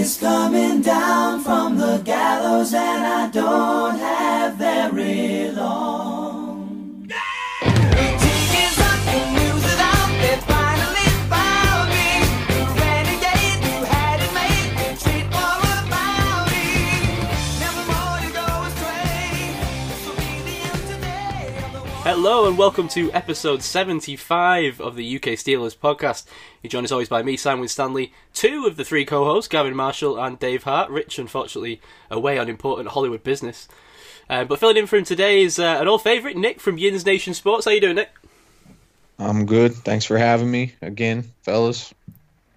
is coming down from the gallows, and I don't have very long. Hello and welcome to episode 75 of the UK Steelers podcast. You're joined as always by me, Simon Stanley, two of the three co-hosts, Gavin Marshall and Dave Hart. Rich, unfortunately, away on important Hollywood business. Uh, but filling in for him today is uh, an old favourite, Nick from Yins Nation Sports. How you doing, Nick? I'm good. Thanks for having me again, fellas.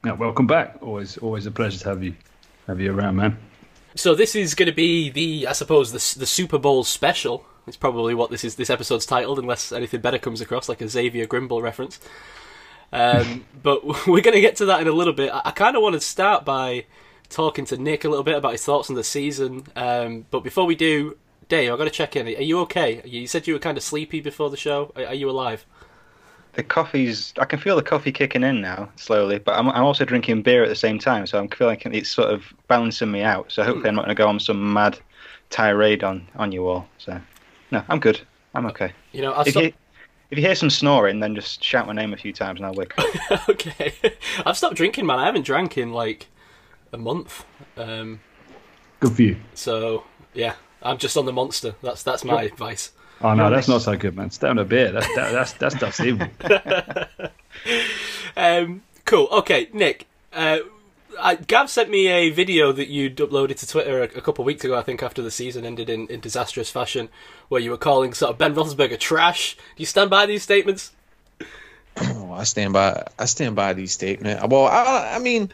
Yeah, welcome back. Always, always a pleasure to have you, have you around, man. So this is going to be the, I suppose, the, the Super Bowl special. It's probably what this is. This episode's titled, unless anything better comes across, like a Xavier Grimble reference. Um, but we're going to get to that in a little bit. I, I kind of want to start by talking to Nick a little bit about his thoughts on the season. Um, but before we do, Dave, I've got to check in. Are you okay? You said you were kind of sleepy before the show. Are, are you alive? The coffee's. I can feel the coffee kicking in now slowly, but I'm, I'm also drinking beer at the same time, so I'm feeling like it's sort of balancing me out. So hopefully I'm not going to go on some mad tirade on on you all. So no, I'm good. I'm okay. You know, I'll If stop. you if you hear some snoring, then just shout my name a few times and I'll wake up. okay, I've stopped drinking, man. I haven't drank in like a month. Um, Good for you. so yeah, I'm just on the monster. That's that's my advice. Oh no, that's not so good, man. Stay on a beer. That's that, that's that's stuff's evil. Um, cool. Okay, Nick. Uh, I, Gav sent me a video that you'd uploaded to Twitter a, a couple of weeks ago. I think after the season ended in, in disastrous fashion, where you were calling sort of Ben Roethlisberger trash. Do you stand by these statements? Oh, I stand by. I stand by these statements. Well, I, I mean,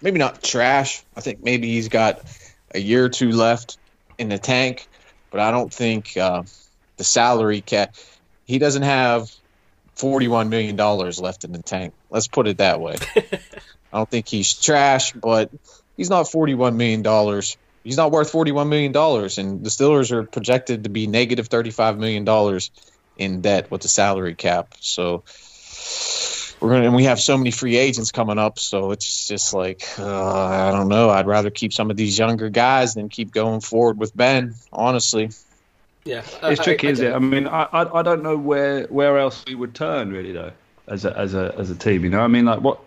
maybe not trash. I think maybe he's got a year or two left in the tank, but I don't think uh, the salary cap. He doesn't have forty-one million dollars left in the tank. Let's put it that way. I don't think he's trash, but he's not forty-one million dollars. He's not worth forty-one million dollars, and the Steelers are projected to be negative negative thirty-five million dollars in debt with the salary cap. So we're gonna, and we have so many free agents coming up. So it's just like uh, I don't know. I'd rather keep some of these younger guys than keep going forward with Ben. Honestly, Yeah, It's I- tricky, I- I is do. it? I mean, I, I I don't know where where else we would turn really though, as a as a as a team. You know, I mean, like what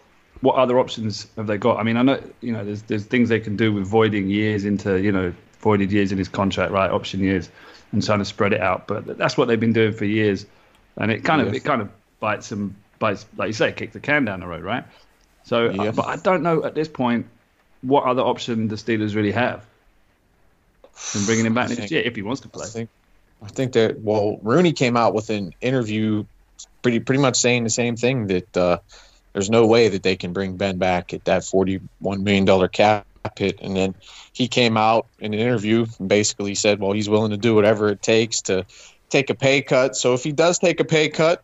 what other options have they got? I mean, I know you know there's there's things they can do with voiding years into you know voided years in his contract, right? Option years, and trying to spread it out. But that's what they've been doing for years, and it kind of Yeah. it kind of bites them bites like you say, kick the can down the road, right? So, Yeah. but I don't know at this point what other option the Steelers really have in bringing him back I next year if he wants to I play. think I think that well, Rooney came out with an interview, pretty pretty much saying the same thing that uh, there's no way that they can bring Ben back at that forty-one million dollar cap hit, and then he came out in an interview and basically said, well, he's willing to do whatever it takes to take a pay cut. So if he does take a pay cut.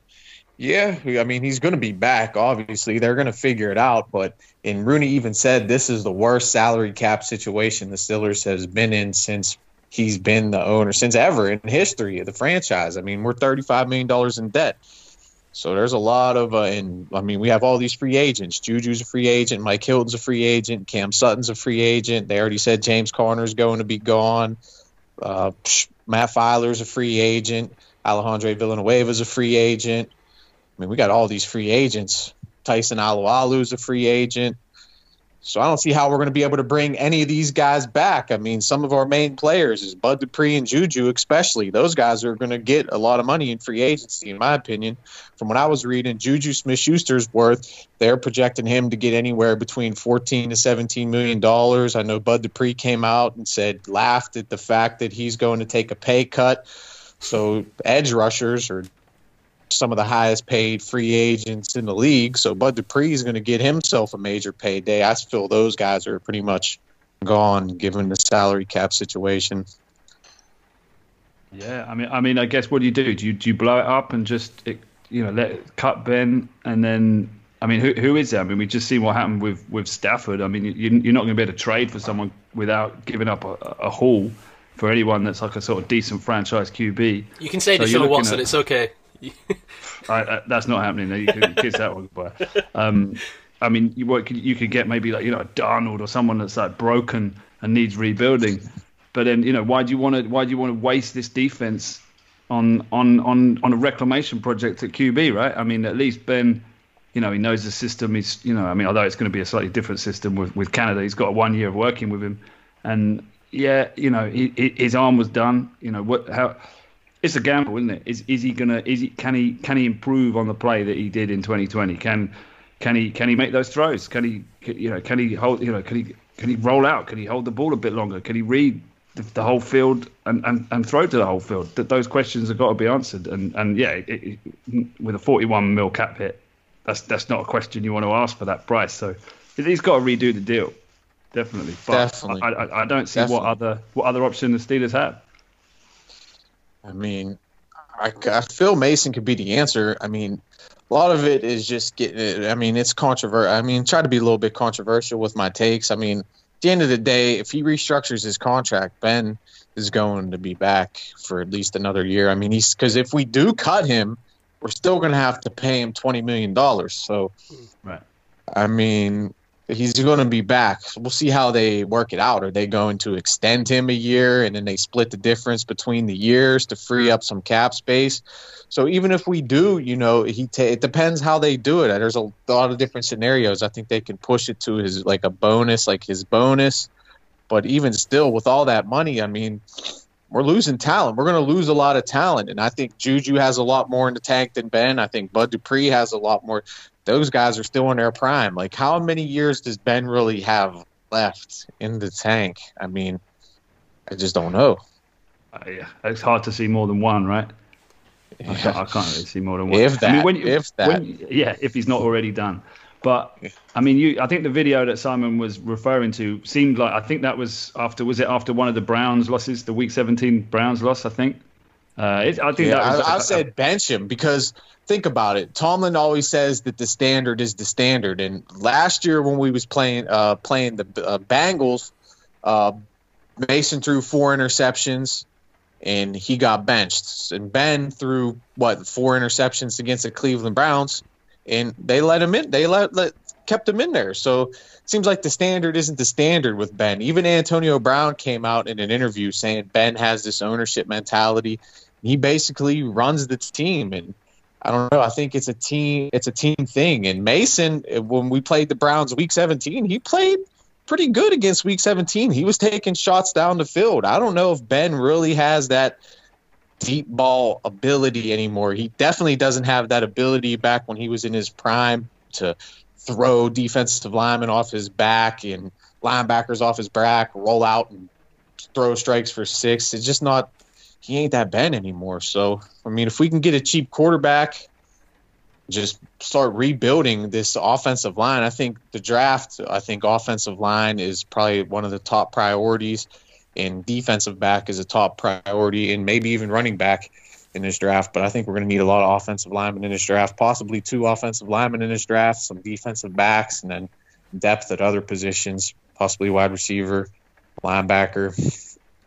Yeah, I mean he's going to be back. Obviously, they're going to figure it out. But and Rooney even said this is the worst salary cap situation the Steelers has been in since he's been the owner since ever in history of the franchise. I mean, we're thirty-five million dollars in debt, so there's a lot of. Uh, and I mean, we have all these free agents. Juju's a free agent. Mike Hilton's a free agent. Cam Sutton's a free agent. They already said James Conner's going to be gone. Uh, psh, Matt Feiler's a free agent. Alejandro Villanueva's a free agent. I mean, we got all these free agents. Tyson Alualu's a free agent. So I don't see how we're going to be able to bring any of these guys back. I mean, some of our main players is Bud Dupree and Juju, especially. Those guys are going to get a lot of money in free agency, in my opinion. From what I was reading, Juju Smith-Schuster's worth they're projecting him to get anywhere between 14 to 17 million dollars. I know Bud Dupree came out and said laughed at the fact that he's going to take a pay cut. So edge rushers are some of the highest paid free agents in the league. So Bud Dupree is going to get himself a major payday. I feel those guys are pretty much gone given the salary cap situation. Yeah, I mean, I mean, I guess what do you do? Do you do you blow it up and just it, you know let cut Ben and then I mean, who who is that? I mean, we just seen what happened with with Stafford. I mean, you, you're not going to be able to trade for someone without giving up a, a haul for anyone that's like a sort of decent franchise QB. You can say So to you're Deshaun Watson, at- it's okay. I, I, that's not happening. You can kiss that one goodbye. Um, I mean, you what, you could get maybe like you know a Darnold or someone that's like broken and needs rebuilding. But then you know why do you want to why do you want to waste this defense on on on on a reclamation project at QB? Right? I mean, at least Ben, you know, he knows the system. He's you know, I mean, although it's going to be a slightly different system with with Canada, he's got one year of working with him, and yeah, you know, he, he, his arm was done. You know what how. It's a gamble, isn't it? Is is he gonna? Is he can he can he improve on the play that he did in 2020? Can can he can he make those throws? Can he you know can he hold you know can he can he roll out? Can he hold the ball a bit longer? Can he read the, the whole field and, and, and throw to the whole field? That those questions have got to be answered. And and yeah, it, it, with a 41 mil cap hit, that's that's not a question you want to ask for that price. So he's got to redo the deal, definitely. But Definitely. I, I, I don't see Definitely. what other what other option the Steelers have. I mean, I, I feel Mason could be the answer. I mean, a lot of it is just getting. I mean, it's controversial. I mean, try to be a little bit controversial with my takes. I mean, at the end of the day, if he restructures his contract, Ben is going to be back for at least another year. I mean, he's because if we do cut him, we're still going to have to pay him twenty million dollars. So, Right. I mean, he's going to be back. We'll see how they work it out. Are they going to extend him a year and then they split the difference between the years to free up some cap space? So even if we do, you know, he it depends how they do it. There's a lot of different scenarios. I think they can push it to his like a bonus, like his bonus. But even still, with all that money, I mean, we're losing talent. We're going to lose a lot of talent, and I think Juju has a lot more in the tank than Ben. I think Bud Dupree has a lot more. Those guys are still in their prime. Like, how many years does Ben really have left in the tank? I mean, I just don't know. Uh, yeah, it's hard to see more than one, right? I can't, I can't really see more than one. If I mean, that, when you- if that. when- yeah, if he's not already done. But I mean, you. I think the video that Simon was referring to seemed like I think that was after. Was it after one of the Browns losses, the Week 17 Browns loss? I think. Uh, it, I think Yeah, that was. I, I said bench him because think about it. Tomlin always says that the standard is the standard, and last year when we was playing uh, playing the uh, Bengals, uh, Mason threw four interceptions, and he got benched. And Ben threw what four interceptions against the Cleveland Browns, and they let him in. They let, let kept him in there. So it seems like the standard isn't the standard with Ben. Even Antonio Brown came out in an interview saying Ben has this ownership mentality. He basically runs the team, and I don't know. I think it's a team. It's a team thing. And Mason, when we played the Browns Week 17, he played pretty good against Week 17. He was taking shots down the field. I don't know if Ben really has that deep ball ability anymore. He definitely doesn't have that ability back when he was in his prime to throw defensive linemen off his back and linebackers off his back, roll out and throw strikes for six. It's just not. He ain't that Ben anymore. So I mean, if we can get a cheap quarterback, just start rebuilding this offensive line. I think the draft. I think offensive line is probably one of the top priorities, and defensive back is a top priority, and maybe even running back in this draft. But I think we're going to need a lot of offensive linemen in this draft, possibly two offensive linemen in this draft, some defensive backs, and then depth at other positions, possibly wide receiver, linebacker.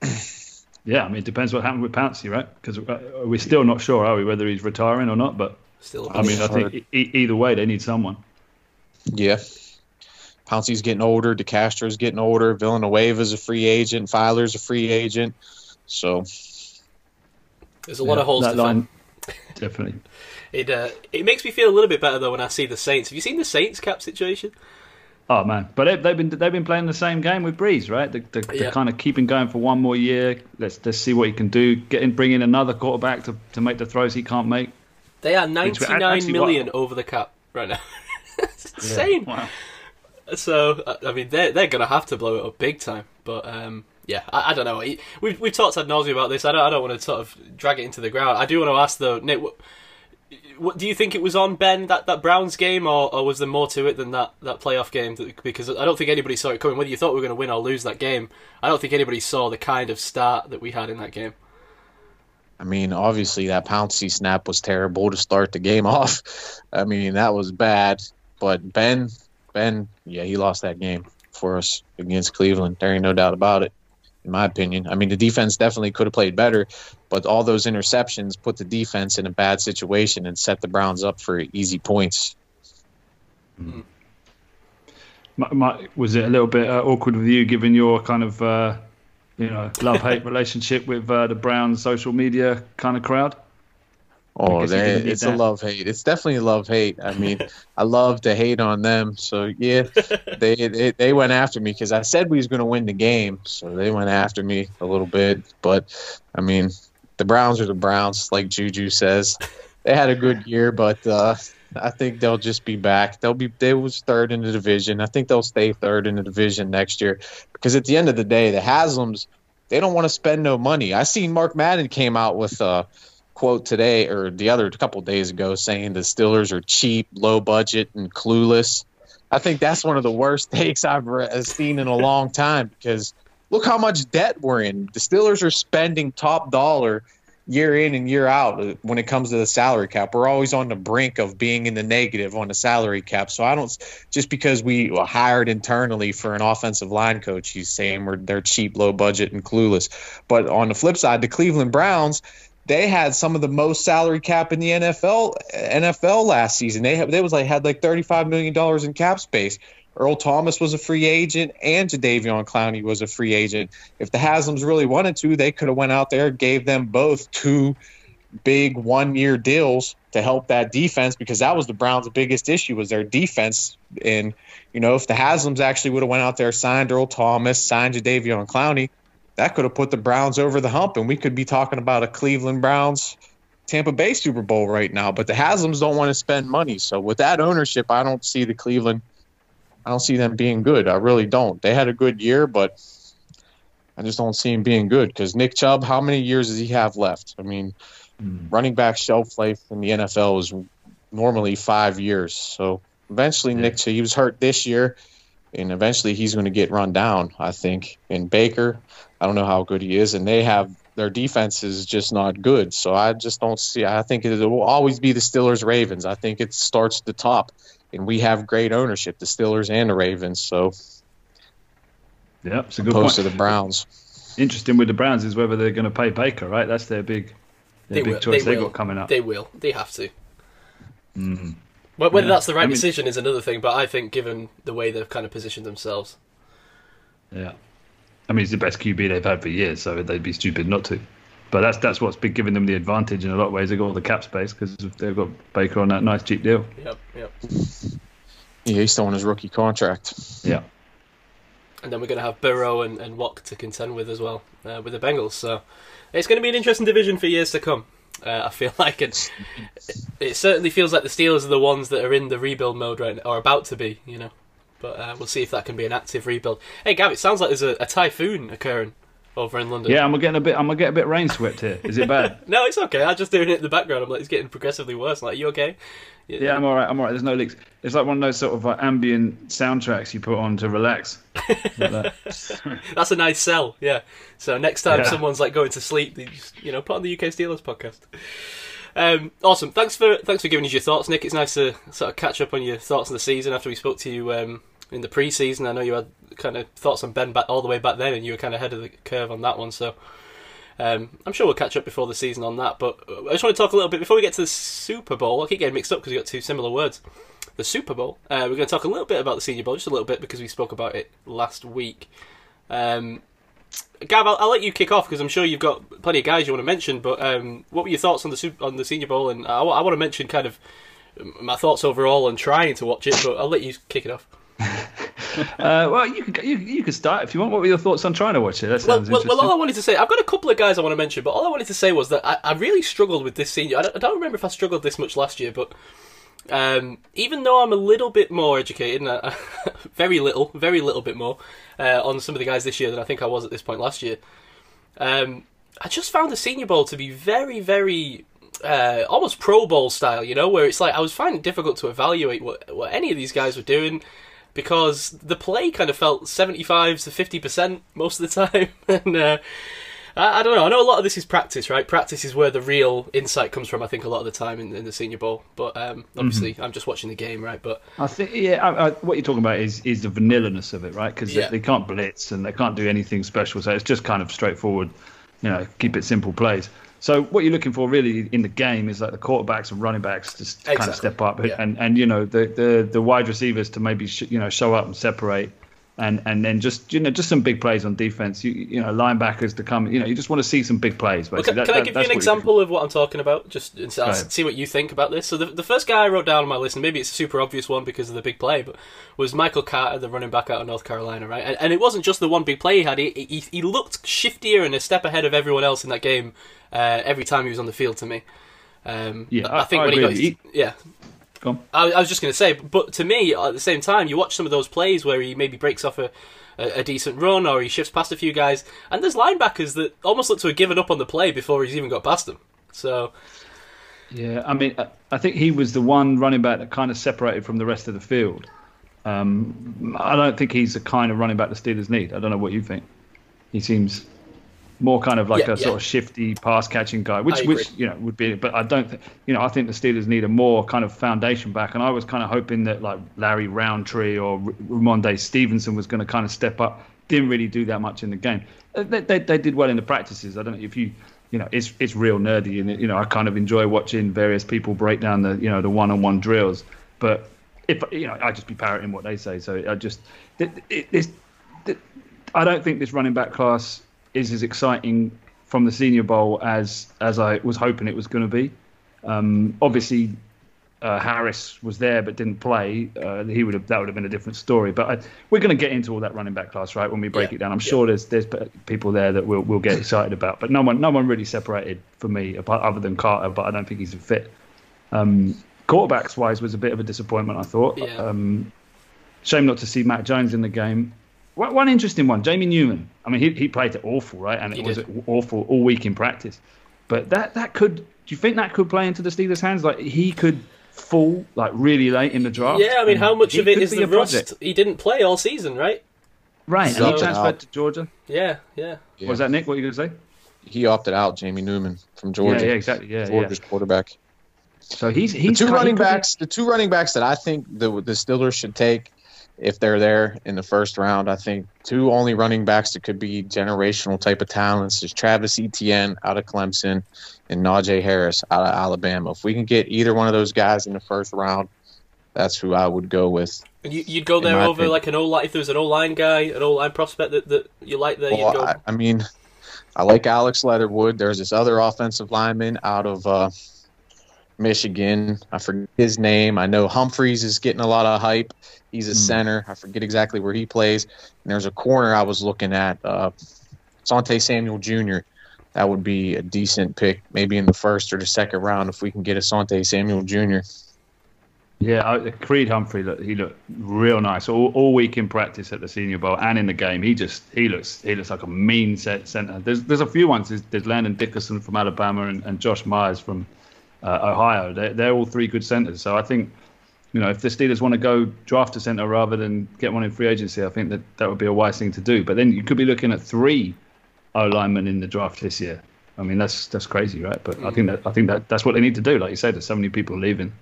yeah, I mean, it depends what happened with Pouncey, right? Because uh, we're still not sure, are we, whether he's retiring or not? But Still, I mean, I think e- either way, they need someone. Yeah. Pouncey's getting older. DeCastro's getting older. Villanueva's a free agent. Feiler's a free agent. So there's a lot Yeah, of holes to fill. Definitely. It uh, it makes me feel a little bit better though when I see the Saints. Have you seen the Saints cap situation? Oh man, but they, they've been they've been playing the same game with Brees, right? They, they, Yeah. They're kind of keeping going for one more year. Let's let's see what he can do. Get in, bring in another quarterback to, to make the throws he can't make. They are 99 actually, million what- over the cap right now. it's insane. Wow. So uh, I mean, they're they're gonna have to blow it up big time. But um, yeah, I, I don't know. We've we've talked ad nauseam about this. I don't I don't want to sort of drag it into the ground. I do want to ask though, Nick. What, what do you think it was on Ben that, that Browns game, or, or was there more to it than that, that playoff game? Because I don't think anybody saw it coming. Whether you thought we were going to win or lose that game, I don't think anybody saw the kind of start that we had in that game. I mean, obviously that Pouncey snap was terrible to start the game off. I mean, that was bad. But Ben, Ben, yeah, he lost that game for us against Cleveland. There ain't no doubt about it, in my opinion. I mean, the defense definitely could have played better, but all those interceptions put the defense in a bad situation and set the Browns up for easy points. Mi- Mi- was it a little bit uh, awkward with you, given your kind of uh, you know love hate relationship with uh, the Browns social media kind of crowd? Oh, they, it's a love hate. It's definitely love hate. I mean, I love to hate on them. So yeah, they they, they went after me because I said we was going to win the game. So they went after me a little bit. But I mean, the Browns are the Browns, like Juju says. They had a good year, but uh, I think they'll just be back. They'll be they was third in the division. I think they'll stay third in the division next year because at the end of the day, the Haslams they don't want to spend no money. I seen Mark Madden came out with a quote today or the other couple days ago saying the Steelers are cheap, low budget, and clueless. I think that's one of the worst takes I've re- uh, seen in a long time because look how much debt we're in. The Steelers are spending top dollar year in and year out uh, when it comes to the salary cap. We're always on the brink of being in the negative on the salary cap. So I don't just because we hired internally for an offensive line coach, he's saying we're they're cheap, low budget, and clueless. But on the flip side, the Cleveland Browns. They had some of the most salary cap in the NFL NFL last season. They have, they was like had like thirty five million dollars in cap space. Earl Thomas was a free agent, and Jadeveon Clowney was a free agent. If the Haslams really wanted to, they could have went out there, gave them both two big one year deals to help that defense because that was the Browns' biggest issue was their defense. And you know, if the Haslams actually would have went out there, signed Earl Thomas, signed Jadeveon Clowney, that could have put the Browns over the hump, and we could be talking about a Cleveland Browns. Tampa Bay Super Bowl right now, but the Haslams don't want to spend money. So with that ownership, I don't see the Cleveland I don't see them being good. I really don't. They had a good year, but I just don't see him being good because Nick Chubb, how many years does he have left? I mean, hmm. running back shelf life in the NFL is normally five years. So eventually, Nick, Chubb. he was hurt this year, and eventually he's going to get run down, I think. And Baker, I don't know how good he is, and they have their defense is just not good. So I just don't see. I think it will always be the Steelers Ravens. I think it starts at the top, and we have great ownership, the Steelers and the Ravens. So Yeah, it's a good point. opposed to the Browns. Interesting with the Browns is whether they're going to pay Baker, right? That's their big, their They big will. choice they they got coming up. They will. They have to. Mhm. Whether Yeah. that's the right I mean- decision is another thing. But I think, given the way they've kind of positioned themselves, Yeah, I mean, it's the best QB they've had for years, so they'd be stupid not to. But that's that's what's been giving them the advantage in a lot of ways. They've got all the cap space because they've got Baker on that nice cheap deal. yep, yep. Yeah, he's still on his rookie contract. Yeah, And then we're going to have Burrow and, and Watt to contend with as well uh, with the Bengals. So it's going to be an interesting division for years to come. Uh, I feel like it, it certainly feels like the Steelers are the ones that are in the rebuild mode right now, or about to be, you know. But uh, we'll see if that can be an active rebuild. Hey, Gav, it sounds like there's a, a typhoon occurring over in London. yeah. I'm getting a bit. I'm gonna get a bit rain swept here. Is it bad? No, it's okay. I'm just doing it in the background. I'm like, it's getting progressively worse. I'm like, you okay? yeah, I'm all right. I'm all right. There's no leaks. It's like one of those sort of uh, ambient soundtracks you put on to relax. Like that. That's a nice sell, yeah. So next time Yeah. someone's like going to sleep, they just, you know, put on the UK Steelers podcast. Um, awesome. Thanks for thanks for giving us your thoughts, Nick. It's nice to sort of catch up on your thoughts on the season after we spoke to you um, in the pre-season. I know you had kind of thoughts on Ben back all the way back then, and you were kind of ahead of the curve on that one. So um, I'm sure we'll catch up before the season on that. But I just want to talk a little bit before we get to the Super Bowl. I keep getting mixed up because we got two similar words. The Super Bowl. Uh, we're going to talk a little bit about the Senior Bowl, just a little bit because we spoke about it last week. Um, Gav, I'll, I'll let you kick off because I'm sure you've got plenty of guys you want to mention. But um, what were your thoughts on the Super, on the Senior Bowl? And I, I want to mention kind of my thoughts overall and trying to watch it. But I'll let you kick it off. Uh, well, you can you, you can start if you want. What were your thoughts on trying to watch it? That Well, sounds well, well, all I wanted to say, I've got a couple of guys I want to mention, but all I wanted to say was that I, I really struggled with this senior. I don't, I don't remember if I struggled this much last year, but um, even though I'm a little bit more educated, and I, very little, very little bit more uh, on some of the guys this year than I think I was at this point last year, um, I just found the Senior Bowl to be very, very uh, almost Pro Bowl style, you know, where it's like I was finding it difficult to evaluate what, what any of these guys were doing because the play kind of felt 75 to 50% most of the time. and uh, I, I don't know. I know a lot of this is practice, right? Practice is where the real insight comes from, I think, a lot of the time in, in the Senior Bowl. But um, obviously, I'm just watching the game, right? But I think yeah. I, I, what you're talking about is is the vanillaness of it, right? Because Yeah. they, they can't blitz and they can't do anything special, so it's just kind of straightforward. You know, keep it simple plays. So what you're looking for really in the game is like the quarterbacks and running backs to kind of step up, Yeah. and and you know the the the wide receivers to maybe sh- you know show up and separate. And, and then just you know just some big plays on defense. You you know linebackers to come. You know you just want to see some big plays. Well, can, That- can I give you an example of what I'm talking about? Just see what you think about this. So the, the first guy I wrote down on my list, and maybe it's a super obvious one because of the big play, but was Michael Carter, the running back out of North Carolina, right? And, and it wasn't just the one big play he had. He, he, he looked shiftier and a step ahead of everyone else in that game uh, every time he was on the field to me. Um, Yeah, I, I- think I when he got agree. his, yeah. Go. I, I was just going to say, but to me, at the same time, you watch some of those plays where he maybe breaks off a, a, a decent run or he shifts past a few guys, and there's linebackers that almost look to have given up on the play before he's even got past them. So Yeah, I mean, I- I think he was the one running back that kind of separated from the rest of the field. Um, I don't think he's the kind of running back the Steelers need. I don't know what you think. He seems more kind of like Yeah, a sort yeah. of shifty pass catching guy, which which you know would be. But I don't think you know. I think the Steelers need a more kind of foundation back, and I was kind of hoping that like Larry Rountree or Rhamondre Stevenson was going to kind of step up. Didn't really do that much in the game. Uh, They, they, they did well in the practices. I don't know if you you know it's it's real nerdy and you know I kind of enjoy watching various people break down the you know the one on one drills. But if you know I just be parroting what they say. So I just it, it, it's I don't think this running back class is as exciting from the Senior Bowl as as I was hoping it was going to be. Um, obviously, uh, Harris was there but didn't play. Uh, he would have that would have been a different story. But I, we're going to get into all that running back class right when we break Yeah, it down. I'm yeah. sure there's there's people there that we'll we'll get excited about. But no one no one really separated for me apart, other than Carter. But I don't think he's a fit. Um, quarterbacks wise was a bit of a disappointment. I thought. Yeah. Um, shame not to see Matt Jones in the game. One one interesting one, Jamie Newman. I mean, he, he played it awful, right? And it He was awful all week in practice. But that that could. Do you think that could play into the Steelers' hands? Like he could fall like really late in the draft. yeah, I mean, how much of it could is be the a project. rust? He didn't play all season, right? Right, He's and he transferred to Georgia. Yeah, yeah. Yeah. Was that Nick? What were you going to say? He opted out, Jamie Newman from Georgia. Yeah, yeah, exactly. Yeah, yeah. Georgia's quarterback. So he's The he's two running could be- backs, the two running backs that I think the the Steelers should take if they're there in the first round, I think two only running backs that could be generational type of talents is Travis Etienne out of Clemson and Najee Harris out of Alabama. If we can get either one of those guys in the first round, that's who I would go with. You, you'd go there over opinion. like an O line if there was an O line guy, an O line prospect that, that you like there. Well, you'd go. I, I mean, I like Alex Leatherwood. There's this other offensive lineman out of uh, Michigan. I forget his name. I know Humphreys is getting a lot of hype. He's a Hmm. center. I forget exactly where he plays. And there's a corner I was looking at, uh, Sante Samuel Jr. That would be a decent pick, maybe in the first or the second round if we can get a Sante Samuel Jr. Yeah, I- Creed Humphrey, look, he looked real nice all, all week in practice at the Senior Bowl and in the game. He just he looks he looks like a mean set center. There's there's a few ones. There's, there's Landon Dickerson from Alabama and, and Josh Myers from uh, Ohio. They're, they're all three good centers. So I think you know if the Steelers want to go draft a center rather than get one in free agency, I think that that would be a wise thing to do. But then you could be looking at three O linemen in the draft this year. I mean that's that's crazy, right? But I think that I think that that's what they need to do. Like you said, there's so many people leaving.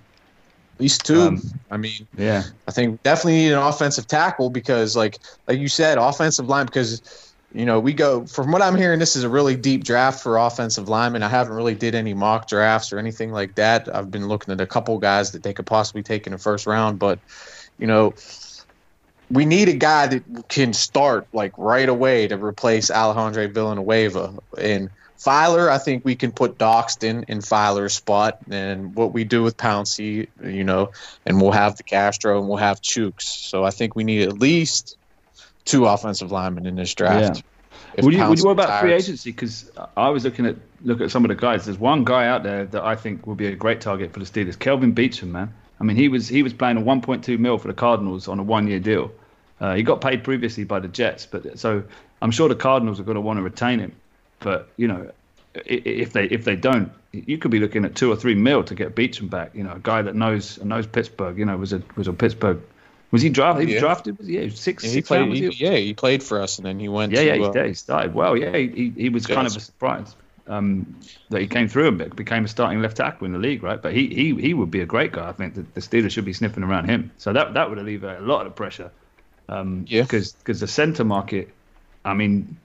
At least two. Um, I mean, Yeah. I think definitely need an offensive tackle because, like, like you said, offensive line. Because you know we go from what I'm hearing, this is a really deep draft for offensive linemen. I haven't really did any mock drafts or anything like that. I've been looking at a couple guys that they could possibly take in the first round, but you know. We need a guy that can start like right away to replace Alejandro Villanueva. And Feiler, I think we can put Dotson in Feiler's spot. And what we do with Pouncey, you know, and we'll have DeCastro and we'll have Chuks. So I think we need at least two offensive linemen in this draft. If Would you, would you, what about free agency? Because I was looking at look at some of the guys. There's one guy out there that I think will be a great target for the Steelers, Kelvin Beachum, man. I mean, he was he was playing a 1.2 mil for the Cardinals on a one year deal. Uh, he got paid previously by the Jets, but so I'm sure the Cardinals are going to want to retain him. But you know, if they if they don't, you could be looking at two or three mil to get Beachum back. You know, a guy that knows knows Pittsburgh. You know, was a was a Pittsburgh. Was he drafted? He Yeah. drafted. Was he? Yeah, six. Yeah, he six played. He, yeah, he played for us, and then he went. yeah, to, yeah, he, uh, yeah, he started well. Yeah, he, he, he was kind of a surprise um, that he came through and became a starting left tackle in the league, right? But he, he, he would be a great guy. I think that the Steelers should be sniffing around him. So that that would alleviate a lot of pressure. Um, Yeah. Because because the centre market, I mean,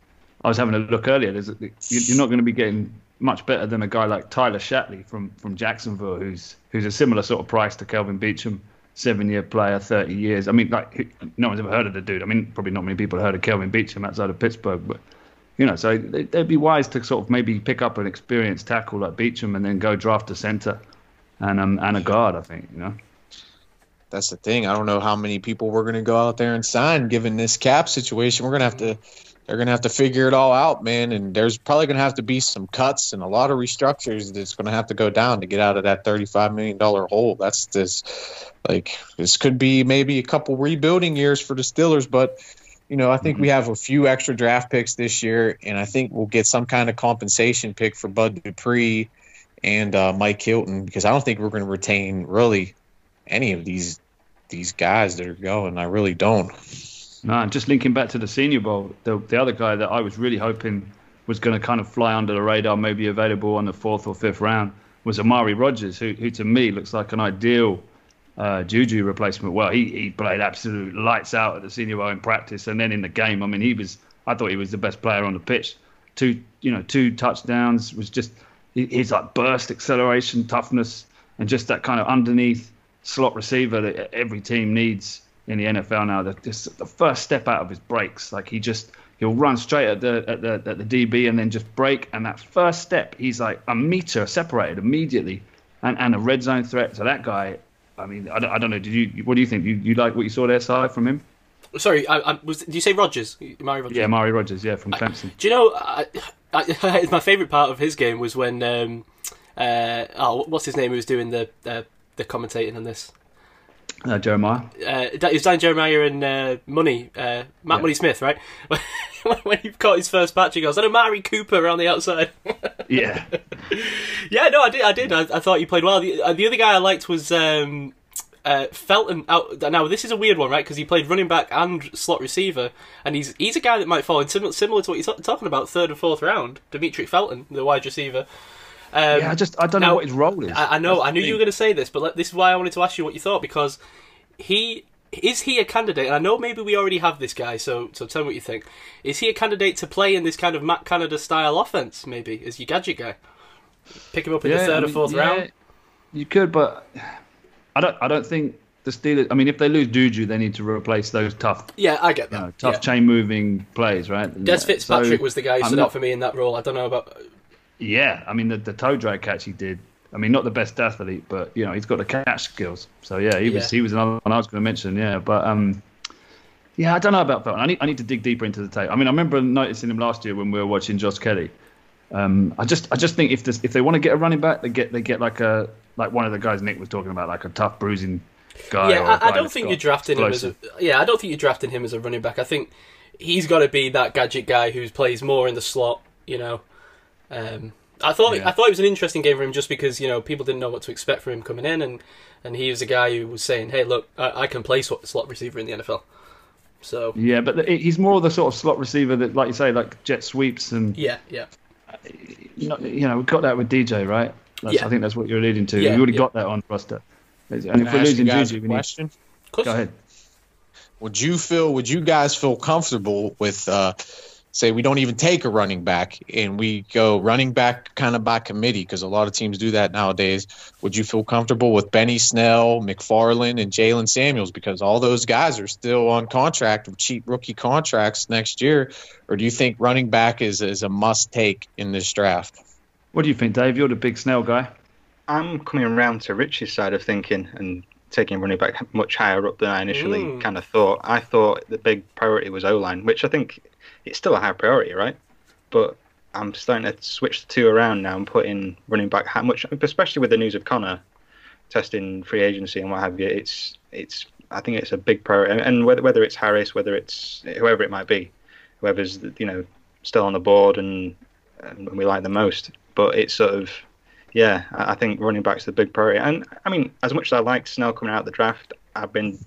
I was having a look earlier. There's you're not going to be getting much better than a guy like Tyler Shatley from from Jacksonville, who's who's a similar sort of price to Kelvin Beachum, seven year player, thirty years. I mean, like no one's ever heard of the dude. I mean, probably not many people heard of Kelvin Beachum outside of Pittsburgh, but you know, so they- they'd be wise to sort of maybe pick up an experienced tackle like Beachum and then go draft a center and um and a guard. I think you know. That's the thing. I don't know how many people we're going to go out there and sign given this cap situation. We're going to have to they're going to have to figure it all out, man, and there's probably going to have to be some cuts and a lot of restructures that's going to have to go down to get out of that 35 million dollar hole. That's this like this could be maybe a couple rebuilding years for the Steelers, but you know, I think we have a few extra draft picks this year, and I think we'll get some kind of compensation pick for Bud Dupree and uh, Mike Hilton because I don't think we're going to retain really any of these these guys that are going. I really don't. No, just linking back to the Senior Bowl, the the other guy that I was really hoping was going to kind of fly under the radar, maybe available on the fourth or fifth round, was Amari Rogers, who who to me looks like an ideal uh, Juju replacement. Well, he he played absolute lights out at the Senior Bowl in practice, and then in the game, I mean, he was I thought he was the best player on the pitch. Two you know two touchdowns was just his like burst, acceleration, toughness, and just that kind of underneath slot receiver that every team needs in the NFL now. The, just the first step out of his breaks, like he just he'll run straight at the at the at the DB and then just break, and that first step, he's like a meter separated immediately, and and a red zone threat. So that guy, I mean, I don't, I don't know. Did you what do you think? You you like what you saw there, side from him? Sorry, I, I, was, did you say Rogers? Rogers? Yeah, Mari Rogers, yeah, from Clemson. Do you know, I, I, my favourite part of his game was when, um, uh, oh, what's his name who was doing the uh, the commentating on this? Uh, Jeremiah. Uh, it was Dan Jeremiah and uh, Money, uh, Matt Yeah. Money Smith, right? when he caught his first patch, he goes, and Amari Cooper around the outside. Yeah, yeah, no, I did, I did. I, I thought you played well. The, uh, the other guy I liked was um, uh, Felton. Out, now, this is a weird one, right? Because he played running back and slot receiver, and he's he's a guy that might fall in similar, similar to what you're t- talking about, third and fourth round. Demetric Felton, the wide receiver. Um, yeah. I just I don't know what his role is. I, I know. That's I knew you were going to say this, but let, this is why I wanted to ask you what you thought because he is he a candidate? And I know maybe we already have this guy, so so tell me what you think. Is he a candidate to play in this kind of Matt Canada style offense? Maybe as your gadget guy, pick him up in the third I or fourth yeah, round. You could, but I don't. I don't think the Steelers. I mean, if they lose Juju, they need to replace those tough, Yeah, I get you that. know, tough yeah. chain moving plays, right? Des So, Fitzpatrick was the guy who stood not- out for me in that role. I don't know about. Yeah, I mean the, the toe drag catch he did. I mean, not the best athlete, but you know he's got the catch skills. So yeah, he was Yeah. he was another one I was going to mention. Yeah, but um, yeah, I don't know about Felton. I need I need to dig deeper into the tape. I mean, I remember noticing him last year when we were watching Josh Kelly. Um, I just I just think if this if they want to get a running back, they get they get like a like one of the guys Nick was talking about, like a tough bruising guy. yeah, I, I, don't think you're drafting him as a. Yeah, I don't think you're drafting him as a running back. I think he's got to be that gadget guy who plays more in the slot. You know, um, I thought Yeah. I thought it was an interesting game for him just because you know people didn't know what to expect from him coming in, and and he was a guy who was saying, "Hey, look, I, I can play slot, slot receiver in the NFL." So Yeah, but the, he's more the sort of slot receiver that, like you say, like jet sweeps and yeah, yeah, you know, you know, we've got that with DJ, right? That's, Yeah. I think that's what you're alluding to. Yeah, we already yeah. got that on roster. And Can if we're losing Juju, we need. question? Go ahead. Would you feel? Would you guys feel comfortable with? Uh, say we don't even take a running back and we go running back kind of by committee because a lot of teams do that nowadays. Would you feel comfortable with Benny Snell, McFarland, and Jaylen Samuels because all those guys are still on contract with cheap rookie contracts next year? Or do you think running back is is a must take in this draft? What do you think, Dave? You're the big Snell guy. I'm coming around to Rich's side of thinking and taking running back much higher up than I initially Mm. kind of thought. I thought the big priority was O line, which I think it's still a high priority, right? But I'm starting to switch the two around now and put in running back how much, especially with the news of Conner testing free agency and what have you. It's it's I think it's a big priority, and- whether whether it's Harris, whether it's whoever it might be, whoever's you know still on the board and, and we like the most. But it's sort of yeah, I think running back's the big priority. And I mean, as much as I liked Snell coming out of the draft, I've been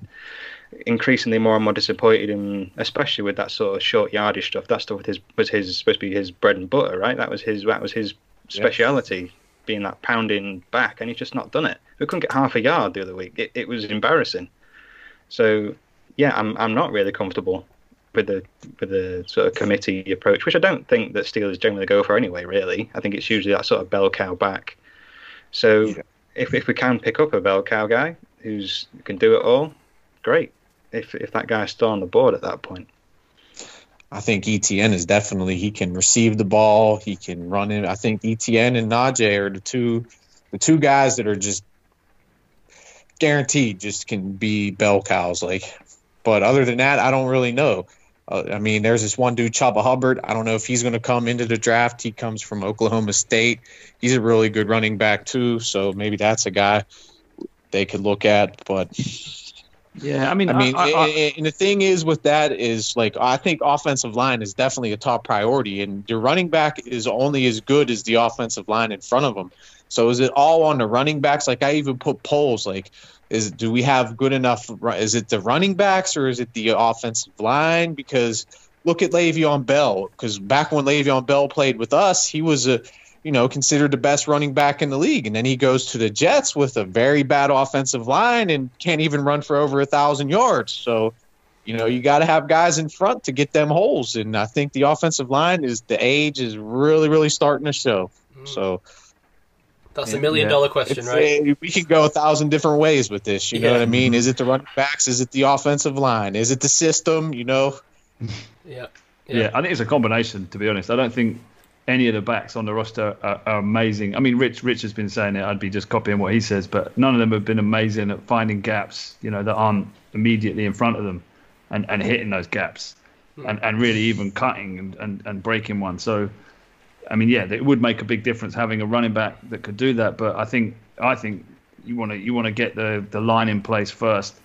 increasingly more and more disappointed in, especially with that sort of short yardage stuff. That stuff was his, was his supposed to be his bread and butter, right? That was his that was his speciality, being that pounding back, and he's just not done it. We couldn't get half a yard the other week. It, it was embarrassing. So yeah, I'm I'm not really comfortable with the with the sort of committee approach, which I don't think that Steelers generally go for anyway. Really, I think it's usually that sort of bell cow back. So Yeah. if if we can pick up a bell cow guy who's who can do it all, great. If if that guy's still on the board at that point, I think Etienne is definitely he can receive the ball, he can run it. I think Etienne and Najee are the two the two guys that are just guaranteed just can be bell cows like but other than that I don't really know. Uh, I mean, there's this one dude, Chuba Hubbard. I don't know if he's going to come into the draft. He comes from Oklahoma State. He's a really good running back too, so maybe that's a guy they could look at. But Yeah, I mean, I mean, I, I, and- and the thing is with that is like I think offensive line is definitely a top priority, and your running back is only as good as the offensive line in front of them. So is it all on the running backs? Like I even put polls like, is do we have good enough? Is it the running backs or is it the offensive line? Because look at Le'Veon Bell. Because back when Le'Veon Bell played with us, he was a you know, considered the best running back in the league. And then he goes to the Jets with a very bad offensive line and can't even run for over a thousand yards. So, you know, you got to have guys in front to get them holes. And I think the offensive line is the age is really, really starting to show. So That's a million dollar question, right? uh, we could go a thousand different ways with this. You know what I mean? Is it the running backs? Is it the offensive line? Is it the system? You know, Yeah. yeah. I think it's a combination. To be honest, I don't think any of the backs on the roster are, are amazing. I mean, Rich Rich has been saying it. I'd be just copying what he says, but none of them have been amazing at finding gaps. You know, that aren't immediately in front of them, and, and hitting those gaps, hmm. and, and really even cutting and, and, and breaking one. So, I mean, yeah, it would make a big difference having a running back that could do that. But I think I think you want to you want to get the the line in place first,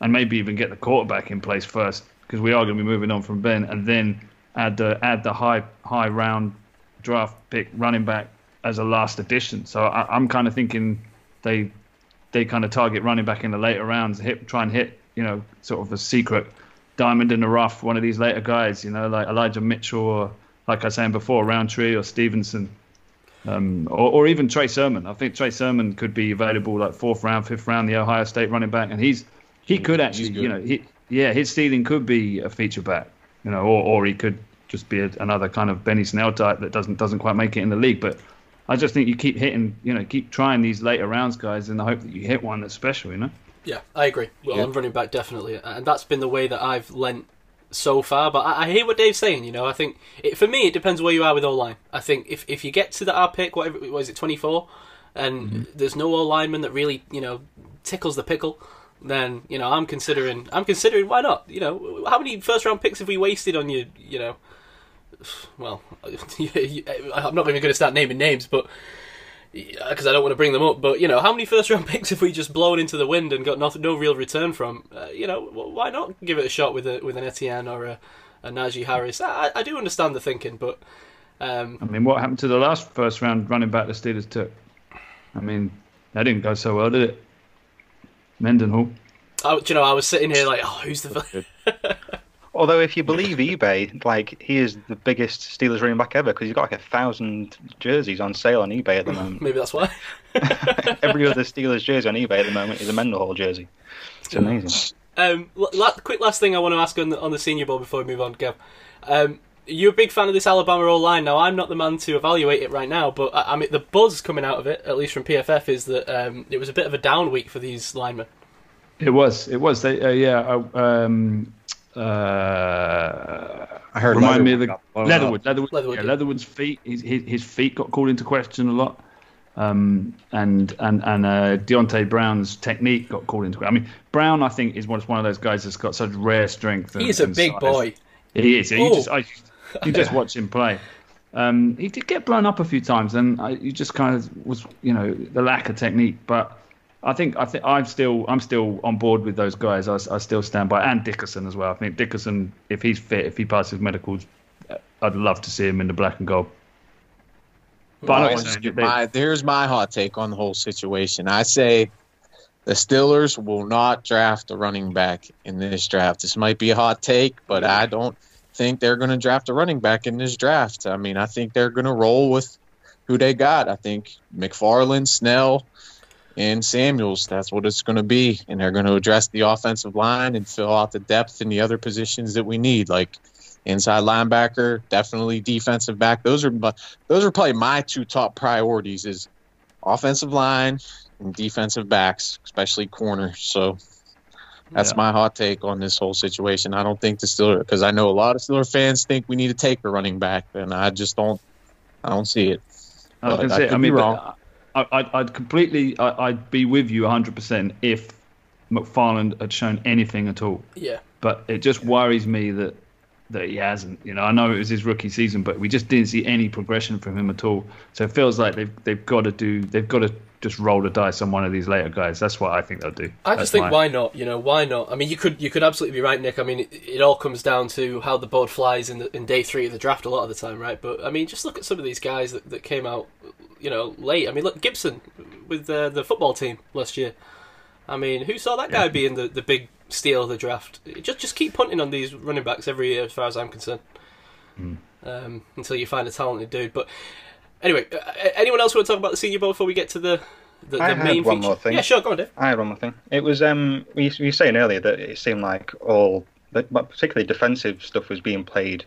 and maybe even get the quarterback in place first because we are going to be moving on from Ben, and then add the add the high high round draft pick running back as a last addition. So I, I'm kind of thinking they they kind of target running back in the later rounds, hit try and hit you know sort of a secret diamond in the rough, one of these later guys, you know, like Elijah Mitchell or like I was saying before, Rountree or Stevenson. Um, or, or even Trey Sermon. I think Trey Sermon could be available like fourth round, fifth round, the Ohio State running back, and he's he could actually, you know, he, yeah, his ceiling could be a feature back, you know, or, or he could just be a, another kind of Benny Snell type that doesn't doesn't quite make it in the league. But I just think you keep hitting, you know, keep trying these later rounds, guys, in the hope that you hit one that's special, you know. Yeah, I agree. Well, Yeah. I'm running back definitely, and that's been the way that I've lent so far. But I, I hear what Dave's saying. You know, I think it, for me it depends where you are with O line. I think if if you get to the R pick, whatever what is it, 24, and mm-hmm. there's no O lineman that really you know tickles the pickle. Then you know I'm considering I'm considering why not you know how many first round picks have we wasted on you you know well I'm not even going to start naming names but because I don't want to bring them up. But you know, how many first round picks have we just blown into the wind and got no, no real return from? Uh, you know, why not give it a shot with a with an Etienne or a, a Najee Harris? I, I do understand the thinking, but um, I mean, what happened to the last first round running back the Steelers took? I mean, that didn't go so well, did it? Mendenhall. I, do you know, I was sitting here like, oh, who's the Although, if you believe eBay, like he is the biggest Steelers running back ever because he's got like a thousand jerseys on sale on eBay at the moment. maybe that's why. Every other Steelers jersey on eBay at the moment is a Mendenhall jersey. It's amazing. Um, la- la- quick last thing I want to ask on the, on the Senior Bowl before we move on, Gav. Um, you're a big fan of this Alabama O line. Now, I'm not the man to evaluate it right now, but I, I mean, the buzz coming out of it, at least from PFF, is that um, it was a bit of a down week for these linemen. It was. It was. They, uh, yeah. Uh, um, uh, I heard remind me of Leatherwood the got blown Leatherwood. Leatherwood. Leatherwood, yeah, yeah. Leatherwood's feet. His, his his feet got called into question a lot. Um, and and and uh, Deonte Brown's technique got called into. I mean, Brown, I think, is one one of those guys that's got such rare strength. And, He's a big size. boy. He is. You Oh. just, I, you just watch him play. Um, he did get blown up a few times, and I, you just kind of was, you know, the lack of technique. But I think I think I'm still I'm still on board with those guys. I, I still stand by, and Dickerson as well. I think Dickerson, if he's fit, if he passes medicals, uh, I'd love to see him in the black and gold. But I know Well, what you're saying. They- my, there's my hot take on the whole situation. I say the Steelers will not draft a running back in this draft. This might be a hot take, but I don't think they're going to draft a running back in this draft. I mean, I think they're going to roll with who they got. I think McFarland, Snell, and Samuels. That's what it's going to be, and they're going to address the offensive line and fill out the depth in the other positions that we need, like inside linebacker, definitely defensive back. Those are those are probably my two top priorities: is offensive line and defensive backs, especially corner. So that's Yeah. my hot take on this whole situation. I don't think the Steelers, because I know a lot of Steelers fans think we need to take a running back, and I just don't. I don't see it. I was But gonna say, I be mean, wrong. I, I'd, I'd completely, I, I'd be with you 100% if McFarland had shown anything at all. Yeah. But it just worries me that that he hasn't. You know, I know it was his rookie season, but we just didn't see any progression from him at all. So it feels like they've they've got to do, they've got to just roll the dice on one of these later guys. That's what I think they'll do. I That's just think my- why not? You know, why not? I mean, you could you could absolutely be right, Nick. I mean, it, it all comes down to how the board flies in the, in day three of the draft a lot of the time, right? But I mean, just look at some of these guys that, that came out, you know, late. I mean, look Gibson with uh, the football team last year. I mean, who saw that guy being the, the big steal of the draft? Just just keep punting on these running backs every year, as far as I'm concerned, um, until you find a talented dude. But anyway, uh, anyone else want to talk about the Senior Bowl before we get to the the, I the had main one feature? more thing. Yeah, sure, go on, Dave. I had one more thing. It was um, we you were saying earlier that it seemed like all, but particularly defensive stuff was being played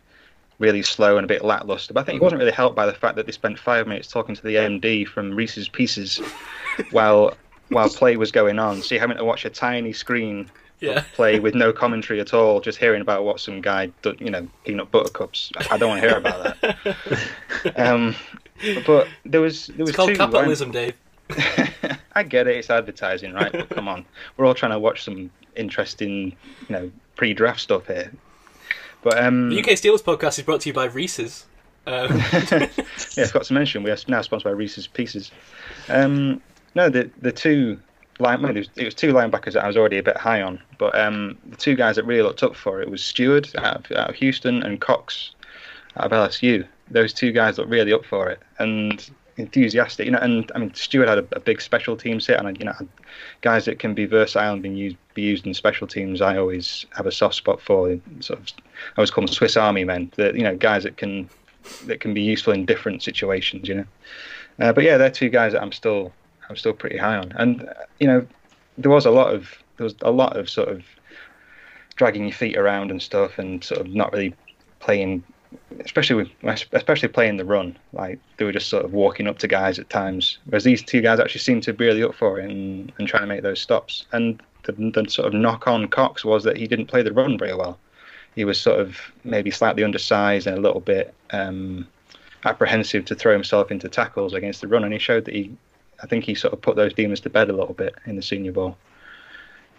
really slow and a bit lackluster. But I think it wasn't really helped by the fact that they spent five minutes talking to the AMD from Reese's Pieces while while play was going on. So you're having to watch a tiny screen Yeah. play with no commentary at all, just hearing about what some guy, do- you know, peanut butter cups. I don't want to hear about that. um, but there was there was It's called two capitalism, Dave. I get it, it's advertising, right? But come on, we're all trying to watch some interesting, you know, pre-draft stuff here. But um, The UK Steelers podcast is brought to you by Reese's. Um, yeah, I forgot to mention we are now sponsored by Reese's Pieces. Um, no, the the two line well, it was, it was two linebackers that I was already a bit high on, but um, the two guys that really looked up for it was Stuard out of, out of Houston and Cox out of LSU. Those two guys looked really up for it and enthusiastic. You know, and I mean Stuard had a, a big special teams hit, and you know, guys that can be versatile and be used be used in special teams. I always have a soft spot for. Sort of, I always call them Swiss Army men. That you know, guys that can that can be useful in different situations. You know, uh, but yeah, they're two guys that I'm still I'm still pretty high on. And uh, you know, there was a lot of there was a lot of sort of dragging your feet around and stuff, and sort of not really playing, especially with especially playing the run. Like they were just sort of walking up to guys at times, whereas these two guys actually seemed to be really up for it and, and trying to make those stops. And the, the sort of knock on Cox was that he didn't play the run very well. He was sort of maybe slightly undersized and a little bit um, apprehensive to throw himself into tackles against the run, and he showed that he. I think he sort of put those demons to bed a little bit in the Senior Bowl.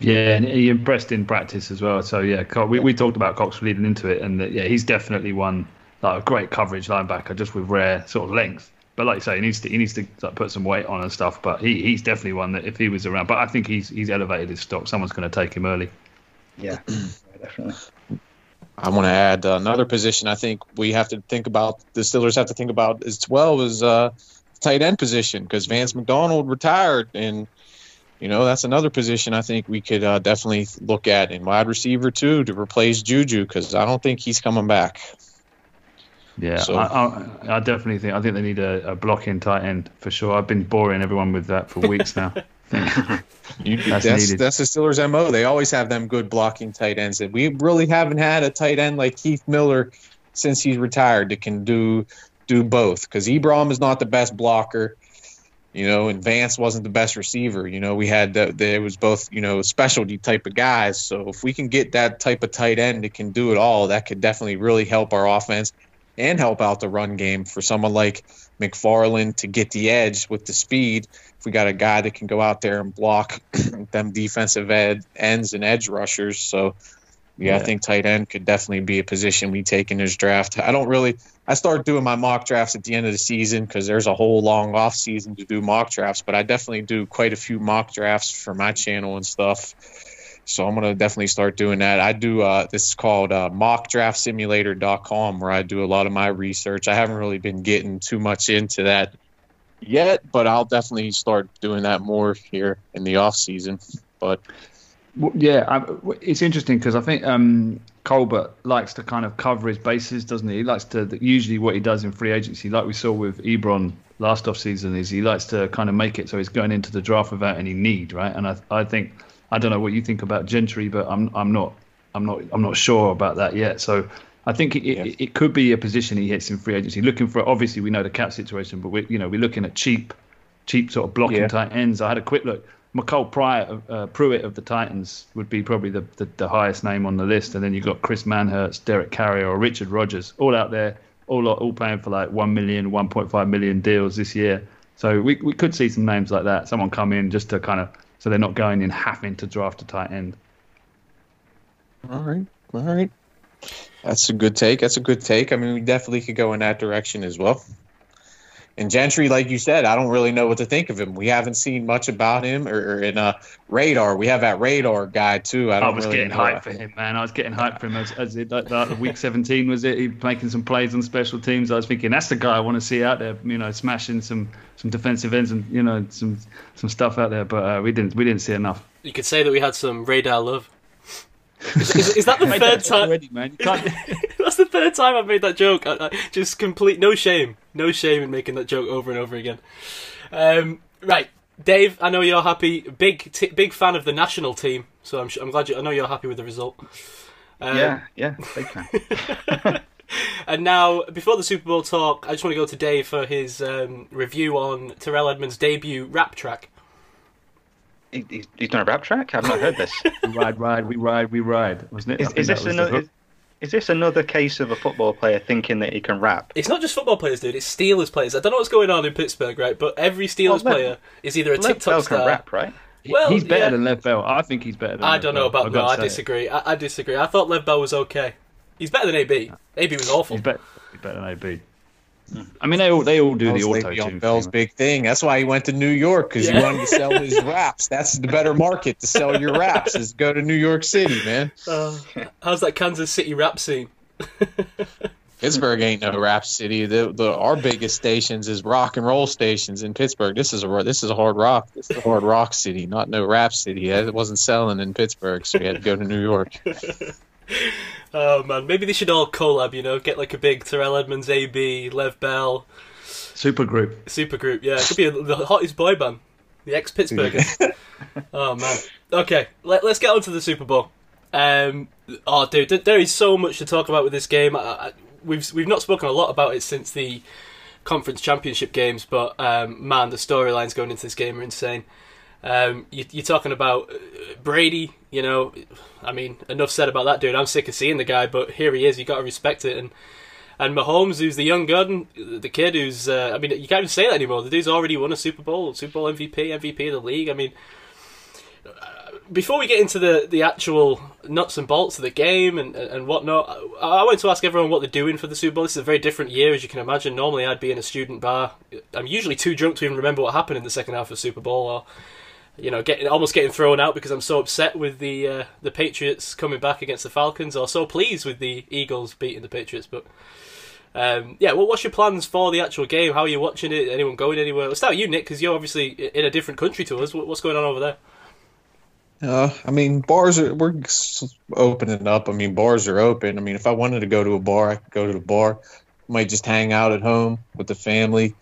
Yeah, and he impressed in practice as well. So yeah, we, we talked about Cox leading into it, and that, yeah, he's definitely one like a great coverage linebacker, just with rare sort of length. But like you say, he needs to he needs to like, put some weight on and stuff. But he, he's definitely one that if he was around, but I think he's he's elevated his stock. Someone's going to take him early. Yeah, definitely. I want to add another position. I think we have to think about the Steelers have to think about as well as uh, tight end position because Vance McDonald retired, and you know that's another position I think we could uh, definitely look at in wide receiver too to replace Juju because I don't think he's coming back. Yeah, So- I, I, I definitely think I think they need a, a blocking tight end for sure. I've been boring everyone with that for weeks now. You, That's that's needed. that's the Steelers' mo. They always have them good blocking tight ends, and we really haven't had a tight end like Heath Miller since he's retired that can do do both. Because Ebron is not the best blocker, you know, and Vance wasn't the best receiver. You know, we had that it was both you know specialty type of guys. So if we can get that type of tight end that can do it all, that could definitely really help our offense and help out the run game for someone like McFarland to get the edge with the speed. If we got a guy that can go out there and block them defensive ed, ends and edge rushers, so yeah, I think tight end could definitely be a position we take in this draft. I don't really. I start doing my mock drafts at the end of the season because there's a whole long off season to do mock drafts. But I definitely do quite a few mock drafts for my channel and stuff. So I'm gonna definitely start doing that. I do. Uh, this is called uh, mockdraftsimulator.com, where I do a lot of my research. I haven't really been getting too much into that yet, but I'll definitely start doing that more here in the off season. But Well, yeah, I, it's interesting because I think um, Colbert likes to kind of cover his bases, doesn't he? He likes to usually what he does in free agency, like we saw with Ebron last off season, is he likes to kind of make it so he's going into the draft without any need, right? And I I think I don't know what you think about Gentry, but I'm I'm not I'm not I'm not sure about that yet. So I think it, Yeah. it, it could be a position he hits in free agency. Looking for obviously we know the cap situation, but we you know we're looking at cheap, cheap sort of blocking Yeah. tight ends. I had a quick look. MyCole Pryor, uh, Pruitt of the Titans would be probably the, the, the highest name on the list, and then you've got Chris Manhertz, Derek Carrier, or Richard Rogers, all out there, all all paying for like one million, 1.5 million deals this year. So we we could see some names like that. Someone come in just to kind of so they're not going in having to draft a tight end. All right, all right. That's a good take. That's a good take. I mean, we definitely could go in that direction as well. And Gentry, like you said, I don't really know what to think of him. We haven't seen much about him, or, or in uh, Rader. We have that Rader guy too. I I, don't was really getting know. hyped for him, man. I was getting hyped for him as, as it, like, like week 17 was it? He making some plays on special teams. I was thinking that's the guy I want to see out there. You know, smashing some some defensive ends and you know some some stuff out there. But uh, we didn't we didn't see enough. You could say that we had some radar love. Is, is, is that the third time? Already, man. You can't, That's the third time I've made that joke. I, I, just complete no shame, no shame in making that joke over and over again. Um, right, Dave. I know you're happy. Big, t- big fan of the national team. So I'm, su- I'm glad you. I know you're happy with the result. Um, yeah, yeah, big fan. And now, before the Super Bowl talk, I just want to go to Dave for his um, review on Terrell Edmunds' debut rap track. He- he's, he's done a rap track. I've not heard this. we ride, ride, we ride, we ride. Wasn't it? I Is, think is that this another? Is, is this another case of a football player thinking that he can rap? It's not just football players, dude. It's Steelers players. I don't know what's going on in Pittsburgh, right? But every Steelers Well, Lev- player is either a Lev TikTok Bell star. can rap, right? Well, he's better yeah. than Lev Bell. I think he's better. than I Lev don't know Bell. about I've no. I disagree. I, I disagree. I thought Lev Bell was okay. He's better than AB. AB was awful. He's better, he's better than AB. I mean, they all they all do the Mostly auto Le'Veon tune. Bell's big thing. That's why he went to New York because Yeah. he wanted to sell his raps. That's the better market to sell your raps is go to New York City, man. Uh, how's that Kansas City rap scene? Pittsburgh ain't no rap city. The, the our biggest stations is rock and roll stations in Pittsburgh. This is a this is a hard rock. This is a hard rock city, not no rap city. It wasn't selling in Pittsburgh, so we had to go to New York. Oh man, maybe they should all collab. You know, get like a big Terrell Edmunds, AB, Lev Bell Super group. super group. Yeah, it could be a, the hottest boy band, the ex Pittsburghers. oh man. Okay, let, let's get on to the Super Bowl. Um, oh, dude, there is so much to talk about with this game. I, I, we've we've not spoken a lot about it since the conference championship games, but um, man, the storylines going into this game are insane. Um, you, you're talking about uh, Brady. You know, I mean, enough said about that dude. I'm sick of seeing the guy, but here he is. You got to respect it. And and Mahomes, who's the young gun, the kid who's, uh, I mean, you can't even say that anymore. The dude's already won a Super Bowl, Super Bowl MVP, MVP of the league. I mean, uh, before we get into the, the actual nuts and bolts of the game and, and whatnot, I, I wanted to ask everyone what they're doing for the Super Bowl. This is a very different year, as you can imagine. Normally, I'd be in a student bar. I'm usually too drunk to even remember what happened in the second half of the Super Bowl, or you know, getting almost getting thrown out because I'm so upset with the uh, the Patriots coming back against the Falcons, or so pleased with the Eagles beating the Patriots. But um, yeah, well, what's your plans for the actual game? How are you watching it? Anyone going anywhere? Let's start with you, Nick, because you're obviously in a different country to us. What's going on over there? Uh, I mean, bars are we're opening up. I mean, bars are open. I mean, if I wanted to go to a bar, I could go to the bar. Might just hang out at home with the family,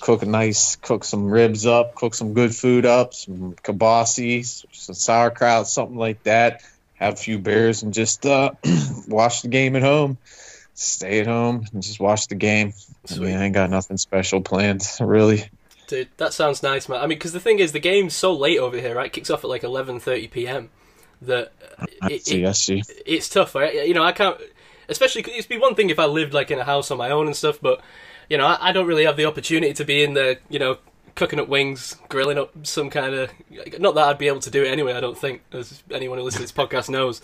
cook a nice, cook some ribs up, cook some good food up, some kibasi, some sauerkraut, something like that. Have a few beers and just uh, watch the game at home. Stay at home and just watch the game. I mean, I ain't got nothing special planned, really. Dude, that sounds nice, man. I mean, because the thing is, the game's so late over here, right? Kicks off at like 11:30 p.m. That it, see, it, I see. it's tough. Right? You know, I can't. Especially, it'd be one thing if I lived like in a house on my own and stuff, but you know, I, I don't really have the opportunity to be in there. You know, cooking up wings, grilling up some kind of. Not that I'd be able to do it anyway. I don't think, as anyone who listens to this podcast knows.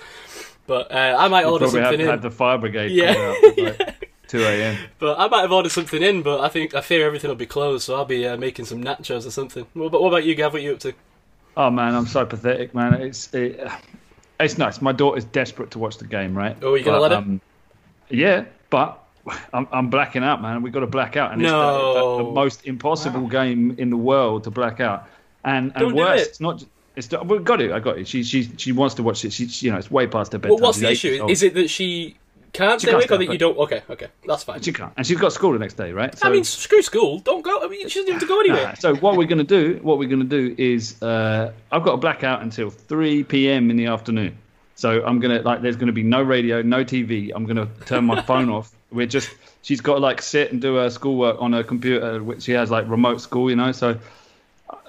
But uh, I might You order have something to in. have the fire brigade Yeah. coming out at like 2 a.m. But I might have ordered something in, but I think I fear everything will be closed, so I'll be uh, making some nachos or something. What about, what about you, Gav? What are you up to? Oh man, I'm so pathetic, man. It's it, it's nice. My daughter's desperate to watch the game, right? Oh, you gonna But, let her? um, Yeah, but I'm, I'm blacking out, man. We've got to black out, and it's the, the, the most impossible game in the world to black out. And Don't and worse, it. it's not. It's we've got it. I got it. She she she wants to watch it. She, she you know it's way past her bedtime. Well, what's She's the issue? Is it that she can't She stay awake, or that you don't? Okay, okay, that's fine. She can't, and she's got school the next day, right? I mean, screw school. Don't go. I mean, she doesn't have to go anywhere. Nah, so what we're gonna do? What we're gonna do is uh, I've got a blackout until 3 p.m. in the afternoon. So I'm gonna like there's gonna be no radio, no TV. I'm gonna turn my phone off. We're just she's got to like sit and do her schoolwork on her computer, which she has like remote school, you know. So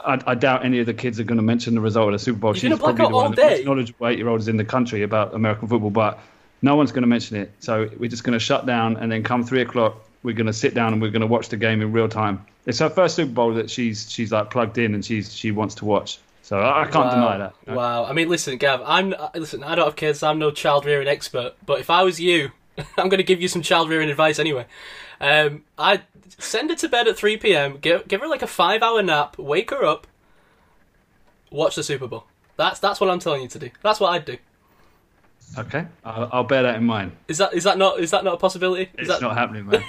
I, I doubt any of the kids are going to mention the result of the Super Bowl. You're She's probably the one all of the most knowledgeable eight-year-olds in the country about American football, but no one's going to mention it. So we're just going to shut down, and then come three o'clock, we're going to sit down and we're going to watch the game in real time. It's her first Super Bowl that she's she's like plugged in and she's she wants to watch. So I, can't wow. deny that. know. Wow. I mean, listen, Gav. I'm uh, listen. I don't have kids. I'm no child rearing expert. But if I was you, I'm going to give you some child rearing advice anyway. Um, I send her to bed at 3 p.m. Give give her like a five hour nap. Wake her up. Watch the Super Bowl. That's that's what I'm telling you to do. That's what I'd do. Okay, I'll, I'll bear that in mind. Is that is that not is that not a possibility? Is It's that not happening, man.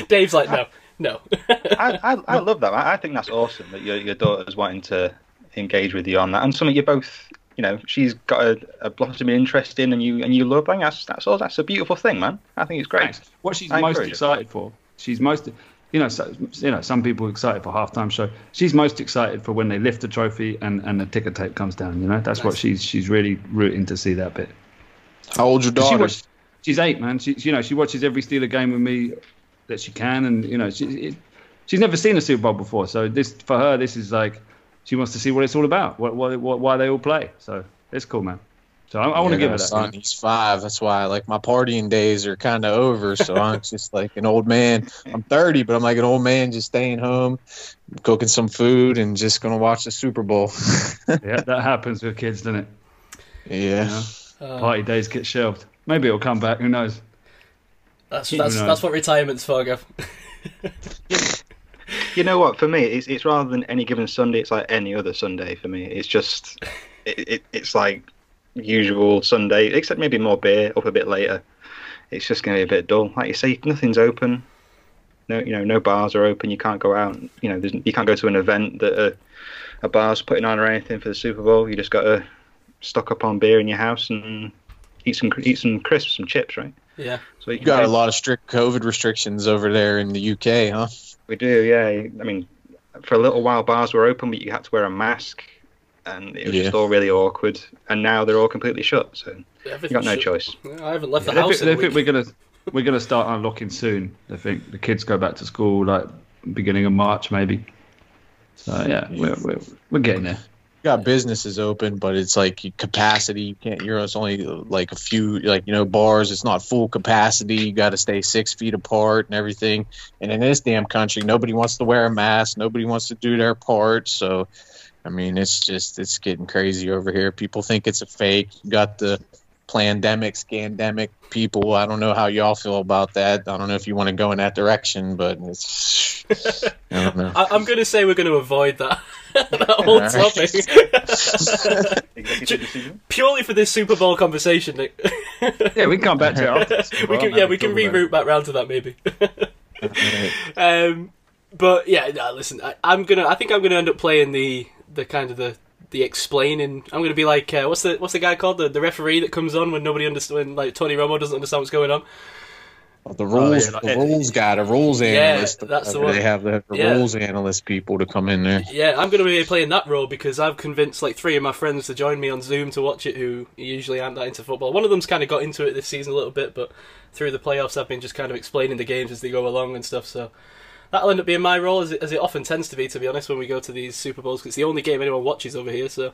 Dave's like no, no. I, I, I love that. I, I think that's awesome that your your daughter's wanting to engage with you on that, and something you're both, you know, she's got a, a blossoming interest in, and you and you love. I that's that's all. That's a beautiful thing, man. I think it's great. Thanks. What she's I most encourage it. excited for, she's most, you know, so, you know, some people are excited for halftime show. She's most excited for when they lift the trophy and, and the ticker tape comes down. You know, that's what she's she's really rooting to see that bit. How old's your But She daughter? she's eight, man. She you know she watches every Steeler game with me that she can, and you know she it, she's never seen a Super Bowl before. So this for her, this is like she wants to see what it's all about, what, what, what why they all play. So it's cool, man. So I, I want to give her that. son. He's five. That's why, like, my partying days are kind of over. So I'm just like an old man. I'm 30, but I'm like an old man, just staying home, cooking some food, and just gonna watch the Super Bowl. Yeah, that happens with kids, doesn't it? yeah. Uh, Party days get shelved. Maybe it'll come back. Who knows? that's Who that's knows? that's what retirement's for, Gav. You know what? For me, it's it's rather than any given Sunday, it's like any other Sunday for me. It's just it, it it's like usual Sunday, except maybe more beer up a bit later. It's just going to be a bit dull. Like you say, nothing's open. No, you know, no bars are open. You can't go out. You know, there's, you can't go to an event that a, a bar's putting on or anything for the Super Bowl. You just got to stock up on beer in your house and eat some eat some crisps, some chips, right? Yeah. So you You got a lot of strict COVID restrictions over there in the UK, huh? We do, yeah. I mean, for a little while bars were open, but you had to wear a mask, and it was Yeah. just all really awkward. And now they're all completely shut, so you Everything got no should- choice. I haven't left the They house. think, in they a think week. we're gonna we're gonna start unlocking soon. I think the kids go back to school like beginning of March, maybe. So yeah, we're we're, we're getting there. Got businesses open, but it's like capacity. You can't. You're it's only like a few, like you know, bars. It's not full capacity. You got to stay six feet apart and everything. And in this damn country, nobody wants to wear a mask. Nobody wants to do their part. So, I mean, it's just it's getting crazy over here. People think it's a fake. You got the pandemic, scandemic people. I don't know how y'all feel about that. I don't know if you want to go in that direction, but it's. I don't know. I, I'm going to say we're going to avoid that that whole Alright. topic Executive decision. purely for this Super Bowl conversation, Nick. Yeah, we can come back to it. After we can, yeah, we can reroute back round to that maybe. um, but yeah, no, listen, I, I'm gonna. I think I'm gonna end up playing the the kind of the the explaining. I'm gonna be like, uh, what's the what's the guy called? The the referee that comes on when nobody understands, when like Tony Romo doesn't understand what's going on. The rules, yeah, like- the rules guy, the rules Yeah, analyst. that's the one. They have the, the Yeah. rules analyst people to come in there. Yeah, I'm going to be playing that role because I've convinced like three of my friends to join me on Zoom to watch it who usually aren't that into football. One of them's kind of got into it this season a little bit, but through the playoffs, I've been just kind of explaining the games as they go along and stuff. So that'll end up being my role, as it, as it often tends to be, to be honest, when we go to these Super Bowls. 'cause it's the only game anyone watches over here. So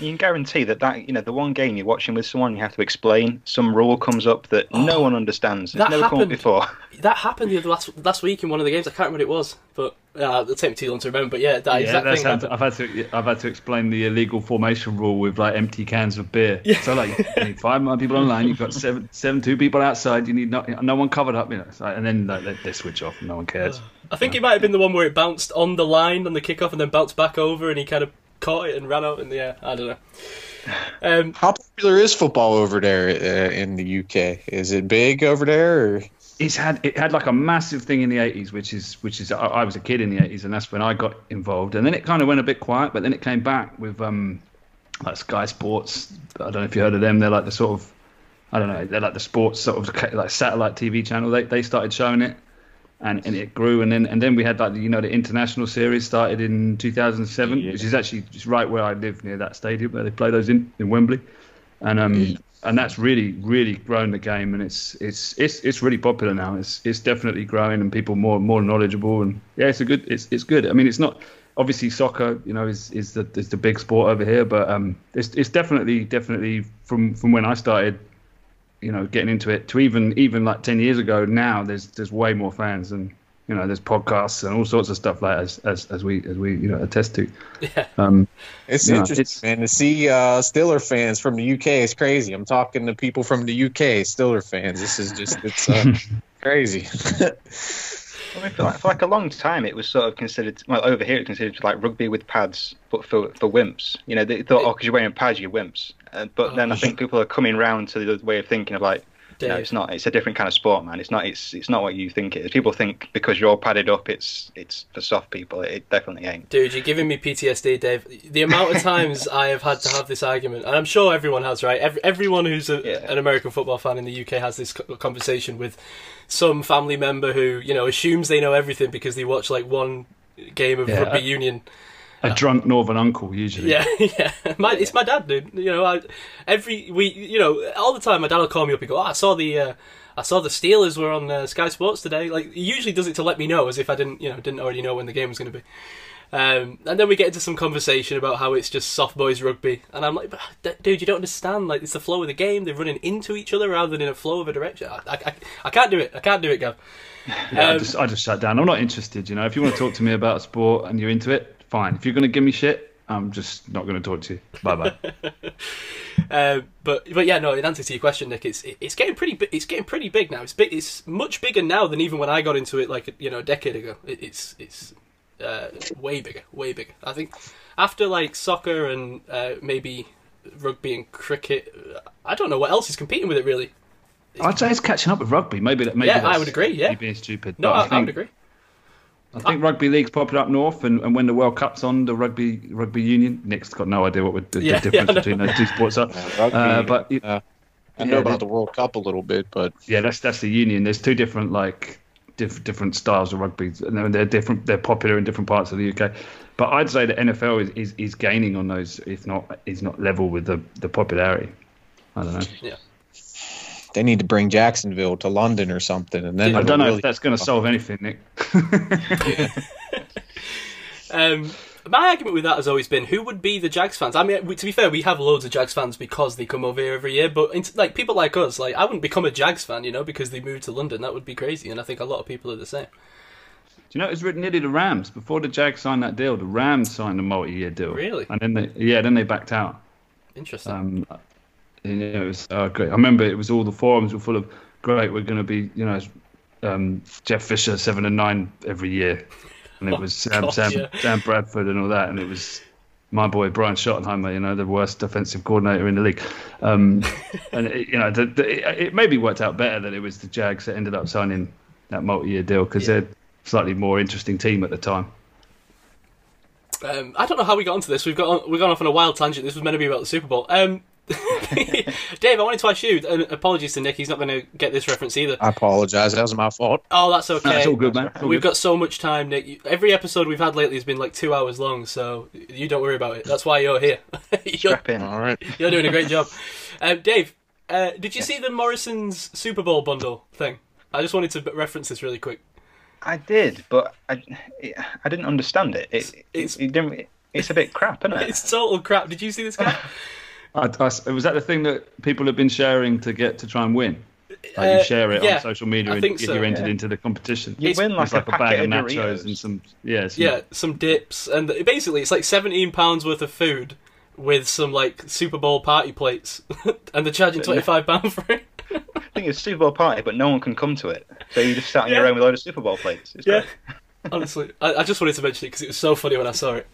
You can guarantee that that you know the one game you're watching with someone, you have to explain. Some rule comes up that no one understands. It's That never come up happened. before. that happened the other last last week in one of the games. I can't remember what it was, but uh, it'll take me too long to remember. But yeah, that Yeah, exact that's thing had to, I've had to I've had to explain the illegal formation rule with like empty cans of beer. Yeah. So like you need five more people online, you've got seven seven two people outside, you need no, no one covered up, you know. So, and then like, they, they switch off, and no one cares. I think it might have been the one where it bounced on the line on the kickoff and then bounced back over, and he kind of caught it and ran out in the air. I don't know. Um, How popular is football over there uh, in the UK? Is it big over there? Or? it's had it had like a massive thing in the 80s which is which is I, I was a kid in the 80s and that's when I got involved and then it kind of went a bit quiet but then it came back with um like Sky Sports I don't know if you heard of them they're like the sort of I don't know they're like the sports sort of like satellite TV channel they they started showing it and, and it grew and then and then we had like you know the international series started in 2007 Yeah. which is actually just right where I live near that stadium where they play those in in Wembley and um Yeah. and that's really really grown the game and it's it's it's it's really popular now it's it's definitely growing and people more more knowledgeable and yeah it's a good it's it's good I mean it's not obviously soccer you know is is the is the big sport over here but um it's it's definitely definitely from from when I started you know getting into it to even even like 10 years ago now there's there's way more fans and you know there's podcasts and all sorts of stuff like as as, as we as we you know attest to Yeah. um It's Yeah, interesting, it's- man. To see uh, Stiller fans from the UK is crazy. I'm talking to people from the UK, Stiller fans. This is just it's uh, crazy. I mean, for, like, for like a long time, it was sort of considered. Well, over here, it's considered like rugby with pads, but for for wimps. You know, they thought, oh, because you're wearing pads, you're wimps. Uh, but then I think people are coming round to the way of thinking of like, no, it's not. It's a different kind of sport, man. It's not. It's it's not what you think it is. People think because you're padded up, it's it's for soft people. It definitely ain't. Dude, you're giving me PTSD, Dave. The amount of times I have had to have this argument, and I'm sure everyone has, right? Every, everyone who's a, Yeah. an American football fan in the UK has this conversation with some family member who, you know, assumes they know everything because they watch like one game of Yeah. rugby union. A drunk northern uncle usually Yeah, yeah. My, it's my dad, dude. You know, I, every week, you know, all the time, my dad will call me up and go, oh, "I saw the, uh, I saw the Steelers were on uh, Sky Sports today." Like, he usually does it to let me know, as if I didn't, you know, didn't already know when the game was going to be. Um, and then we get into some conversation about how it's just soft boys rugby, and I'm like, "Dude, you don't understand. Like, it's the flow of the game. They're running into each other rather than in a flow of a direction. I, I, I, I can't do it. I can't do it, Gav." Yeah, I Um, just I just shut down. I'm not interested. You know, if you want to talk to me about a sport and you're into it, fine. If you're going to give me shit, I'm just not going to talk to you. Bye bye. Uh, but but yeah, no. In answer to your question, Nick, it's it's getting pretty it's getting pretty big now. It's big. It's much bigger now than even when I got into it, like you know, a decade ago. It, it's it's uh, way bigger, way bigger. I think after like soccer and uh, maybe rugby and cricket, I don't know what else is competing with it really. I'd say it's catching up with rugby. Maybe that. Maybe Yeah, I would agree, yeah. being stupid. No, I, I, would agree. I think rugby league's popular up north, and, and when the World Cup's on, the rugby rugby union. Nick's got no idea what would the, Yeah, the difference know. between those two sports are. Rugby, Uh, but you- uh, I yeah, know about the World Cup a little bit, but Yeah, that's that's the union. There's two different like diff- different styles of rugby, and they're- they're different. They're popular in different parts of the UK. But I'd say the NFL is, is, is gaining on those, if not is not level with the, the popularity. I don't know. They need to bring Jacksonville to London or something, and then I I don't know really- if that's going to solve anything, Nick. Um, my argument with that has always been who would be the Jags fans. I mean, to be fair, we have loads of Jags fans because they come over here every year. But in, like people like us, like I wouldn't become a Jags fan, you know, because they moved to London. That would be crazy, and I think a lot of people are the same. Do you know it was written nearly the Rams before the Jags signed that deal? The Rams signed a multi-year deal. Really? And then they yeah, then they backed out. Interesting. Um, you know, it was uh, great. I remember it was all the forums were full of great. We're going to be, you know, um, Jeff Fisher seven and nine every year, and it was Sam, God, Sam, yeah. Sam Bradford and all that, and it was my boy Brian Schottenheimer, you know, the worst defensive coordinator in the league. Um, and it, you know, the, the, it, it maybe worked out better that it was the Jags that ended up signing that multi-year deal because Yeah. they're a slightly more interesting team at the time. Um, I don't know how we got onto this. We've got on, we've gone off on a wild tangent. This was meant to be about the Super Bowl. Um, Dave, I wanted to ask you. And apologies to Nick. He's not going to get this reference either. I apologize. That was my fault. Oh, that's okay. No, it's all good, man. All We've good. got so much time, Nick. Every episode we've had lately has been like two hours long, so you don't worry about it. That's why you're here. you're, Strap in. All right. you're doing a great job. Um, Dave, uh, did you see the Morrison's Super Bowl bundle thing? I just wanted to reference this really quick. I did, but I, I didn't understand it. It, It's- it, it didn't. It's a bit crap, isn't it? It's total crap. Did you see this guy? I, I, was that the thing that people have been sharing to get to try and win? Like Uh, you share it yeah, on social media I and think get so, you entered yeah. into the competition. You It's- win like, it's like a a bag packet of of nachos Doritos. and some yeah, some, Yeah, some dips, and basically it's like seventeen pounds worth of food with some like Super Bowl party plates, and they're charging twenty five pound for it. I think it's a Super Bowl party, but no one can come to it. So you just sat on Yeah. your own with a load of Super Bowl plates. It's Yeah. great. Honestly, I, I just wanted to mention it because it was so funny when I saw it.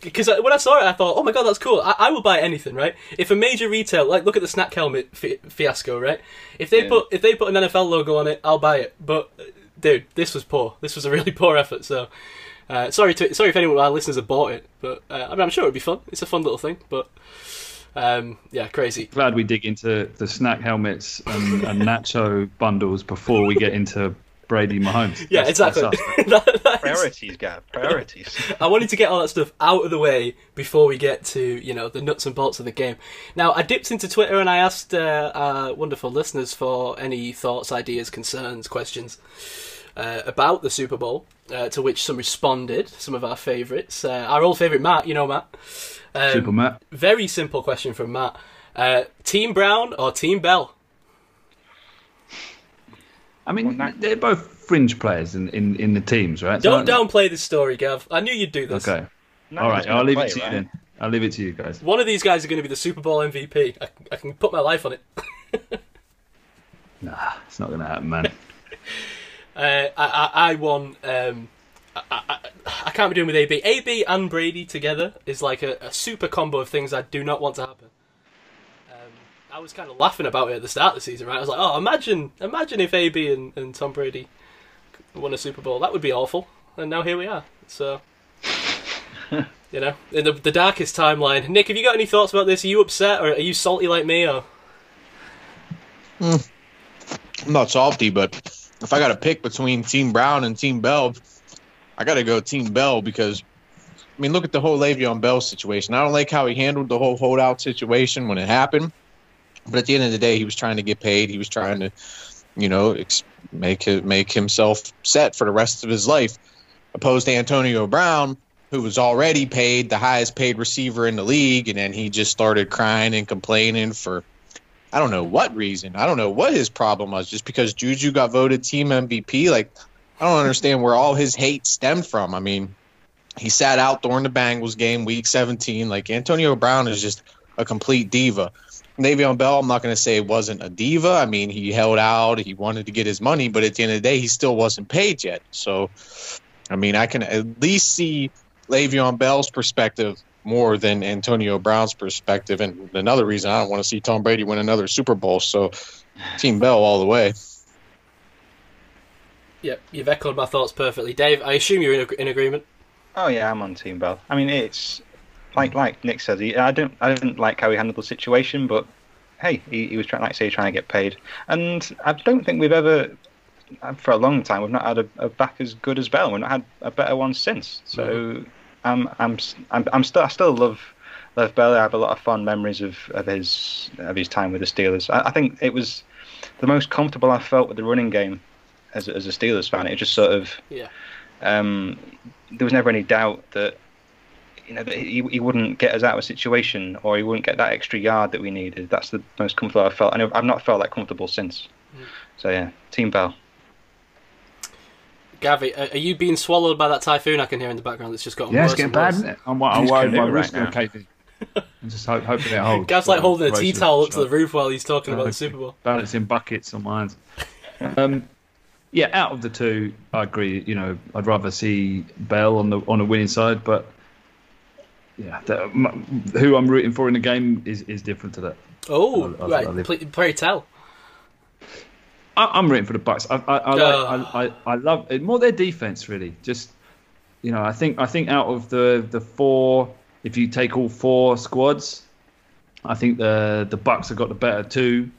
Because I when I saw it, I thought, "Oh my god, that's cool! I, I will buy anything." Right? If a major retail, like look at the snack helmet fi- fiasco, right? If they Yeah. put if they put an NFL logo on it, I'll buy it. But uh, dude, this was poor. This was a really poor effort. So uh, sorry to sorry if anyone of our listeners have bought it, but uh, I mean, I'm sure it'd be fun. It's a fun little thing, but um, yeah, crazy. Glad we dig into the snack helmets and, and nacho bundles before we get into Brady Mahomes. Yeah, That's- exactly. that's us. That- that is- Priorities, Gav. Priorities. I wanted to get all that stuff out of the way before we get to you know the nuts and bolts of the game. Now I dipped into Twitter and I asked uh, our wonderful listeners for any thoughts, ideas, concerns, questions uh, about the Super Bowl. Uh, to which some responded, some of our favourites. Uh, our old favourite Matt, you know Matt. Um, Super Matt. Very simple question from Matt. Uh, Team Brown or Team Bell? I mean, that- they're both fringe players in, in, in the teams, right? Don't So- downplay this story, Gav. I knew you'd do this. Okay. No All one's right. gonna I'll leave play, it to you then. I'll leave it to you guys. One of these guys are going to be the Super Bowl MVP. I, I can put my life on it. Nah, it's not going to happen, man. Uh, I, I, I won. Um, I, I, I can't be doing with AB. AB and Brady together is like a, a super combo of things I do not want to happen. I was kind of laughing about it at the start of the season, right? I was like, "Oh, imagine, imagine if AB and, and Tom Brady won a Super Bowl. That would be awful." And now here we are. So, you know, in the, the darkest timeline. Nick, have you got any thoughts about this? Are you upset or are you salty like me? Or hmm. I'm not salty, but if I got to pick between Team Brown and Team Bell, I got to go Team Bell because, I mean, look at the whole Le'Veon Bell situation. I don't like how he handled the whole holdout situation when it happened, but at the end of the day, he was trying to get paid. He was trying to, you know, ex- make make himself set for the rest of his life. Opposed to Antonio Brown, who was already paid the highest paid receiver in the league, and then he just started crying and complaining for I don't know what reason. I don't know what his problem was. Just because Juju got voted team MVP, like I don't understand where all his hate stemmed from. I mean, he sat out during the Bengals game, Week 17. Like Antonio Brown is just a complete diva. Le'Veon Bell, I'm not going to say wasn't a diva. I mean, he held out, he wanted to get his money, but at the end of the day, he still wasn't paid yet. So, I mean, I can at least see Le'Veon Bell's perspective more than Antonio Brown's perspective. And another reason I don't want to see Tom Brady win another Super Bowl. So, Team Bell all the way. Yep, you've echoed my thoughts perfectly, Dave. I assume you're in, ag- in agreement. Oh yeah, I'm on Team Bell. I mean, it's like like Nick says, He, I don't I didn't like how he handled the situation, but hey, he, he was trying, like say, trying to get paid. And I don't think we've ever, for a long time, we've not had a, a back as good as Bell. We've not had a better one since. So I'm I'm s- I'm I'm still I still love. Love Bell. I have a lot of fond memories of, of his of his time with the Steelers. I, I think it was the most comfortable I felt with the running game as, a- as a Steelers fan. It just sort of Yeah. um, there was never any doubt that you know that he, he wouldn't get us out of a situation or he wouldn't get that extra yard that we needed. That's the most comfortable I've felt, and I've I've not felt that comfortable since. So yeah, Team Bell. Gavi, are are you being swallowed by that typhoon I can hear in the background that's just gotten Yeah, worse it's getting and bad, worse? isn't it? I'm, I'm worried canoe my right roof's going now? to cave in. And just hope, hoping it holds. Gav's like holding a tea towel up to the roof while he's talking about the Super Bowl. balancing buckets on my hands. Um, yeah, out of the two, I agree. You know, I'd rather see Bell on the on the winning side, but yeah, the, m- who I'm rooting for in the game is, is different to that. Oh, I'll- I'll- right. Leave- pray tell. I, I'm rooting for the Bucs. I, I, I, Oh. like, I, I, I love it more their defense. Really, just you know, I think I think out of the the four, if you take all four squads, I think the the Bucs have got the better two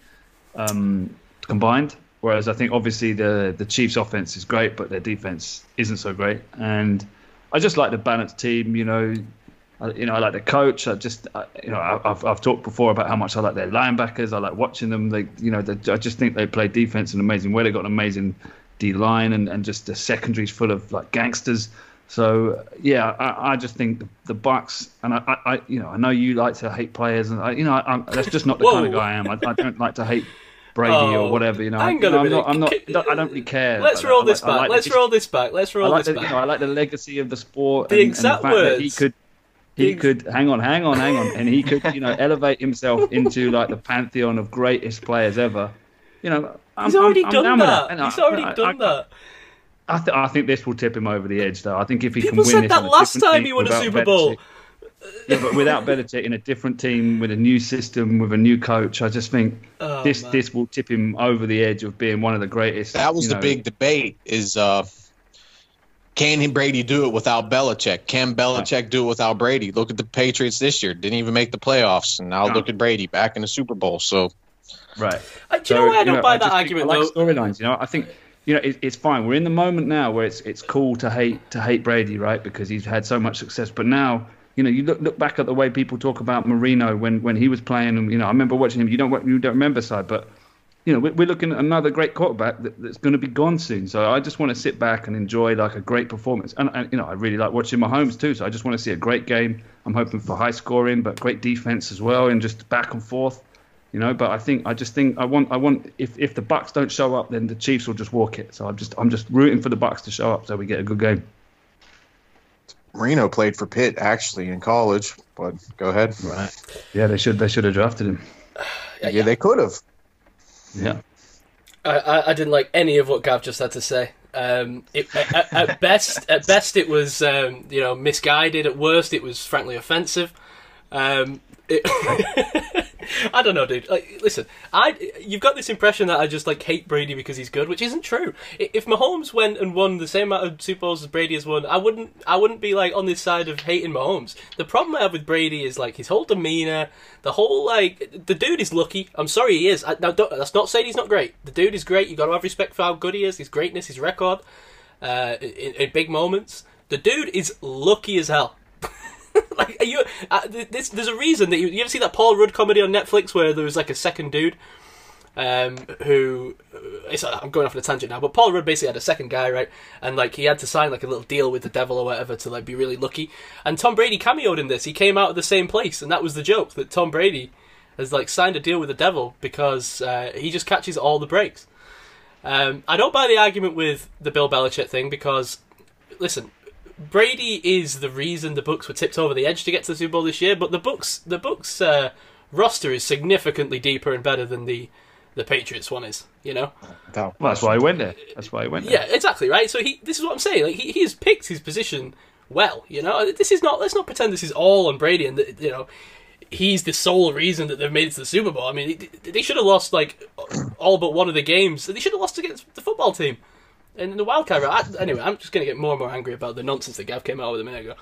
um, combined. Whereas I think obviously the the Chiefs' offense is great, but their defense isn't so great. And I just like the balanced team. You know, I, you know I like the coach. I just I, you know I, I've I've talked before about how much I like their linebackers. I like watching them. They you know I just think they play defense in an amazing way. They got an amazing D line and and just the secondary's full of like gangsters. So yeah, I, I just think the, the Bucs and I, I, I you know I know you like to hate players and I, you know I, that's just not the kind of guy I am. I, I don't like to hate Brady Oh, or whatever. You know, Hang on a I'm, not. I'm not. I don't really care. Let's roll this like- back. like Let's the- roll this back. Let's roll like this the, you back. know, I like the legacy of the sport. The and, exact and the fact that he words. could, he ex- could hang on, hang on, hang on, and he could, you know, elevate himself into like the pantheon of greatest players ever. You know, I'm, He's already I'm, I'm done that. And He's I- already I- done I- that. I, th- I think this will tip him over the edge, though. I think if he People can win said this that last time he won a Super Bowl. Belichick- yeah, but without Belichick in a different team with a new system with a new coach, I just think Oh, this man. this will tip him over the edge of being one of the greatest. That was you the know- big debate: is uh, can Brady do it without Belichick? Can Belichick do it without Brady? Look at the Patriots this year; didn't even make the playoffs, and now No. look at Brady back in the Super Bowl. So right. Uh, do you know why I don't buy that argument I like storylines. You know, I think you know it, it's fine. We're in the moment now where it's it's cool to hate to hate Brady, right? Because he's had so much success. But now, you know, you look look back at the way people talk about Marino when when he was playing, and you know, I remember watching him. You don't you don't remember side, but you know, we're, we're looking at another great quarterback that, that's going to be gone soon. So I just want to sit back and enjoy like a great performance. And, and you know, I really like watching Mahomes too. So I just want to see a great game. I'm hoping for high scoring, but great defense as well, and just back and forth. You know, but I think I just think I want I want if, if the Bucs don't show up, then the Chiefs will just walk it. So I'm just I'm just rooting for the Bucs to show up so we get a good game. Marino played for Pitt actually in college, but go ahead. Right. Yeah, they should they should have drafted him. Yeah, they could have. Yeah. I, I, didn't like any of what Gav just had to say. Um, it, at, at best, at best, it was um, you know misguided. At worst, it was frankly offensive. Um, it, I don't know, dude. Like, listen, I you've got this impression that I just like hate Brady because he's good, which isn't true. If Mahomes went and won the same amount of Super Bowls as Brady has won, I wouldn't I wouldn't be like on this side of hating Mahomes. The problem I have with Brady is like his whole demeanor, the whole like the dude is lucky. I'm sorry, he is. I, now, that's not saying he's not great. The dude is great. You got to have respect for how good he is, his greatness, his record, uh, in, in big moments. The dude is lucky as hell. like are you uh, this, there's a reason that you, you ever see that Paul Rudd comedy on Netflix where there was like a second dude um, who uh, it's, I'm going off on a tangent now, but Paul Rudd basically had a second guy, right? And like he had to sign like a little deal with the devil or whatever to like be really lucky. And Tom Brady cameoed in this. He came out of the same place, and that was the joke that Tom Brady has like signed a deal with the devil because uh, he just catches all the breaks. Um, I don't buy the argument with the Bill Belichick thing because listen, Brady is the reason the Bucs were tipped over the edge to get to the Super Bowl this year, but the Bucs the Bucs uh, roster is significantly deeper and better than the the Patriots one is. You know. Well, that's why he went there. That's why he went there. Yeah, exactly right. So he this is what I'm saying. Like he, he has picked his position well. You know, this is not. Let's not pretend this is all on Brady and that, you know he's the sole reason that they've made it to the Super Bowl. I mean, they, they should have lost like all but one of the games. They should have lost against the football team. And the wild card. I, anyway, I'm just going to get more and more angry about the nonsense that Gav came out with a minute ago.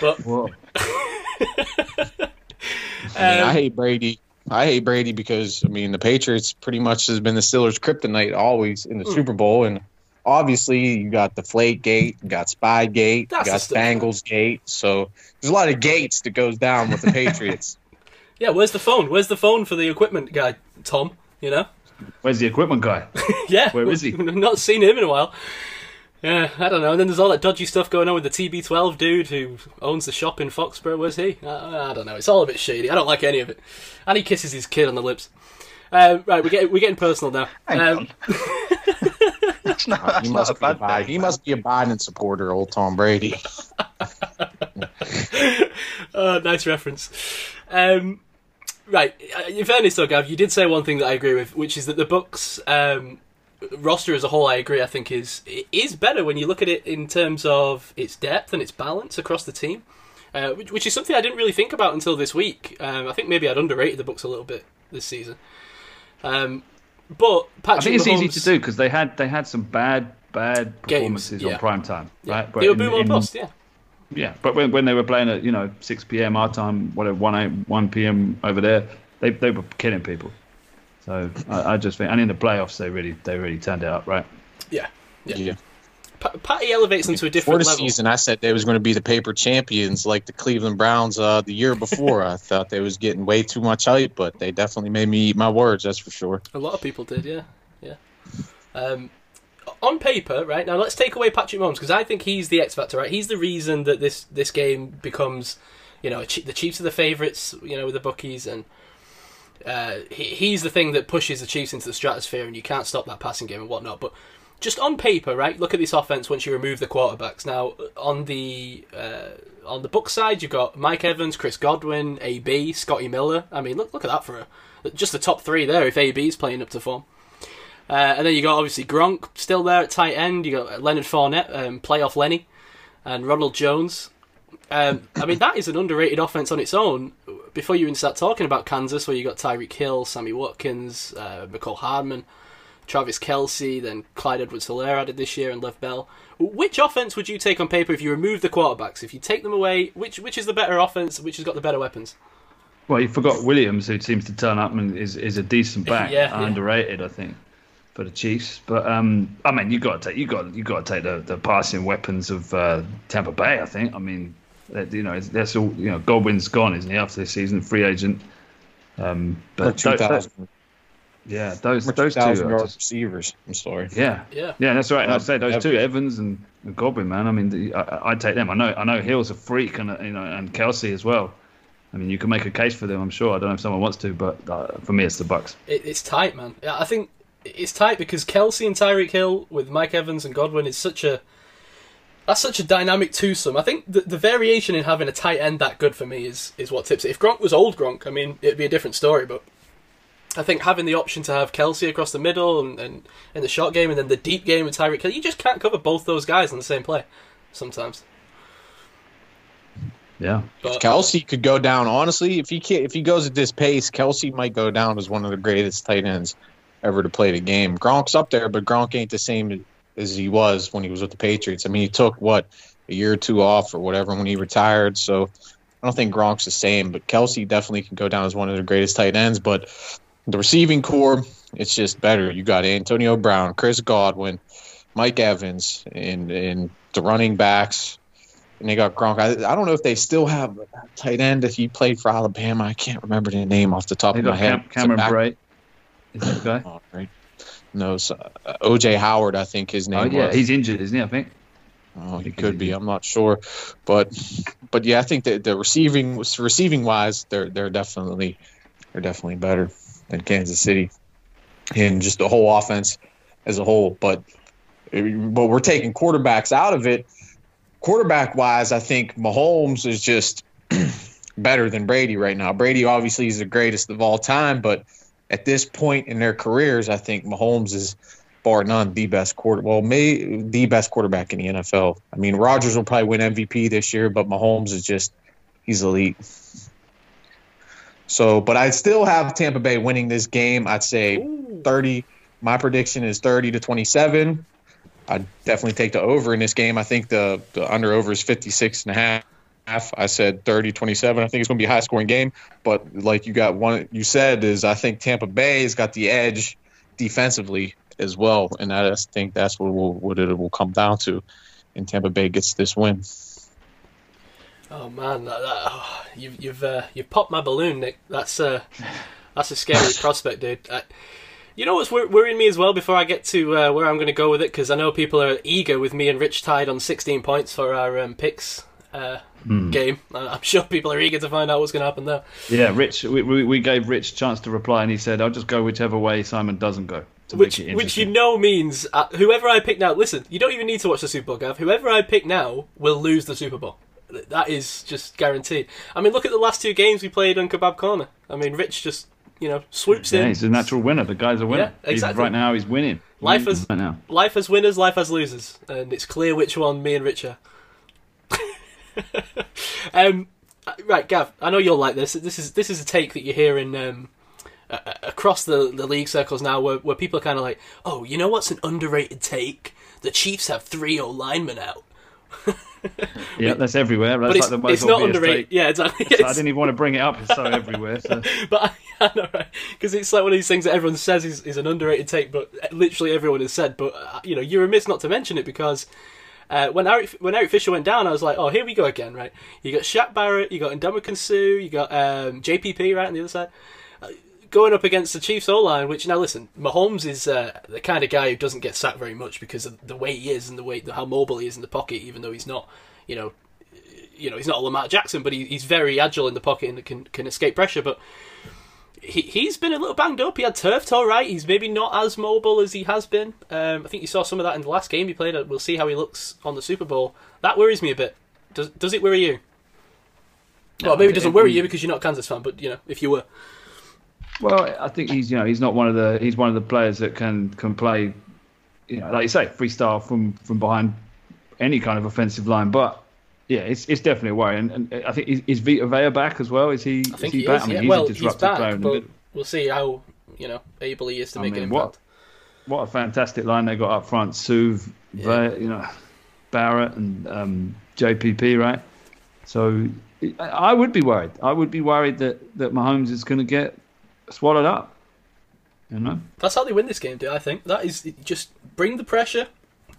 But I, mean, I hate Brady. I hate Brady because I mean the Patriots pretty much has been the Steelers' kryptonite always in the Hmm. Super Bowl, and obviously you got the Flake Gate, you got Spy Gate, That's you got Spangles Gate. So there's a lot of gates that goes down with the Patriots. yeah, where's the phone? Where's the phone for the equipment guy, Tom? You know? Where's the equipment guy? Yeah. Where is he? We've not seen him in a while. Yeah, I don't know. And then there's all that dodgy stuff going on with the TB12 dude who owns the shop in Foxborough. Where's he? I, I don't know. It's all a bit shady. I don't like any of it. And he kisses his kid on the lips. Um, right, we're getting, we're getting personal now. Hang Um, on. that's not, that's he must a be a bad Biden. He must be a Biden supporter, old Tom Brady. oh, nice reference. Um, right, uh, in fairness though, Gav, you did say one thing that I agree with, which is that the Bucs um, roster as a whole, I agree. I think is is better when you look at it in terms of its depth and its balance across the team, uh, which, which is something I didn't really think about until this week. Um, I think maybe I'd underrated the Bucs a little bit this season. Um, but Patrick I think it's easy to do because they had they had some bad bad Games, performances yeah. on prime time, Yeah, right? they were in- boom or in- bust. Yeah, Yeah, but when, when they were playing at you know six p.m. our time, whatever one a- one p.m. over there, they they were killing people. So I, I just think, and in the playoffs, they really they really turned it up, right? yeah, yeah. Yeah. Pa- Patty elevates them to a Before different the level. season, I said they was going to be the paper champions like the Cleveland Browns uh, the year before. I thought they was getting way too much hype, but they definitely made me eat my words. That's for sure. A lot of people did, yeah, yeah. Um, on paper, right now, let's take away Patrick Mahomes because I think he's the X factor. Right, he's the reason that this this game becomes, you know, the Chiefs are the favourites, you know, with the bookies, and uh, he, he's the thing that pushes the Chiefs into the stratosphere, and you can't stop that passing game and whatnot. But just on paper, right? Look at this offense once you remove the quarterbacks. Now, on the uh, on the book side, you've got Mike Evans, Chris Godwin, AB, Scotty Miller. I mean, look look at that for a, just the top three there. If AB's playing up to form. Uh, and then you got obviously Gronk still there at tight end. You got Leonard Fournette, um, playoff Lenny, and Ronald Jones. Um, I mean, that is an underrated offense on its own. Before you even start talking about Kansas, where you got Tyreek Hill, Sammy Watkins, uh, Mecole Hardman, Travis Kelce, then Clyde Edwards-Helaire added this year, and Lev Bell. Which offense would you take on paper if you remove the quarterbacks? If you take them away, which which is the better offense? Which has got the better weapons? Well, you forgot Williams, who seems to turn up and is, is a decent back, Yeah, yeah. underrated, I think, for the Chiefs. But um, I mean, you got to take you got you got to take the, the passing weapons of uh, Tampa Bay. I think. I mean, that, you know, that's all. You know, Godwin's gone, isn't he? After this season, free agent. Um, but tho- tho- 2,000 yeah, those or those two. 2,000 Are yard just, receivers. I'm sorry. yeah, Yeah. yeah, that's right. I'd say those Ev- two, Evans and, and Godwin, man. I mean, the, I, I'd take them. I know, I know, Hill's a freak, and uh, you know, and Kelce as well. I mean, you can make a case for them. I'm sure. I don't know if someone wants to, but uh, for me, it's the Bucs. It, it's tight, man. Yeah, I think it's tight because Kelce and Tyreek Hill with Mike Evans and Godwin is such a that's such a dynamic twosome. I think the, the variation in having a tight end that good for me is is what tips it. If Gronk was old Gronk, I mean, it'd be a different story. But I think having the option to have Kelce across the middle and, and in the short game and then the deep game with Tyreek Hill, you just can't cover both those guys in the same play sometimes. Yeah, But Kelce could go down. Honestly, if he can, if he goes at this pace, Kelce might go down as one of the greatest tight ends ever to play the game. Gronk's up there, but Gronk ain't the same as he was when he was with the Patriots. I mean, he took what a year or two off or whatever when he retired. So I don't think Gronk's the same, but Kelce definitely can go down as one of the greatest tight ends. But the receiving core, it's just better. You got Antonio Brown, Chris Godwin, Mike Evans, and and the running backs. And they got Gronk. I, I don't know if they still have a tight end if he played for Alabama. I can't remember the name off the top they of my head. Cam- a Cameron back- Brate. Is that guy? Oh, right. No, so, uh, OJ Howard, I think his name Oh yeah, was. he's injured, isn't he? I think. Oh, he could be. I'm not sure, but but yeah, I think that the receiving receiving wise, they're they're definitely they're definitely better than Kansas City, and just the whole offense as a whole. But but we're taking quarterbacks out of it. Quarterback wise, I think Mahomes is just better than Brady right now. Brady obviously is the greatest of all time, but at this point in their careers, I think Mahomes is bar none the best quarter. Well, may the best quarterback in the NFL. I mean, Rodgers will probably win MVP this year, but Mahomes is just he's elite. So, but I'd still have Tampa Bay winning this game. I'd say Ooh. 30. My prediction is 30 to 27. I'd definitely take the over in this game. I think the, the under over is 56 and a half. I said 30 27. I think it's going to be a high scoring game. But like you got one, you said is I think Tampa Bay has got the edge defensively as well. And I just think that's what, will, what it will come down to. And Tampa Bay gets this win. Oh man, that, that, oh, you've you've uh, you've popped my balloon, Nick. That's uh, that's a scary prospect, dude. Uh, you know what's wor- worrying me as well? Before I get to uh, where I'm going to go with it, because I know people are eager with me and Rich tied on 16 points for our um, picks uh, game. I- I'm sure people are eager to find out what's going to happen there. Yeah, Rich. We, we, gave Rich a chance to reply, and he said, "I'll just go whichever way Simon doesn't go." Which, which you know means uh, whoever I pick now. Listen, you don't even need to watch the Super Bowl, Gav. Whoever I pick now will lose the Super Bowl. That is just guaranteed. I mean, look at the last two games we played on Kebab Corner. I mean, Rich just you know swoops Yeah, in. he's a natural winner. The guy's a winner. Yeah, exactly. He's, right now, he's winning. Life is- right now. Life has winners, life has losers, and it's clear which one me and Rich are. um, uh, right, Gav. I know you'll like this. This is this is a take that you hear in um, a- across the the league circles now, where where people are kind of like, "Oh, you know what's an underrated take? The Chiefs have three O linemen out." Yeah, that's everywhere. That's but it's, like the most it's not underrated. take. Yeah, exactly. So I didn't even want to bring it up. It's so everywhere. So. but I, I know, right? Because it's like one of these things that everyone says is, is an underrated take, but literally everyone has said. But uh, you know, you're remiss not to mention it because uh, when Eric when Eric Fisher went down, I was like, oh, here we go again, right? You got Shaq Barrett, you got Ndamukong Suh, you got um, JPP right on the other side. Uh, Going up against the Chiefs O line, which now listen, Mahomes is uh, the kind of guy who doesn't get sacked very much because of the way he is and the way how mobile he is in the pocket, even though he's not, you know, you know, he's not a Lamar Jackson, but he, he's very agile in the pocket and can can escape pressure. But he he's been a little banged up. He had turf toe, right? He's maybe not as mobile as he has been. Um, I think you saw some of that in the last game he played. We'll see how he looks on the Super Bowl. That worries me a bit. Does does it worry you? well, maybe it doesn't worry you because you're not a Kansas fan, but you know, if you were, Well, I think he's you know he's not one of the he's one of the players that can can play, you know, like you say, freestyle from from behind any kind of offensive line. But yeah, it's it's definitely a worry. And, and I think is, is Vita Vea back as well? Is he? I think is he, he back? is. I mean, yeah. he's well, a he's back, player in but middle. we'll see how you know able he is to I make mean, an what- impact. What a fantastic line they got up front. Suh, Yeah. Vea, you know, Barrett and um, JPP, right? So I, I would be worried. I would be worried that that Mahomes is going to get swallowed up. You know. That's how they win this game, do I think. That is just bring the pressure.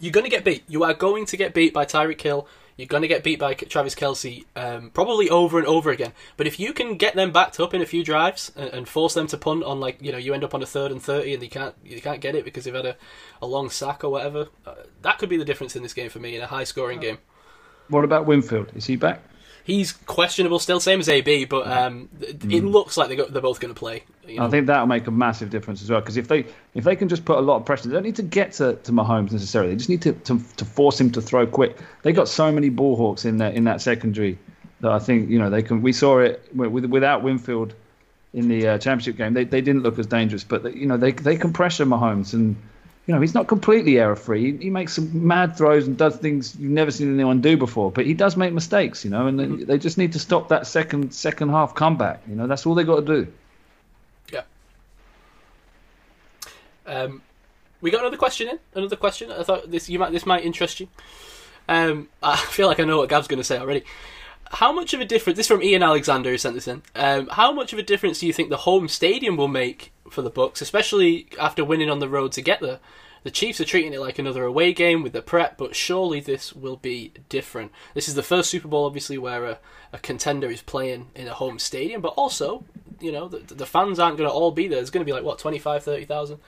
You're going to get beat. You are going to get beat by Tyreek Hill. You're going to get beat by Travis Kelce, um, probably over and over again. But if you can get them backed up in a few drives and, and force them to punt on, like you know, you end up on a third and thirty, and you can't you can't get it because they've had a, a long sack or whatever. Uh, that could be the difference in this game for me in a high scoring game. What about Winfield? Is he back? He's questionable still, same as AB, but um, th- it looks like they go, they're both going to play. You know? I think that'll make a massive difference as well. Because if they if they can just put a lot of pressure, they don't need to get to, to Mahomes necessarily. They just need to, to to force him to throw quick. They got so many ball hawks in that in that secondary that I think you know they can. We saw it with, without Winfield in the uh, championship game. They they didn't look as dangerous, but they, you know they they can pressure Mahomes and. You know, he's not completely error free. He, he makes some mad throws and does things you've never seen anyone do before. But he does make mistakes, you know, and they, they just need to stop that second second half comeback. You know, that's all they got to do. Um, we got another question in. Another question. I thought this you might this might interest you. Um, I feel like I know what Gab's going to say already. How much of a difference? This is from Ian Alexander who sent this in. Um, how much of a difference do you think the home stadium will make for the Bucs, especially after winning on the road to get there? The Chiefs are treating it like another away game with the prep, but surely this will be different. This is the first Super Bowl, obviously, where a, a contender is playing in a home stadium, but also, you know, the, the fans aren't going to all be there. There's going to be like, what, 25, 30,000?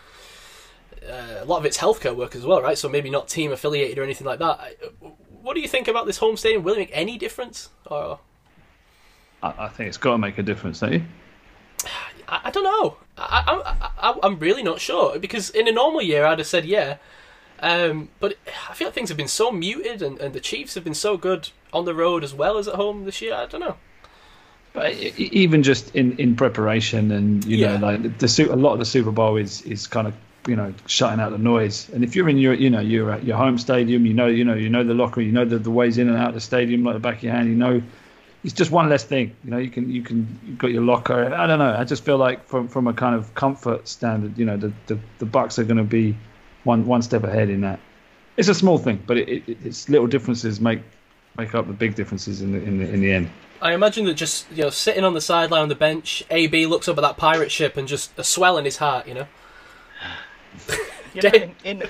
Uh, a lot of it's healthcare work as well, right? So maybe not team affiliated or anything like that. What do you think about this home stadium? Will it make any difference? Or I, I think it's got to make a difference, don't you? I, I don't know. I, I, I, I'm really not sure because in a normal year I'd have said yeah, um, but I feel like things have been so muted and, and the Chiefs have been so good on the road as well as at home this year. I don't know. But even just in, in preparation, and you Yeah. know, like the Su- a lot of the Super Bowl is is kind of you know shutting out the noise. And if you're in your you know you're at your home stadium, you know you know you know the locker, you know the, the ways in and out of the stadium like the back of your hand. You know, it's just one less thing. You know, you can you can you've got your locker. I don't know. I just feel like from from a kind of comfort standard, you know, the the, the Bucs are going to be one one step ahead in that. It's a small thing, but it, it, it's little differences make make up the big differences in the in the in the end. I imagine that just you know sitting on the sideline on the bench, AB looks up at that pirate ship and just a swell in his heart. You know, You know, in, in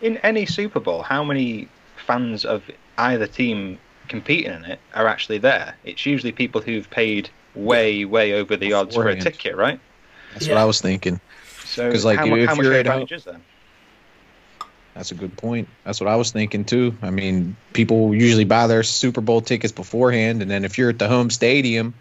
in any Super Bowl, how many fans of either team competing in it are actually there? It's usually people who've paid way, way over the odds for a ticket, right? That's Yeah. what I was thinking. So 'Cause, like, how, if how much you're of at home- advantage is there? That's a good point. That's what I was thinking too. I mean, people usually buy their Super Bowl tickets beforehand, and then if you're at the home stadium,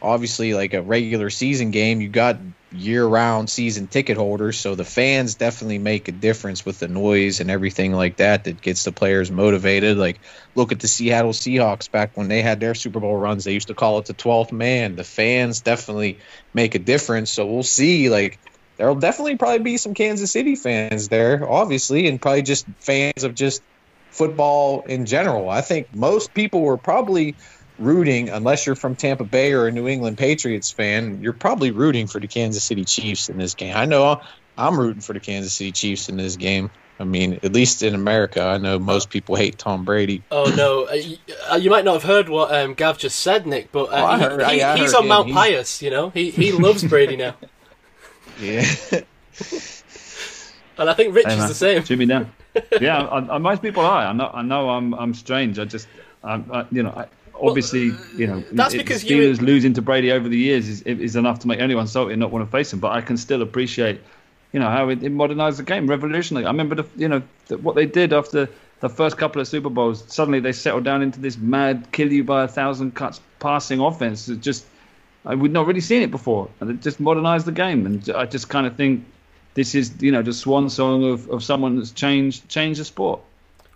obviously like a regular season game, you got year-round season ticket holders, so the fans definitely make a difference with the noise and everything like that that gets the players motivated. Like look at the Seattle Seahawks back when they had their Super Bowl runs, they used to call it the 12th man. The fans definitely make a difference. So we'll see like there'll definitely probably be some Kansas City fans there, obviously, and probably just fans of just football in general. I think most people were probably rooting, unless you're from Tampa Bay or a New England Patriots fan, you're probably rooting for the Kansas City Chiefs in this game. I know I'm rooting for the Kansas City Chiefs in this game. I mean, at least in America, I know most people hate Tom Brady. Oh no, uh, you, uh, you might not have heard what um, Gav just said, Nick, but uh, Oh, I he- heard- he- I- I he's on him. Mount He's- Pius. You know, he he loves Brady now, Yeah. and I think Rich Hey, is the same. Jimmy down. yeah, I, I, most people are. I know. I know. I'm. I'm strange. I just. I'm. I, you know. I, obviously, you know. Uh, that's it- because the you- Steelers losing to Brady over the years is is enough to make anyone salty and not want to face him. But I can still appreciate, you know, how it, it modernized the game, revolutionary. I remember the, you know, the, what they did after the first couple of Super Bowls. Suddenly they settled down into this mad, kill you by a thousand cuts passing offense. It just. Uh, I would not really seen it before, and it just modernized the game. And I just kind of think this is you know the swan song of, of someone that's changed changed the sport.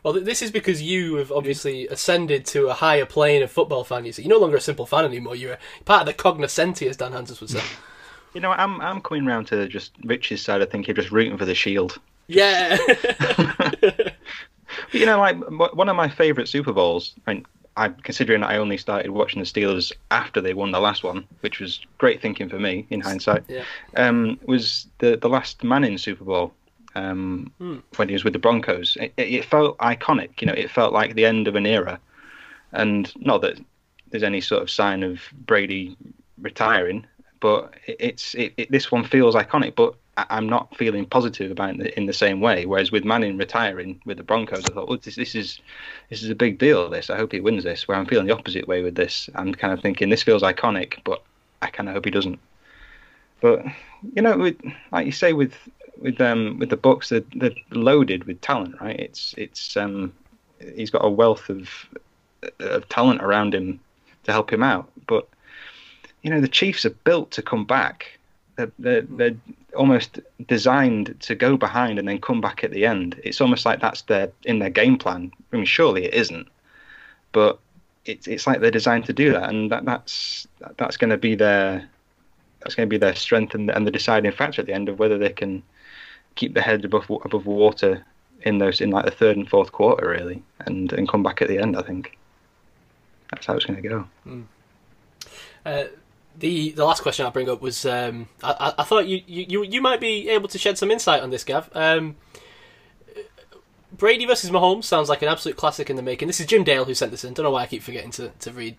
Well, this is because you have obviously ascended to a higher plane of football fan. You see, you're no longer a simple fan anymore. You're a part of the cognoscenti, as Dan Hanzus would say. You know, I'm I'm coming round to just Rich's side. I think you're just rooting for the Shield. Yeah. But, you know, like one of my favourite Super Bowls, I considering I only started watching the Steelers after they won the last one, which was great thinking for me in hindsight. Yeah. Um, was the the last Manning Super Bowl um, Hmm. when he was with the Broncos. It, it felt iconic. You know, it felt like the end of an era, and not that there's any sort of sign of Brady retiring, but it, it's it, this one feels iconic. But I- I'm not feeling positive about it in the same way. Whereas with Manning retiring with the Broncos, I thought, well, this, this is this is a big deal. This I hope he wins this. Where I'm feeling the opposite way with this. I'm kind of thinking this feels iconic, but I kind of hope he doesn't. But you know, with, like you say, with with um with the Bucs, they're, they're loaded with talent, right? It's it's um he's got a wealth of of talent around him to help him out. But you know, the Chiefs are built to come back. They're, they're, they're almost designed to go behind and then come back at the end. It's almost like that's their in their game plan. I mean, surely it isn't, but it's it's like they're designed to do that, and that, that's that's going to be their that's going to be their strength and, and the deciding factor at the end of whether they can keep the head above above water in those in like the third and fourth quarter really, and and come back at the end. I think that's how it's going to go. Uh, the the last question I bring up was um, I, I- I thought you, you you might be able to shed some insight on this, Gav. Um, Brady versus Mahomes sounds like an absolute classic in the making. This is Jim Dale who sent this in. Don't know why I keep forgetting to, to read.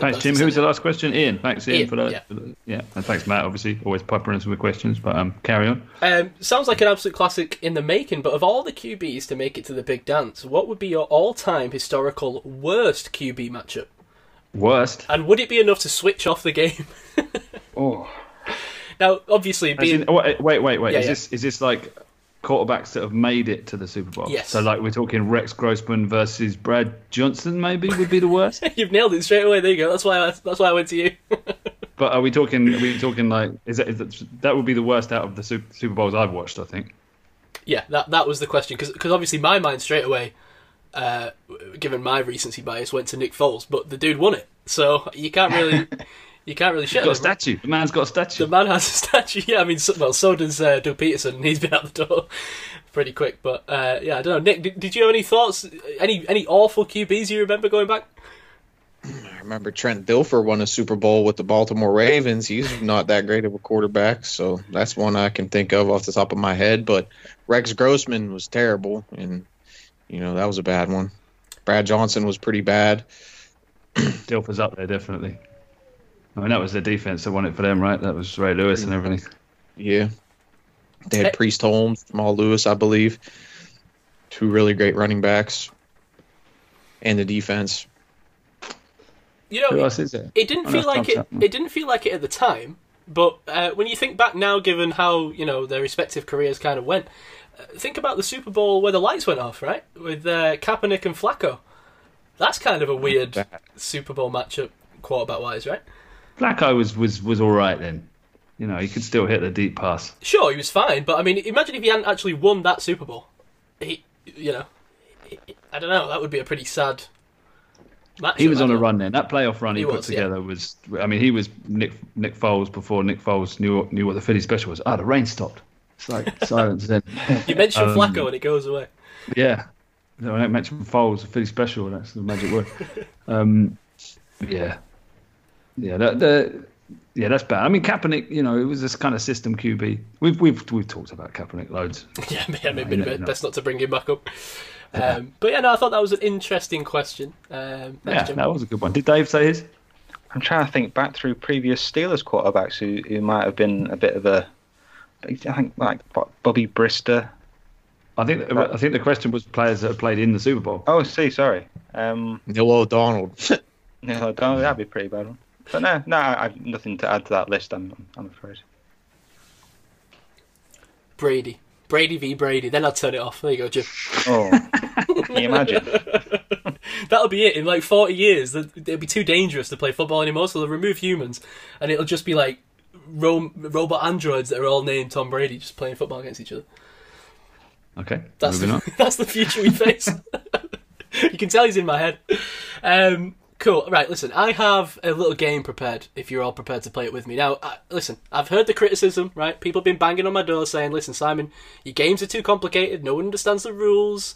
Thanks, Jim. Who was the last question? Ian. Thanks, Ian, Ian, for that. yeah. for the- yeah. And thanks, Matt. Obviously, always peppering us with questions. But um, carry on. Um, sounds like an absolute classic in the making. But of all the QBs to make it to the big dance, what would be your all-time historical worst QB matchup? Worst. And would it be enough to switch off the game? Oh, now, obviously, being in- wait, wait, wait. wait. Yeah, is yeah. this is this like quarterbacks that have made it to the Super Bowl? Yes. So like we're talking Rex Grossman versus Brad Johnson, maybe would be the worst. you've nailed it straight away. There you go. That's why I, that's why I went to you. but are we talking? Are we talking like is that, is that that would be the worst out of the Super, Bowls I've watched? I think. Yeah, that that was the question because obviously my mind straight away, uh, given my recency bias, went to Nick Foles, but the dude won it, so you can't really you can't really shit. Got a statue. The man's got a statue. The man has a statue. Yeah, I mean, so, well, so does uh, Doug Pederson, and he's been out the door pretty quick. But uh, yeah, I don't know. Nick, did, did you have any thoughts? Any any awful QBs you remember going back? I remember Trent Dilfer won a Super Bowl with the Baltimore Ravens. He's not that great of a quarterback, so that's one I can think of off the top of my head. But Rex Grossman was terrible, and you know that was a bad one. Brad Johnson was pretty bad. Dilfer's up there definitely. I mean that was the defense that won it for them, right? That was Ray Lewis and everything. Yeah, they had Priest Holmes, Jamal Lewis, I believe. Two really great running backs, and the defense. You know, Who else is there? It didn't Oh, feel like it. Chapman. It didn't feel like it at the time. But uh, when you think back now, given how you know their respective careers kind of went, uh, think about the Super Bowl where the lights went off, right? With uh, Kaepernick and Flacco. That's kind of a weird Super Bowl matchup, quarterback wise, right? Flacco was was was all right then. You know, he could still hit the deep pass. Sure, he was fine, but I mean, imagine if he hadn't actually won that Super Bowl. He, you know, he- I don't know. That would be a pretty sad. Matchup, He was on a run then. That playoff run he, He put was, yeah. together was. I mean, he was Nick Nick Foles before Nick Foles knew knew what the Philly special was. Ah, the rain stopped. It's like silence then. You mention Um, Flacco and it goes away. Yeah. No, I don't mention Foles, the Philly special. That's the magic word. Um, yeah. Yeah. That, the, yeah, that's bad. I mean, Kaepernick. You know, it was this kind of system QB. We've we've we've talked about Kaepernick loads. Yeah, yeah, maybe know, a bit best not to bring him back up. Um, but yeah, no, I thought that was an interesting question. Um, Yeah, Jim. that was a good one. Did Dave say his? I'm trying to think back through previous Steelers quarterbacks who, who might have been a bit of a. I think like Bubby Brister. I think I think the question was players that have played in the Super Bowl. Oh, see, sorry. Um, Neil O'Donnell. no, don't, that'd be a pretty bad one. But no, no, I- I've nothing to add to that list. I'm, I'm afraid. Brady, Brady v Brady. Then I'll turn it off. There you go, Jim. Oh, can you imagine? That'll be it. In like forty years, th- it'll be too dangerous to play football anymore. So they'll remove humans, and it'll just be like ro- robot androids that are all named Tom Brady, just playing football against each other. Okay, That's moving the, on. that's the future we face. you can tell he's in my head. Um, Cool. Right, listen, I have a little game prepared if you're all prepared to play it with me. Now, uh, listen, I've heard the criticism, right? People have been banging on my door saying, listen, Simon, your games are too complicated, no one understands the rules,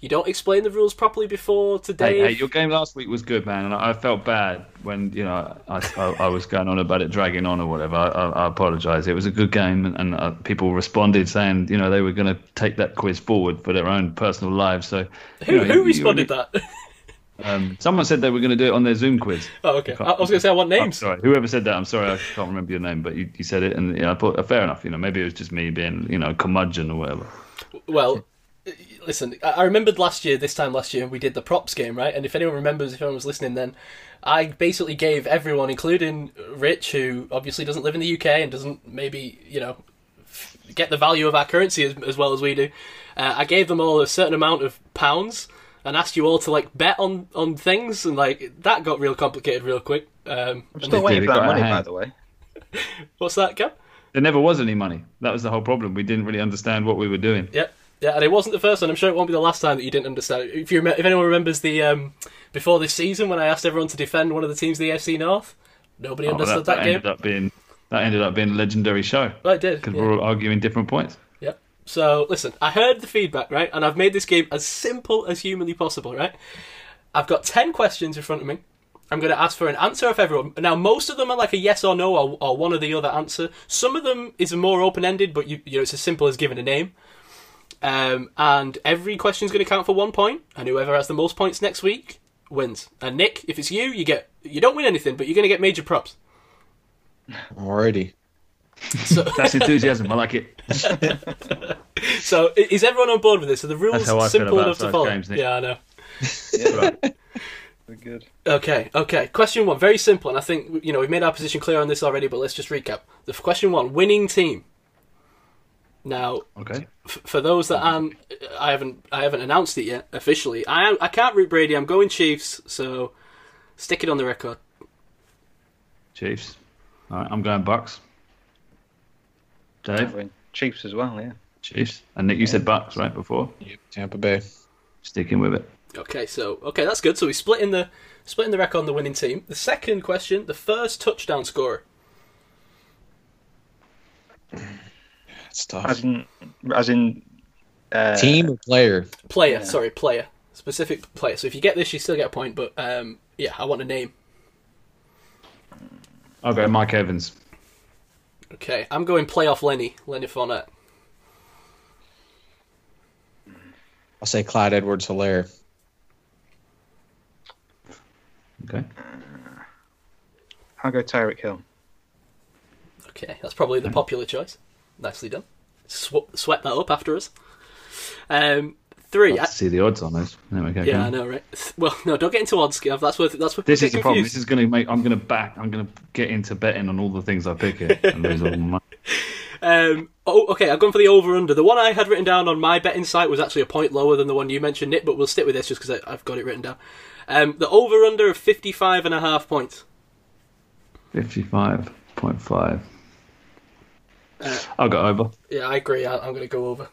you don't explain the rules properly before today. Hey, hey, your game last week was good, man, and I I felt bad when you know I, I, I was going on about it dragging on or whatever. I, I, I apologise. It was a good game, and, and uh, people responded saying you know they were going to take that quiz forward for their own personal lives. So who, you know, who you- responded that? Um, someone said they were going to do it on their Zoom quiz. oh, okay. I, I was going to say I want I'm names. sorry, whoever said that. I'm sorry, I can't remember your name, but you, you said it, and you know, I thought, uh, fair enough. You know, maybe it was just me being you know curmudgeon or whatever. Well, listen, I I remembered last year, this time last year, we did the props game, right? And if anyone remembers, if anyone was listening then, I basically gave everyone, including Rich, who obviously doesn't live in the UK and doesn't maybe, you know, get the value of our currency as, as well as we do, uh, I gave them all a certain amount of pounds and asked you all to, like, bet on, on things, and, like, that got real complicated real quick. Um, I'm still waiting for that money, by the way. what's that, Gav? There never was any money. That was the whole problem. We didn't really understand what we were doing. Yeah, yeah, and it wasn't the first one. I'm sure it won't be the last time that you didn't understand. If you rem- if anyone remembers the um, before this season when I asked everyone to defend one of the teams of the AFC North, nobody Oh, understood that, that, that game. ended up being that ended up being a legendary show Well, it did. because yeah. we're all arguing different points. So listen, I heard the feedback, right, and I've made this game as simple as humanly possible, right. I've got ten questions in front of me. I'm going to ask for an answer of everyone. Now, most of them are like a yes or no or, or one or the other answer. Some of them is more open ended, but you, you know it's as simple as giving a name. Um, and every question is going to count for one point, and whoever has the most points next week wins. And Nick, if it's you, you get you don't win anything, but you're going to get major props. Alrighty. So, That's enthusiasm. I like it. so is everyone on board with this? Are the rules That's how I feel simple about enough to follow? games, Nick. yeah, I know. Right. We're good. Okay, okay. Question one, very simple, and I think you know we've made our position clear on this already, but let's just recap. The question one: winning team. Now, Okay. f- for those that aren't, I haven't, I haven't announced it yet officially. I, am- I can't root Brady. I'm going Chiefs, so stick it on the record. Chiefs. All right. I'm going Bucs. Dave. Chiefs as well, yeah. Chiefs. And Nick, you said Bucs right before. Yep. Tampa Bay. Sticking with it. Okay, so okay, that's good. So we split in the splitting the record on the winning team. The second question: the first touchdown scorer. That's tough. As in, as in uh, Team or player? Player, Yeah. sorry, player. Specific player. So if you get this, you still get a point. But um, yeah, I want a name. I'll go Mike Evans. Okay, I'm going playoff Lenny, Lenny Fournette. I'll say Clyde Edwards Helaire. Okay. I'll go Tyreek Hill. Okay, that's probably the popular choice. Nicely done. Sw- sweat that up after us. Um, three. Let's see the odds on those. Anyway, go. yeah, go I know, right? Well, no, don't get into odds, Gav. That's where that's where This people is the get problem. This is going to make. I'm going to back. I'm going to get into betting on all the things I pick here and lose all my money. Um, oh, okay, I've gone for the over under. The one I had written down on my betting site was actually a point lower than the one you mentioned, Nick, but we'll stick with this just because I've got it written down. Um, the over under of 55 and a half points. Fifty-five point five. Uh, I'll go over. Yeah, I agree. I, I'm going to go over.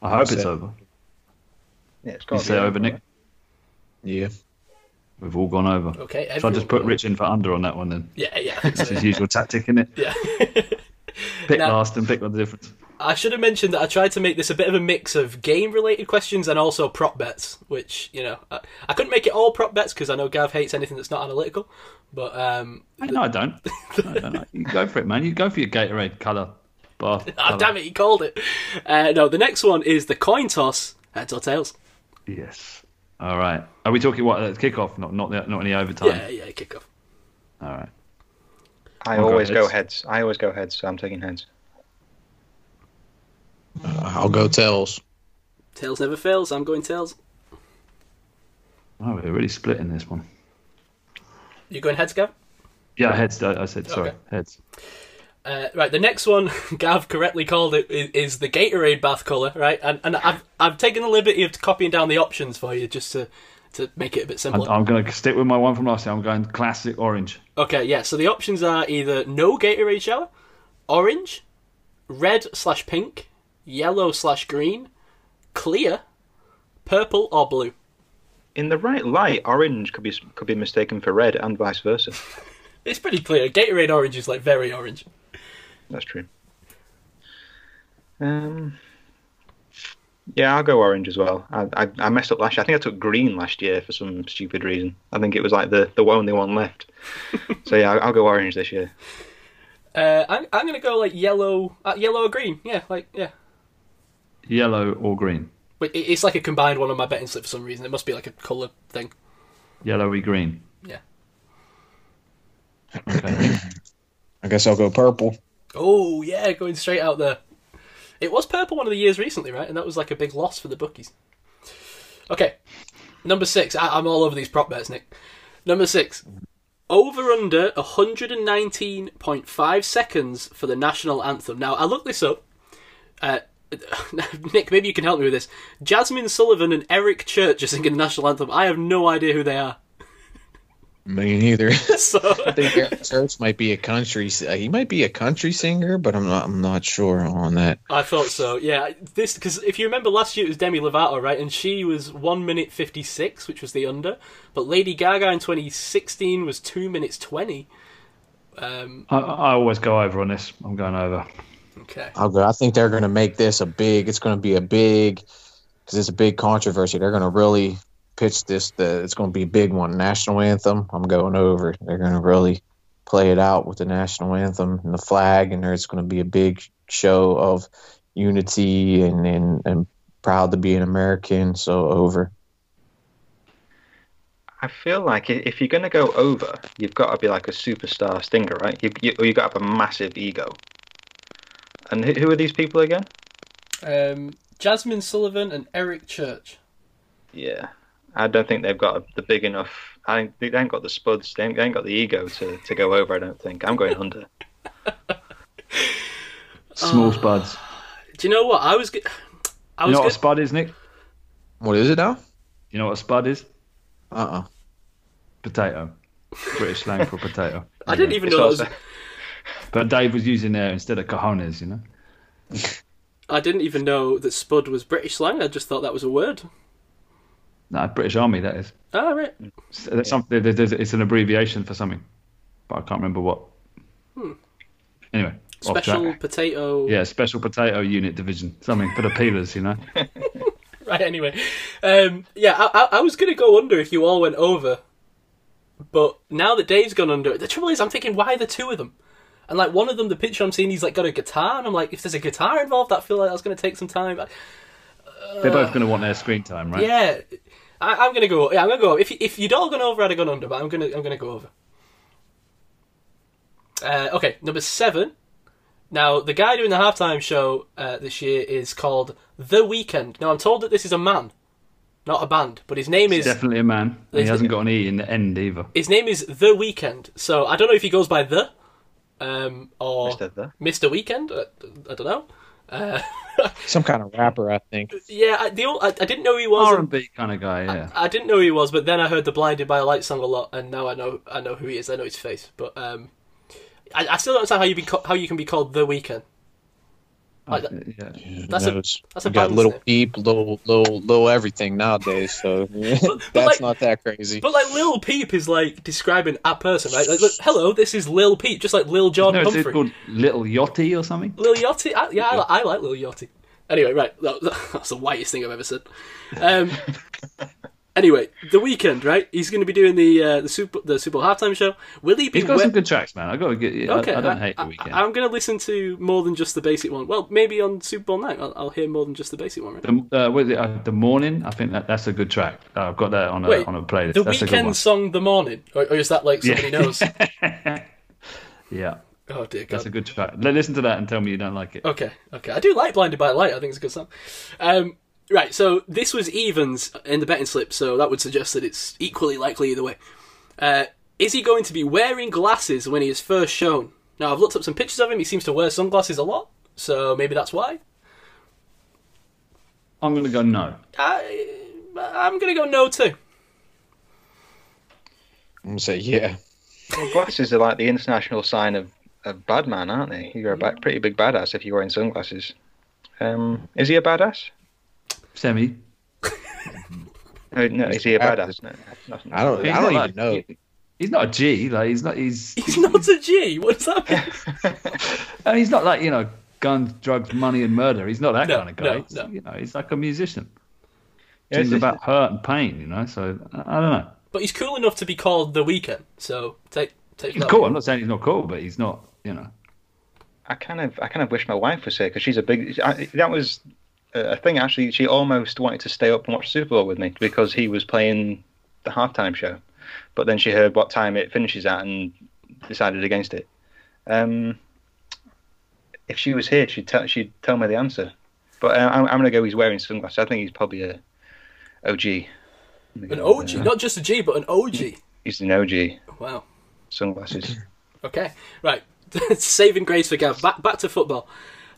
I hope it's Say- over. Yeah, it's You got to say over, Nick. Yeah. We've all gone over. Okay, Shall I everyone- just put Rich in for under on that one then? Yeah, yeah. I think That's so, his usual tactic, isn't it? yeah. Pick Now- last and pick what the difference. I should have mentioned that I tried to make this a bit of a mix of game-related questions and also prop bets, which you know I, I couldn't make it all prop bets because I know Gav hates anything that's not analytical. But um, Hey, no, I don't. No, I don't. You go for it, man. You go for your Gatorade colour bath. ah, colour. damn it, he called it. Uh, no, the next one is the coin toss, heads or tails. Yes. All right. Are we talking what? Uh, kickoff, not not the- not any overtime. Yeah, yeah, kick off. All right. I I'll always go heads. heads. I always go heads, so I'm taking heads. Uh, I'll go tails. Tails never fails. I'm going tails. Oh, we're really splitting this one. You going heads, Gav? Yeah, heads. I I said sorry. Okay. Heads. Uh, right, the next one, Gav correctly called it, is, is the Gatorade bath colour, right? And, and I've I've taken the liberty of copying down the options for you just to to make it a bit simpler. I'm going to stick with my one from last year. I'm going classic orange. Okay, yeah. So the options are either no Gatorade shower, orange, red slash pink, yellow slash green, clear, purple, or blue. in the right light, orange could be could be mistaken for red, and vice versa. It's pretty clear. Gatorade orange is like very orange. That's true. Um, yeah, I'll go orange as well. I, I I messed up last year. I think I took green last year for some stupid reason. I think it was like the the only one left. so yeah, I'll, I'll go orange this year. Uh, I'm I'm gonna go like yellow, uh, yellow or green. Yeah, like yeah. Yellow or green? But it- it's like a combined one on my betting slip for some reason. It must be like a colour thing. Yellowy green. Yeah. Okay. I guess I'll go purple. Oh yeah, going straight out there. It was purple one of the years recently, right? And that was like a big loss for the bookies. Okay, number six. I, I'm all over these prop bets, Nick. Number six. Over under 119.5 seconds for the national anthem. Now I looked this up. Uh, Nick, maybe you can help me with this. Jazmine Sullivan and Eric Church are singing the national anthem. I have no idea who they are. Me neither. So I think Eric Church might be a country. uh, He might be a country singer, but I'm not. I'm not sure on that. I thought so. Yeah, this because if you remember last year it was Demi Lovato, right? And she was one minute fifty six, which was the under. But Lady Gaga in twenty sixteen was two minutes twenty. Um, I, I always go over on this. I'm going over. okay. I'll go. I think they're going to make this a big. It's going to be a big because it's a big controversy. They're going to really pitch this. The it's going to be a big one. National anthem. I'm going over. They're going to really play it out with the national anthem and the flag, and there's going to be a big show of unity and and, and proud to be an American. So over. I feel like if you're going to go over, you've got to be like a superstar stinger, right? You, you, or you've got to have a massive ego. And who, who are these people again? Um, Jazmine Sullivan and Eric Church. Yeah, I don't think they've got the big enough. I think they ain't got the spuds. They ain't, they ain't got the ego to, to go over. I don't think. I'm going under. Small Oh. spuds. Do you know what I was? G- I You was. know what a Good. spud is, Nick? What is it now? You know what a spud is? Uh uh Potato. British slang for potato. I didn't even know that was. also- But Dave was using there instead of cojones, you know? I didn't even know that spud was British slang. I just thought that was a word. No, British Army, that is. Ah, right. It's, that's something, there's- there's- it's an abbreviation for something, but I can't remember what. Anyway, Special track. potato. Yeah, special potato unit division. Something for the peelers, you know? Right. Anyway, um, yeah, I, I, I was gonna go under if you all went over, but now that Dave's gone under, the trouble is, I'm thinking, why the two of them? And like one of them, the picture I'm seeing, he's like got a guitar, and I'm like, if there's a guitar involved, I feel like that's gonna take some time. They're both going to want their screen time, right? Yeah, I, I'm gonna go. Yeah, I'm gonna go. If if you'd all gone over, I'd have gone under, but I'm gonna I'm gonna go over. Uh, okay, number seven. Now, the guy doing the halftime show uh, this year is called The Weeknd. Now, I'm told that this is a man, not a band, but his name is Definitely a man. He Is- hasn't got an E in the end either. his name is The Weeknd. So I don't know if he goes by the um, or Mr. The. Mr. Weeknd. I, I don't know. Uh, Some kind of rapper, I think. yeah, I, the, I, I didn't know he was. R&B kind of guy, yeah. I didn't know who he was, but then I heard the "Blinded by a Light" song a lot, and now I know I know who he is. I know his face, but um, I, I still don't understand how you be ca- how you can be called the Weeknd. Like that- yeah. Who That's a- that's a You got band's little name. peep, little little little everything nowadays. So that's like- not that crazy. But like Lil Peep is like describing a person, right? Like, look, hello, this is Lil Peep, just like Lil Jon No, it's Humphrey. called Little Yachty or something. Lil Yachty, I, yeah, I, I like Lil Yachty. Anyway, right, that, that's the whitest thing I've ever said. Um, anyway, the Weeknd, right? He's going to be doing the uh, the Super the Super Bowl halftime show. Will he be? He's got we- some good tracks, man. I got to get. I- Okay, I, don't hate the Weeknd. I, am going to listen to more than just the basic one. Well, maybe on Super Bowl night, I'll, I'll hear more than just the basic one. Right? the, uh, what is it, uh, the morning. I think that, that's a good track. Uh, I've got that on a Wait, on a playlist. the that's a good Weeknd song, "The Morning," or, or is that like somebody knows? Yeah, Oh dear God. that's a good track. Listen to that and tell me you don't like it. Okay, okay. I do like Blinded by Light. I think it's a good song. Um, right, so this was evens in the betting slip, so that would suggest that it's equally likely either way. Uh, is he going to be wearing glasses when he is first shown? Now, I've looked up some pictures of him. He seems to wear sunglasses a lot, so maybe that's why. I'm going to go no. I, I'm going to go no too. I'm gonna say yeah. Well, glasses are like the international sign of a bad man, aren't they? You're a ba- pretty big badass if you're wearing sunglasses. Um, is he a badass? Semi. Oh, no, is he a badass? No, that's not- I don't. He's I don't even like- know. he- he's not a G. Like he's not. He's. He's not a G. What does that mean? And he's not like you know guns, drugs, money, and murder. He's not that No, kind of guy. no, He's- no. You know, he's like a musician. Yeah, it's- about hurt and pain. You know, so I, I don't know. but he's cool enough to be called the Weeknd. So take take He's that. cool. I'm not saying he's not cool, but he's not. You know. I kind of, I kind of wish my wife was here because she's a big. I, that was a a thing actually. She almost wanted to stay up and watch Super Bowl with me because he was playing the halftime show, but then she heard what time it finishes at and decided against it. Um, if she was here, she'd tell she'd tell me the answer. But uh, I'm, I'm gonna go. He's wearing sunglasses. I think he's probably a OG. An OG, not just a G, but an OG. He's an OG. Wow. Sunglasses. Okay. Right. Saving grace for Gav. Back back to football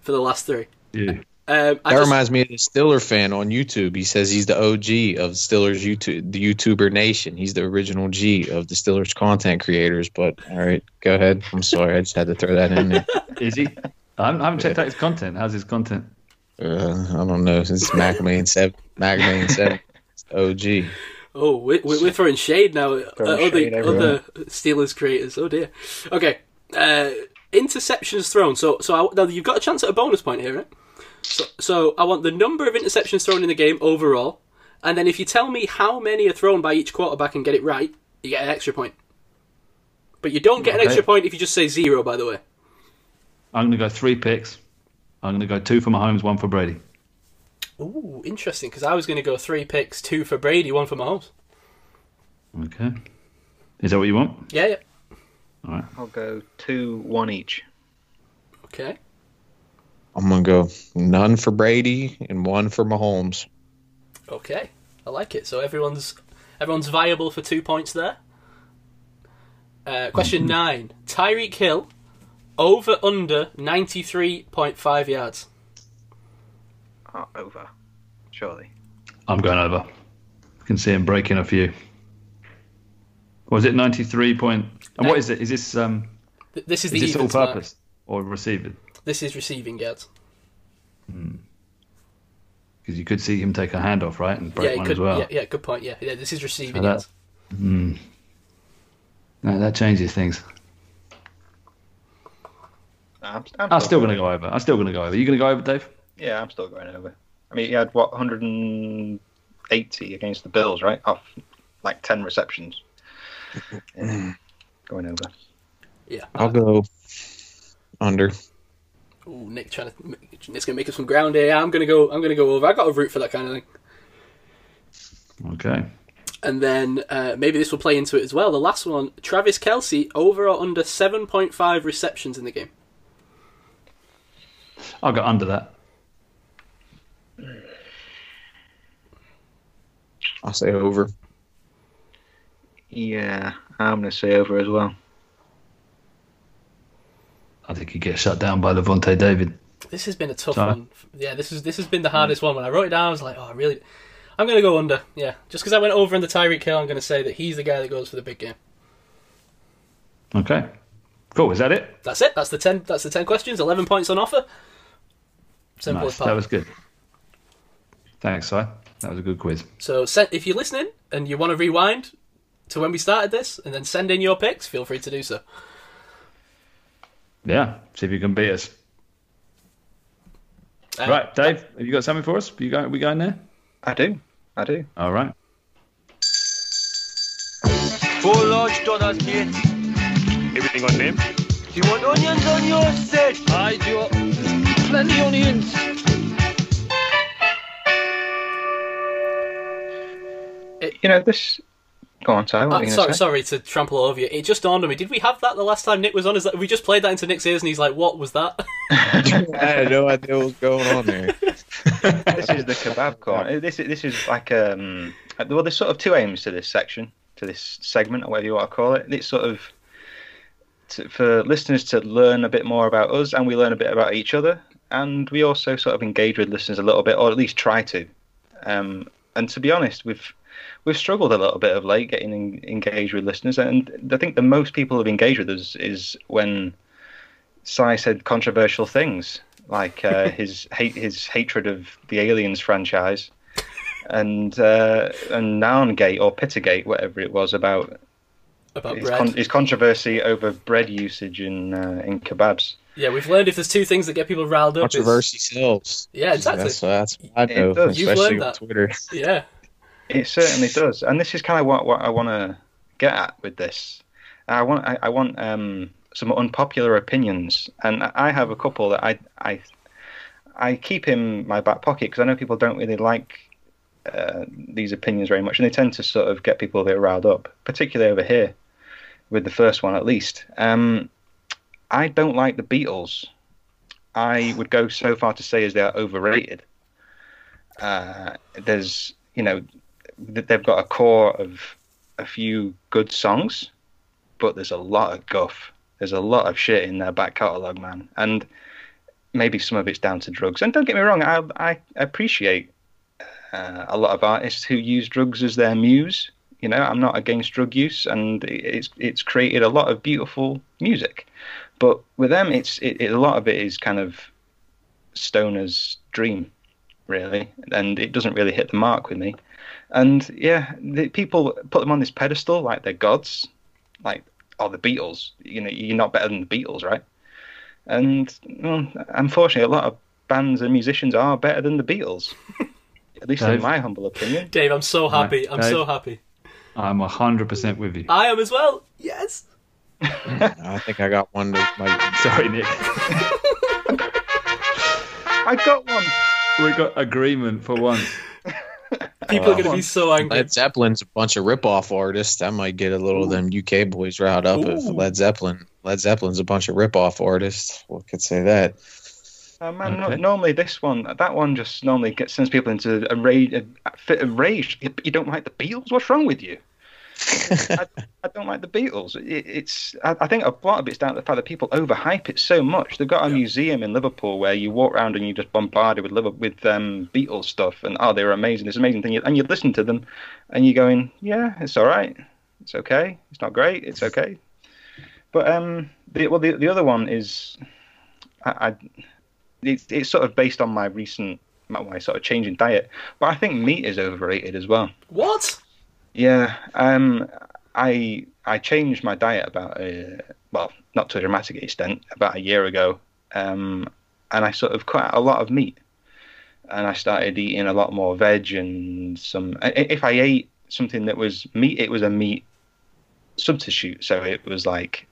for the last three. Yeah. Um, I That just, reminds me of the Stiller fan on YouTube. He says he's the OG of Stillers YouTube, the YouTuber nation. He's the original G of the Stillers content creators. But all right, go ahead. I'm sorry, I just had to throw that in there. Is he? I haven't, I haven't checked out his content. How's his content? Uh, I don't know. It's Macman seven. Macman seven. It's OG. oh, we're, we're we're throwing shade now. at Throwing other shade other Steelers creators. Oh dear. Okay. Uh, interceptions thrown. So so I, now you've got a chance at a bonus point here, right? So, so I want the number of interceptions thrown in the game overall, and then if you tell me how many are thrown by each quarterback and get it right, you get an extra point. But you don't get an Okay. extra point if you just say zero. By the way. I'm going to go three picks. I'm going to go two for Mahomes, one for Brady. Ooh, interesting. Because I was going to go three picks, two for Brady, one for Mahomes. Okay. Is that what you want? Yeah, yeah. All right. I'll go two, one each. Okay. I'm gonna go none for Brady and one for Mahomes. Okay, I like it. So everyone's everyone's viable for two points there. Uh, question nine: Tyreek Hill over under ninety three point five yards. Oh, over. Surely. I'm going over. I can see him breaking a few. Was it 93 point? And what is it? Is this um? Th- This is the this all evens mark. purpose or receiving? This is receiving yards. Because hmm. you could see him take a hand off, right, and break yeah, one could, as well. yeah, yeah, good point. Yeah, yeah, this is receiving So that- hmm. yards. No, that changes things. I'm, I'm, I'm still going to go over. I'm still going to go over. You going to go over, Dave? Yeah, I'm still going over. I mean, he had what 180 against the Bills, right? Off like 10 receptions. Yeah. going over. Yeah. I'll go under. Ooh, Nick trying to Nick's gonna make up some ground here. I'm gonna go. I'm gonna go over. I got a root for that kind of thing. Okay. And then uh, maybe this will play into it as well. The last one, Travis Kelce, over or under 7.5 receptions in the game. I'll go under that. I'll say over. Yeah, I'm going to say over as well. I think he gets shut down by Lavonte David. This has been a tough Sorry. one. Yeah, this is this has been the hmm. hardest one. When I wrote it down, I was like, oh, really? I'm gonna go under. Yeah, just because I went over in the Tyreek Hill, I'm gonna say that he's the guy that goes for the big game. Okay. Cool. Is that it? That's it. That's the ten. That's the ten questions. Eleven points on offer. Simple Nice. as pie. That was good. Thanks, Si. That was a good quiz. So if you're listening and you want to rewind to when we started this and then send in your picks, feel free to do so. Yeah. See if you can beat us. Uh, right, Dave. Have you got something for us? You going? We going there? I do. I do. All right. Four large donuts, mate. Everything on them? Do you want onions on your set? I do. Plenty onions. You know, this. Go on, Ty. What Uh, are you sorry, to say? sorry to trample over you. It just dawned on me. Did we have that the last time Nick was on? Is that we just played that into Nick's ears and he's like, "What was that?" I had no idea what was going on there. this is the kebab corner. This is this is like um. Well, there's sort of two aims to this section, to this segment, or whatever you want to call it. It's sort of to, for listeners to learn a bit more about us, and we learn a bit about each other, and we also sort of engage with listeners a little bit, or at least try to. Um, and to be honest, we've we've struggled a little bit of late getting en- engaged with listeners, and I think the most people have engaged with us is when Si said controversial things like uh, his hate his hatred of the Aliens franchise, and uh, and Narngate or Pittergate, whatever it was about About his, bread. con- his controversy over bread usage in uh, in kebabs. Yeah, we've learned if there's two things that get people riled up. it's- Controversy sells. Yeah, exactly. That's, that's what I It know, does. You've especially learned on. Twitter. Yeah. It certainly does, and this is kind of what, what I want to get at with this. I want I, I want um, some unpopular opinions, and I have a couple that I I I keep in my back pocket because I know people don't really like uh, these opinions very much, and they tend to sort of get people a bit riled up, particularly over here with the first one at least. Um, I don't like the Beatles. I would go so far to say as they are overrated. Uh, there's you know they've got a core of a few good songs, but there's a lot of guff. There's a lot of shit in their back catalogue, man, and maybe some of it's down to drugs. And don't get me wrong, I I appreciate uh, a lot of artists who use drugs as their muse. You know, I'm not against drug use, and it's it's created a lot of beautiful music. But with them, it's it, it, a lot of it is kind of stoner's dream, really, and it doesn't really hit the mark with me. And yeah, the people put them on this pedestal like they're gods, like oh the Beatles. You know, you're not better than the Beatles, right? And well, unfortunately, a lot of bands and musicians are better than the Beatles. At least in my humble opinion. Dave, I'm so happy. I'm Dave? so happy. I'm hundred percent with you. I am as well. Yes. I think I got one that might. Sorry, Nick. I got one. we got agreement for once. People are going to be so angry. Led Zeppelin's a bunch of rip-off artists. I might get a little of them UK boys riled up. If Led Zeppelin, Led Zeppelin's a bunch of rip-off artists. What could say that? Uh, man, no, normally this one, that one just normally gets sends people into a rage, a fit of rage. You, you don't like the Beatles? What's wrong with you? I, I don't like the Beatles. It, it's, I, I think a lot of it's down to the fact that people overhype it so much. They've got a museum in Liverpool where you walk around and you're just bombarded with Liver- with um, Beatles stuff, and oh, they're amazing. This amazing thing, and you listen to them, and you're going, yeah, it's all right, it's okay, it's not great, it's okay. But um, the, well, the the other one is, I, I it's, it's sort of based on my recent my, my sort of change in diet. But I think meat is overrated as well. What? Yeah, um, I I changed my diet about a, well, not to a dramatic extent, about a year ago, um, and I sort of cut out a lot of meat, and I started eating a lot more veg and some. If I ate something that was meat, it was a meat substitute. So it was like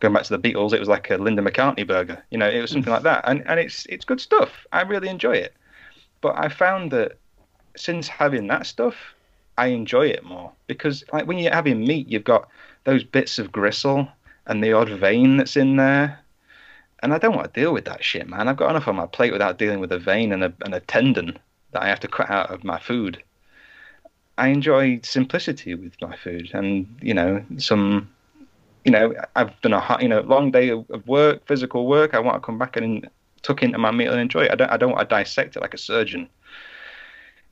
going back to the Beatles, it was like a Linda McCartney burger. You know, it was something like that, and and it's it's good stuff. I really enjoy it, but I found that since having that stuff, I enjoy it more because like when you're having meat, you've got those bits of gristle and the odd vein that's in there. And I don't want to deal with that shit, man. I've got enough on my plate without dealing with a vein and a, and a tendon that I have to cut out of my food. I enjoy simplicity with my food, and you know, some, you know, I've done a you know, long day of, of work, physical work. I want to come back and tuck into my meal and enjoy it. I don't, I don't want to dissect it like a surgeon.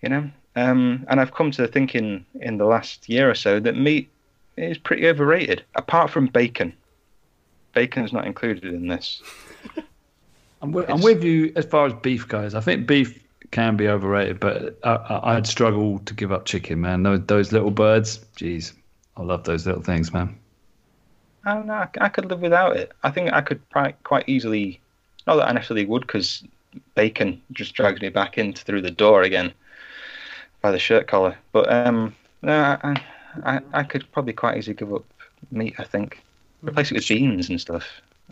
You know, um, and I've come to the thinking in the last year or so that meat is pretty overrated, apart from bacon. Bacon's not included in this. I'm with, I'm with you as far as beef goes. I think beef can be overrated, but I, I, I'd struggle to give up chicken, man. Those, those little birds, jeez, I love those little things, man. I don't know. I, I could live without it. I think I could quite easily. Not that I necessarily would, because bacon just drags me back in through the door again by the shirt collar. But um, no, I, I, I could probably quite easily give up meat. I think replace it with beans and stuff.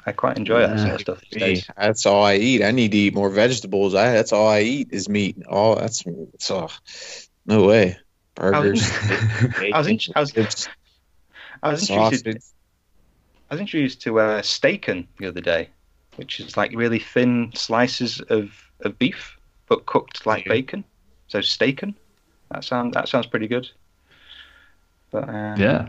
I quite enjoy that sort of stuff these days. that's all I eat. I need to eat more vegetables. I that's all I eat is meat. All that's it's, oh, no way. Burgers. I was in- I was- bacon, I was introduced. I was introduced to uh, steaken the other day, which is like really thin slices of, of beef, but cooked like Yeah. bacon. So steaken. That sounds that sounds pretty good. But uh, Yeah.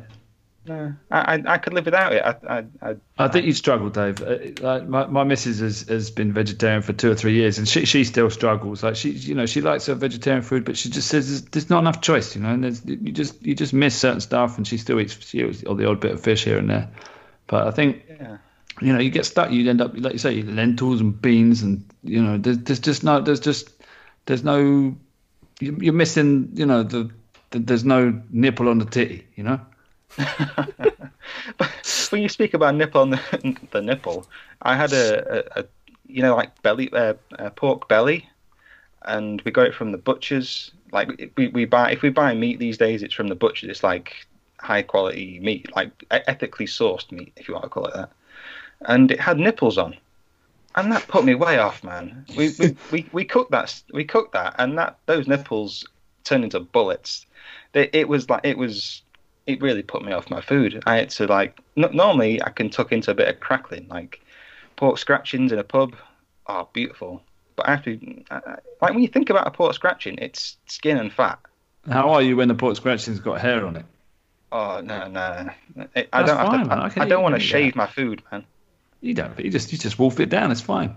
no, I, I could live without it. I I, I I think you struggle, Dave. Uh, Like my, my missus has, has been vegetarian for two or three years, and she she still struggles. Like she, you know, she likes her vegetarian food, but she just says there's, there's not enough choice. You know, and there's, you just you just miss certain stuff, and she still eats she eats or the odd bit of fish here and there. But I think yeah. you know you get stuck. You end up like you say lentils and beans, and you know there's, there's just no there's just there's no you're missing. You know, the, the there's no nipple on the titty. You know. when you speak about nipple on the, the nipple, I had a, a, a you know like belly uh, pork belly, and we got it from the butchers. Like we, we buy if we buy meat these days, it's from the butchers. It's like high quality meat, like ethically sourced meat, if you want to call it that. And it had nipples on, and that put me way off, man. We we, we, we cooked that we cooked that, and that those nipples turned into bullets. It, it was like it was it really put me off my food. I had to like n- normally I can tuck into a bit of crackling, like pork scratchings in a pub. Oh, beautiful. But I have to like when you think about a pork scratching, it's skin and fat. How are you when the pork scratching's got hair on it? Oh no no, I, That's I don't have to. I I, can I eat- don't want to shave that. my food, man. You don't. You just you just wolf it down. It's fine.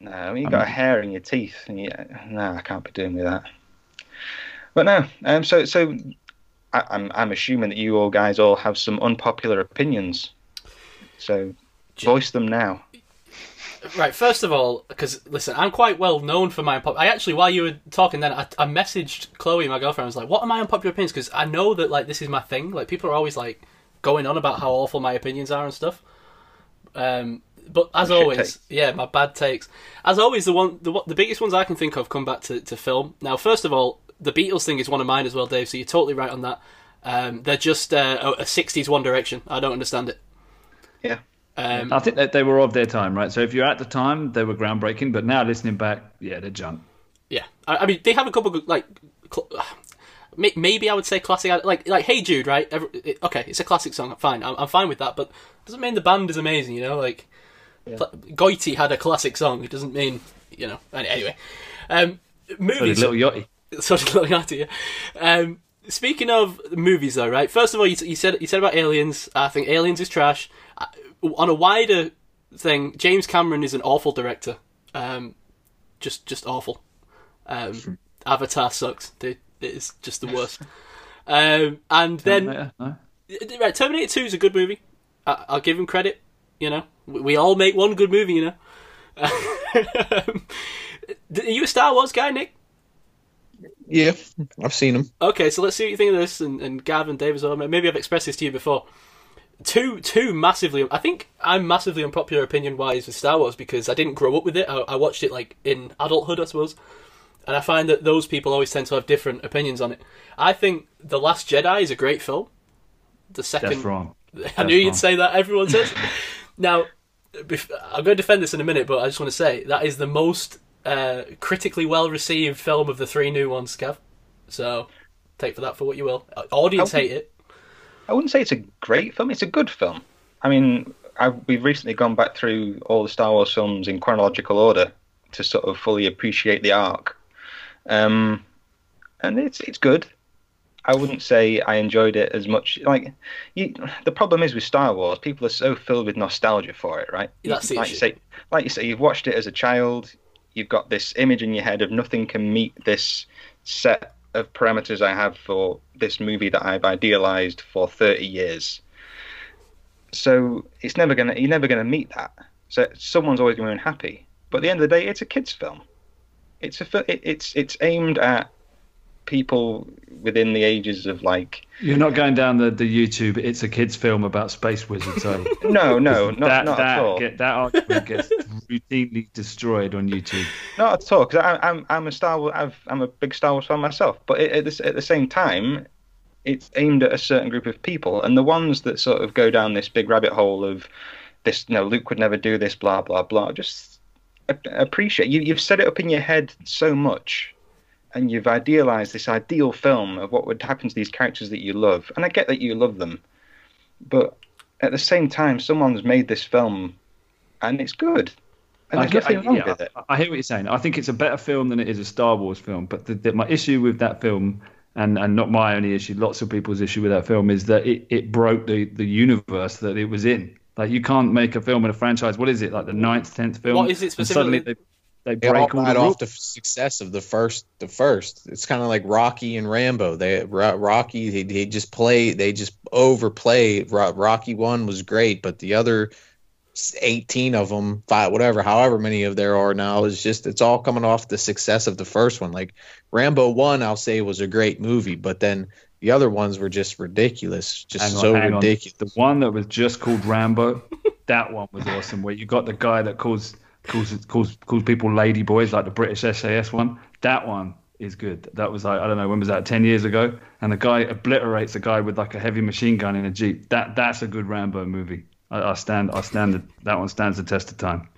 No, when you got a hair in your teeth, and you, no, I can't be doing with that. But no, um, so so I, I'm I'm assuming that you all guys all have some unpopular opinions. So voice them now. Right, first of all, because listen, I'm quite well known for my unpop. I actually, while you were talking, then I, I messaged Chloe, my girlfriend. I was like, "What are my unpopular opinions?" Because I know that like this is my thing. Like people are always like going on about how awful my opinions are and stuff. Um, but as Shit always, takes. yeah, my bad takes. As always, the one, the one- the biggest ones I can think of come back to, to film. Now, first of all, the Beatles thing is one of mine as well, Dave. So you're totally right on that. Um, they're just uh, a, a '60s One Direction. I don't understand it. Yeah. Um, I think that they were of their time, right? So if you're at the time, they were groundbreaking. But now listening back, yeah, they're junk. Yeah, I, I mean they have a couple good, like cl- may- maybe I would say classic like like Hey Jude, right? Every, it- okay, it's a classic song. Fine, I'm, I'm fine with that, but doesn't mean the band is amazing. You know, like Pl- Gotye had a classic song. It doesn't mean you know. Anyway, um, So did. Lil Yachty. looking at you. Um, speaking of movies, though, right? First of all, you, you said you said about Aliens. I think Aliens is trash. Uh, on a wider thing, James Cameron is an awful director. Um, just just awful. Um, Avatar sucks. Dude, it is just the worst. Um, and then no? right, Terminator Two is a good movie. I, I'll give him credit. You know, we, we all make one good movie. You know. Um, are you a Star Wars guy, Nick? Yeah, I've seen them. Okay, so let's see what you think of this, and, and Gav and Dave as well. Maybe I've expressed this to you before. Two, two massively. I think I'm massively unpopular opinion wise with Star Wars because I didn't grow up with it. I, I watched it like in adulthood, I suppose, and I find that those people always tend to have different opinions on it. I think The Last Jedi is a great film. The second, That's wrong. I knew you'd say that. Everyone says. now, I'm going to defend this in a minute, but I just want to say that is the most uh, critically well received film of the three new ones, Gav. So take for that for what you will. Uh, Audience hate it. I wouldn't say it's a great film. It's a good film. I mean, I, we've recently gone back through all the Star Wars films in chronological order to sort of fully appreciate the arc, um, and it's it's good. I wouldn't say I enjoyed it as much. Like, you, the problem is with Star Wars, people are so filled with nostalgia for it, right? That's like you say, like you say, you've watched it as a child. You've got this image in your head of nothing can meet this set of parameters I have for this movie that I've idealized for 30 years. So it's never gonna you're never gonna meet that. So someone's always gonna be unhappy. But at the end of the day, it's a kids' film. It's a it, it's it's aimed at people within the ages of like You're not going down the, the YouTube. It's a kids' film about space wizards, are you? no no not, that not that at all Get, that argument gets routinely destroyed on YouTube. not at all because I'm I'm a Star Wars I've, I'm a big Star Wars fan myself. But it, at, the, at the same time, it's aimed at a certain group of people, and the ones that sort of go down this big rabbit hole of this, you no, Luke would never do this, blah blah blah. Just appreciate you. You've set it up in your head so much, and you've idealized this ideal film of what would happen to these characters that you love. And I get that you love them, but at the same time, someone's made this film, and it's good. And I, get- nothing I- wrong yeah, with it. I, I hear what you're saying. I think it's a better film than it is a Star Wars film. But the, the, my issue with that film, and, and not my only issue, lots of people's issue with that film, is that it, it broke the, the universe that it was in. Like you can't make a film in a franchise. What is it like the ninth, tenth film? What is it And suddenly specifically? they, they They all break all the off the success of the first. The first, it's kind of like Rocky and Rambo. They Rocky, they, they just play. They just overplay. Rocky one was great, but the other 18 of them, five, whatever, however many of there are now, is just it's all coming off the success of the first one. Like Rambo one, I'll say was a great movie, but then the other ones were just ridiculous, just Hang on, so hang on. ridiculous. The one that was just called Rambo, that one was awesome. Where you got the guy that calls calls calls calls people lady boys, like the British SAS one. That one is good. That was like I don't know when was that ten years ago, and the guy obliterates a guy with like a heavy machine gun in a jeep. That that's a good Rambo movie. I, I stand I stand the, that one stands the test of time.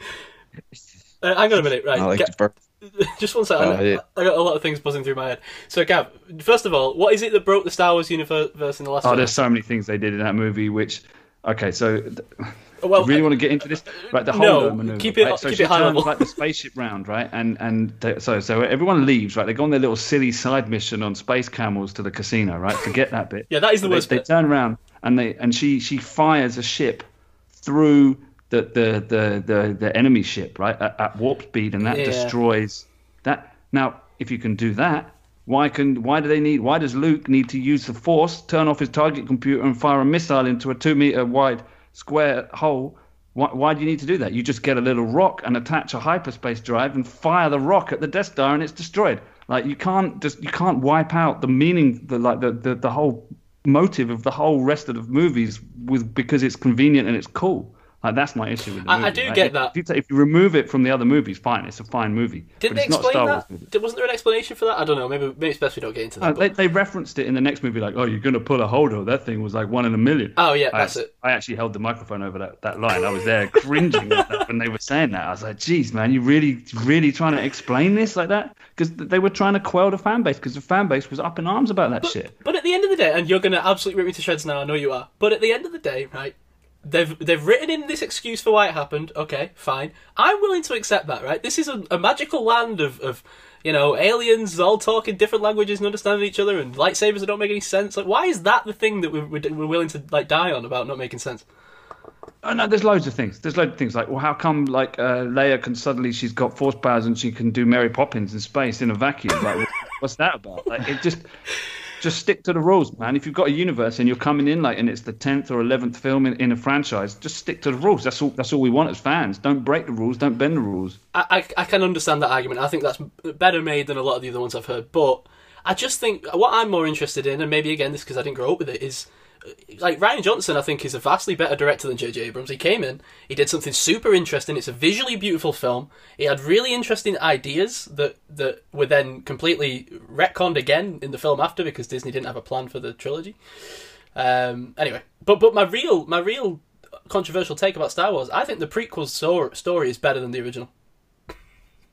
Uh, hang on a minute, right? I like Ga- the first. just one second. Oh, yeah. I got a lot of things buzzing through my head. So, Gav, first of all, what is it that broke the Star Wars universe in the last? Oh, there's so many things they did in that movie which. Okay, so th- oh, well, you really uh, want to get into this? Uh, right, the No, Holdo maneuver. keep it- right? So keep she it high turns, level. like the spaceship round, right? And and they, so so everyone leaves, right? They go on their little silly side mission on space camels to the casino, right? Forget that bit. Yeah, that is the they, worst They bit. turn around and they and she she fires a ship through the the the the, the enemy ship, right? At, at warp speed, and that Yeah. destroys that. Now, if you can do that. Why can why do they need why does Luke need to use the force, turn off his target computer and fire a missile into a two meter wide square hole? Why, why do you need to do that? You just get a little rock and attach a hyperspace drive and fire the rock at the Death Star and it's destroyed. Like you can't just you can't wipe out the meaning, the like the the, the whole motive of the whole rest of the movies with because it's convenient and it's cool. Like that's my issue with the I- I do right? get If- that. If you, if you remove it from the other movies, fine, it's a fine movie. Didn't but they it's not explain that? Movie. Wasn't there an explanation for that? I don't know. Maybe maybe it's best we don't get into that. Uh, but- they, they referenced it in the next movie, like, "Oh, you're going to pull a Holdo." That thing was like one in a million. Oh, yeah, I, that's it. I actually held the microphone over that, that line. I was there cringing at that when they were saying that. I was like, "Geez, man, you really, really trying to explain this like that?" Because they were trying to quell the fan base because the fan base was up in arms about that shit. But at the end of the day, and you're going to absolutely rip me to shreds now, I know you are. But at the end of the day, right, they've they've written in this excuse for why it happened. Okay, fine. I'm willing to accept that, right? This is a, a magical land of, of, you know, aliens all talking different languages and understanding each other, and lightsabers that don't make any sense. Like, why is that the thing that we're, we're willing to like die on about not making sense? Oh, no, there's loads of things. There's loads of things like, well, how come like uh, Leia can suddenly she's got force powers and she can do Mary Poppins in space in a vacuum? Like, what's that about? Like, it just just stick to the rules, man. If you've got a universe and you're coming in like, and it's the tenth or eleventh film in, in a franchise, just stick to the rules. That's all. That's all we want as fans. Don't break the rules. Don't bend the rules. I, I, I can understand that argument. I think that's better made than a lot of the other ones I've heard. But I just think what I'm more interested in, and maybe again this because I didn't grow up with it, is like Rian Johnson. I think is a vastly better director than J.J. Abrams. He came in, he did something super interesting. It's a visually beautiful film. He had really interesting ideas that that were then completely retconned again in the film after because Disney didn't have a plan for the trilogy. Um, anyway, but but my real my real controversial take about Star Wars, I think the prequel story is better than the original.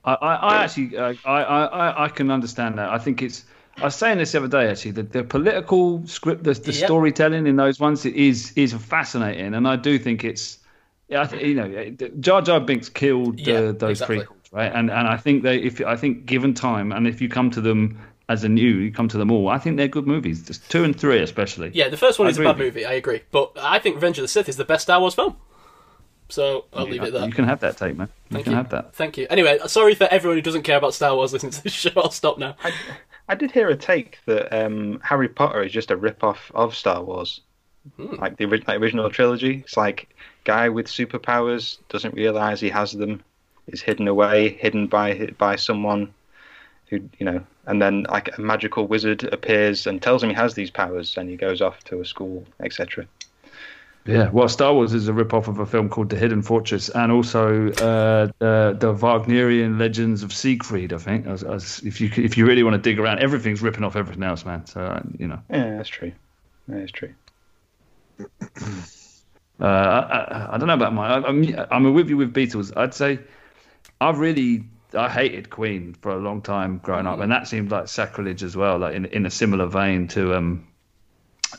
I, I, I actually, uh, I, I, I- I can understand that. I think it's. I was saying this the other day. Actually, the, the political script, the, the Yep. storytelling in those ones is is fascinating, and I do think it's. Yeah, I think, you know, Jar Jar Binks killed Yeah, uh, those exactly. prequels, right? And and I think they, if I think given time, and if you come to them as a new, you come to them all. I think they're good movies. Just two and three, especially. Yeah, the first one I is a agree bad movie. I agree, but I think Revenge of the Sith is the best Star Wars film. So I'll leave it there. You can have that take, man. You Thank can you. have that. Thank you. Anyway, sorry for everyone who doesn't care about Star Wars listening to this show. I'll stop now. I, I did hear a take that um, Harry Potter is just a rip-off of Star Wars, like the like original trilogy. It's like guy with superpowers doesn't realize he has them, is hidden away, hidden by by someone who you know, and then like a magical wizard appears and tells him he has these powers, and he goes off to a school, etc. Yeah, well, Star Wars is a rip-off of a film called The Hidden Fortress, and also uh, the the Wagnerian Legends of Siegfried. I think, as, as if you if you really want to dig around, everything's ripping off everything else, man. So you know, Yeah, that's true. That's true. uh, I, I, I don't know about mine. I, I'm I'm with you with Beatles. I'd say I really I hated Queen for a long time growing up, and that seemed like sacrilege as well, like in in a similar vein to um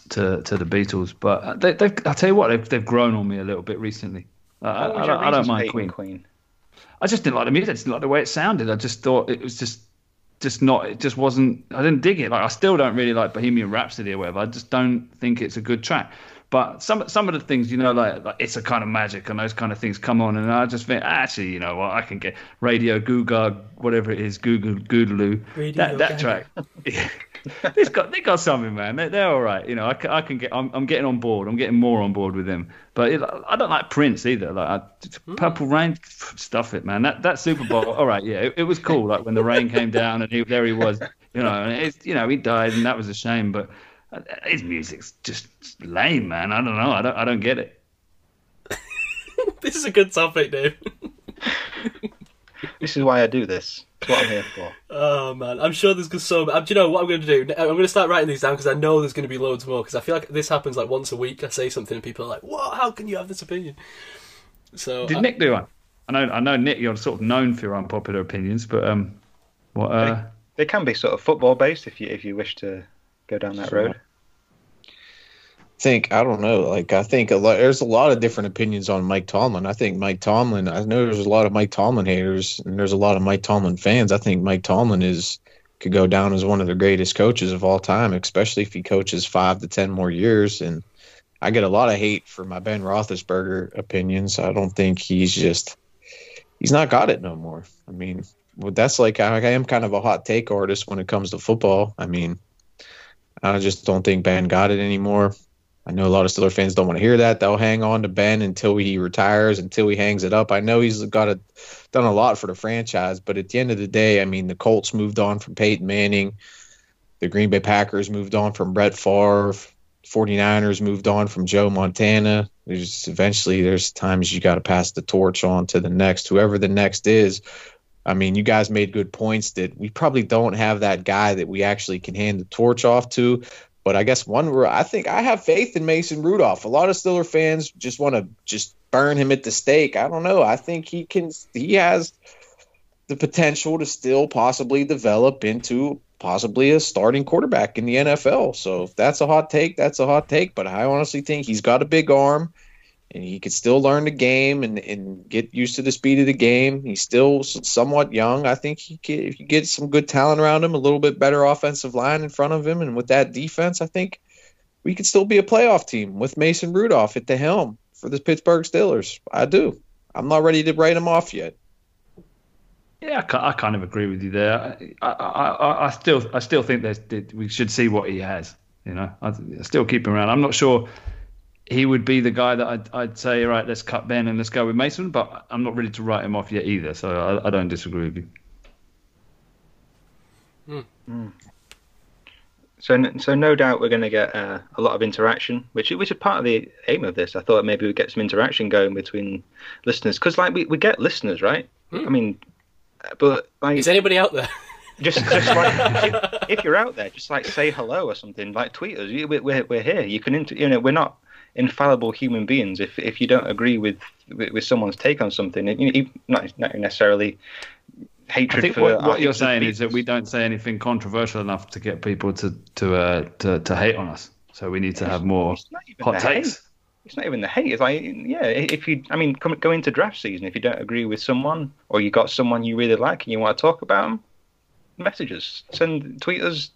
to to the Beatles. But they, they've I tell you what, they've they've grown on me a little bit recently. Uh, I, I, don't, I don't mind Queen. Queen. I just didn't like the music. I just didn't like the way it sounded. I just thought it was just, just not. It just wasn't. I didn't dig it. Like I still don't really like Bohemian Rhapsody or whatever. I just don't think it's a good track. But some some of the things, you know, like, like it's a kind of magic and those kind of things come on, and I just think actually, you know what, I can get Radio Google, whatever it is, Google Goodaloo, Radio that that track. It's got they got something, man. They, they're all right. You know, I, can- I can get. I'm, I'm getting on board. I'm getting more on board with them. But it, I don't like Prince either. Like I, hmm. Purple Rain, stuff it, man. That that Super Bowl. all right, yeah, it, it was cool. Like when the rain came down and he, there he was. You know, and it's you know he died and that was a shame. But his music's just lame, man. I don't know. I don't I don't get it. This is a good topic, Dave. This is why I do this. It's what I'm here for. Oh man, I'm sure there's so. Do you know what I'm going to do? I'm going to start writing these down because I know there's going to be loads more. Because I feel like this happens like once a week. I say something and people are like, "What? How can you have this opinion?" So Did I- Nick do one? I know I know Nick. You're sort of known for your unpopular opinions, but um, what uh. They can be sort of football based if you if you wish to go down that road. Think I don't know. Like I think a lot. There's a lot of different opinions on Mike Tomlin. I think Mike Tomlin. I know there's a lot of Mike Tomlin haters, and there's a lot of Mike Tomlin fans. I think Mike Tomlin is could go down as one of the greatest coaches of all time, especially if he coaches five to ten more years. And I get a lot of hate for my Ben Roethlisberger opinions. I don't think he's just he's not got it no more. I mean, well, that's like I, I am kind of a hot take artist when it comes to football. I mean, I just don't think Ben got it anymore. I know a lot of Steeler fans don't want to hear that. They'll hang on to Ben until he retires, until he hangs it up. I know he's got a, done a lot for the franchise, but at the end of the day, I mean, the Colts moved on from Peyton Manning. The Green Bay Packers moved on from Brett Favre. 49ers moved on from Joe Montana. There's eventually there's times you got to pass the torch on to the next, whoever the next is. I mean, you guys made good points that we probably don't have that guy that we actually can hand the torch off to. But I guess one I think I have faith in Mason Rudolph. A lot of Steeler fans just want to just burn him at the stake. I don't know. I think he can. He has the potential to still possibly develop into possibly a starting quarterback in the NFL. So if that's a hot take, that's a hot take. But I honestly think he's got a big arm and he could still learn the game and, and get used to the speed of the game. He's still somewhat young. I think he could, if you get some good talent around him, a little bit better offensive line in front of him, and with that defense, I think we could still be a playoff team with Mason Rudolph at the helm for the Pittsburgh Steelers. I do. I'm not ready to write him off yet. Yeah, I, kind of agree with you there. I, I, I, I still, I still think that we should see what he has. You know, I, I still keep him around. I'm not sure he would be the guy that I'd, I'd say, all right, let's cut Ben and let's go with Mason. But I'm not ready to write him off yet either. So I, I don't disagree with you. Hmm. Hmm. So, so no doubt we're going to get uh, a lot of interaction, which which is part of the aim of this. I thought maybe we'd get some interaction going between listeners because, like, we, we get listeners, right? Hmm. I mean, but like, is anybody out there? just just like if, if you're out there, just like say hello or something. Like tweet us. We're we're, we're here. You can inter- you know we're not infallible human beings. If if you don't agree with with, with someone's take on something, you know, not not necessarily I hatred think for what, what you're saying is that we don't say anything controversial enough to get people to to uh, to, to hate on us. So we need to have more It's not even hot the hate. takes. It's not even the hate. It's like, yeah, if you, I mean, come, go into draft season. If you don't agree with someone, or you got someone you really like and you want to talk about them, messages, send, tweet us.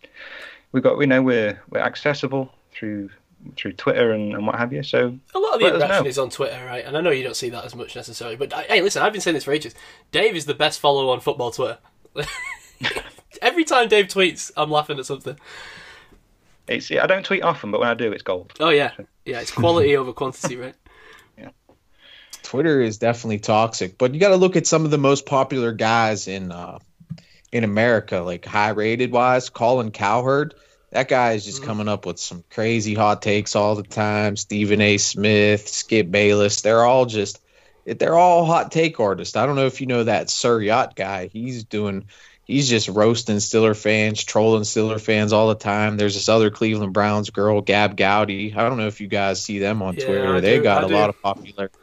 We've got, we know, we're we're accessible through through Twitter and, and what have you. So A lot of the interaction is on Twitter, right? And I know you don't see that as much necessarily, but I- hey, listen, I've been saying this for ages. Dave is the best follow on football Twitter. Every time Dave tweets, I'm laughing at something. it's, I don't tweet often, but when I do, it's gold. Oh yeah, yeah, it's quality over quantity, right? Yeah. Twitter is definitely toxic, but you got to look at some of the most popular guys in uh, in America, like high rated wise. Colin Cowherd, that guy is just mm-hmm. coming up with some crazy hot takes all the time. Stephen A. Smith, Skip Bayless, they're all just they're all hot take artists. I don't know if you know that Sir Yacht guy. He's doing he's just roasting Steeler fans, trolling Steeler fans all the time. There's this other Cleveland Browns girl, Gab Gowdy. I don't know if you guys see them on Yeah, Twitter. I they do, got I a do. lot of popularity.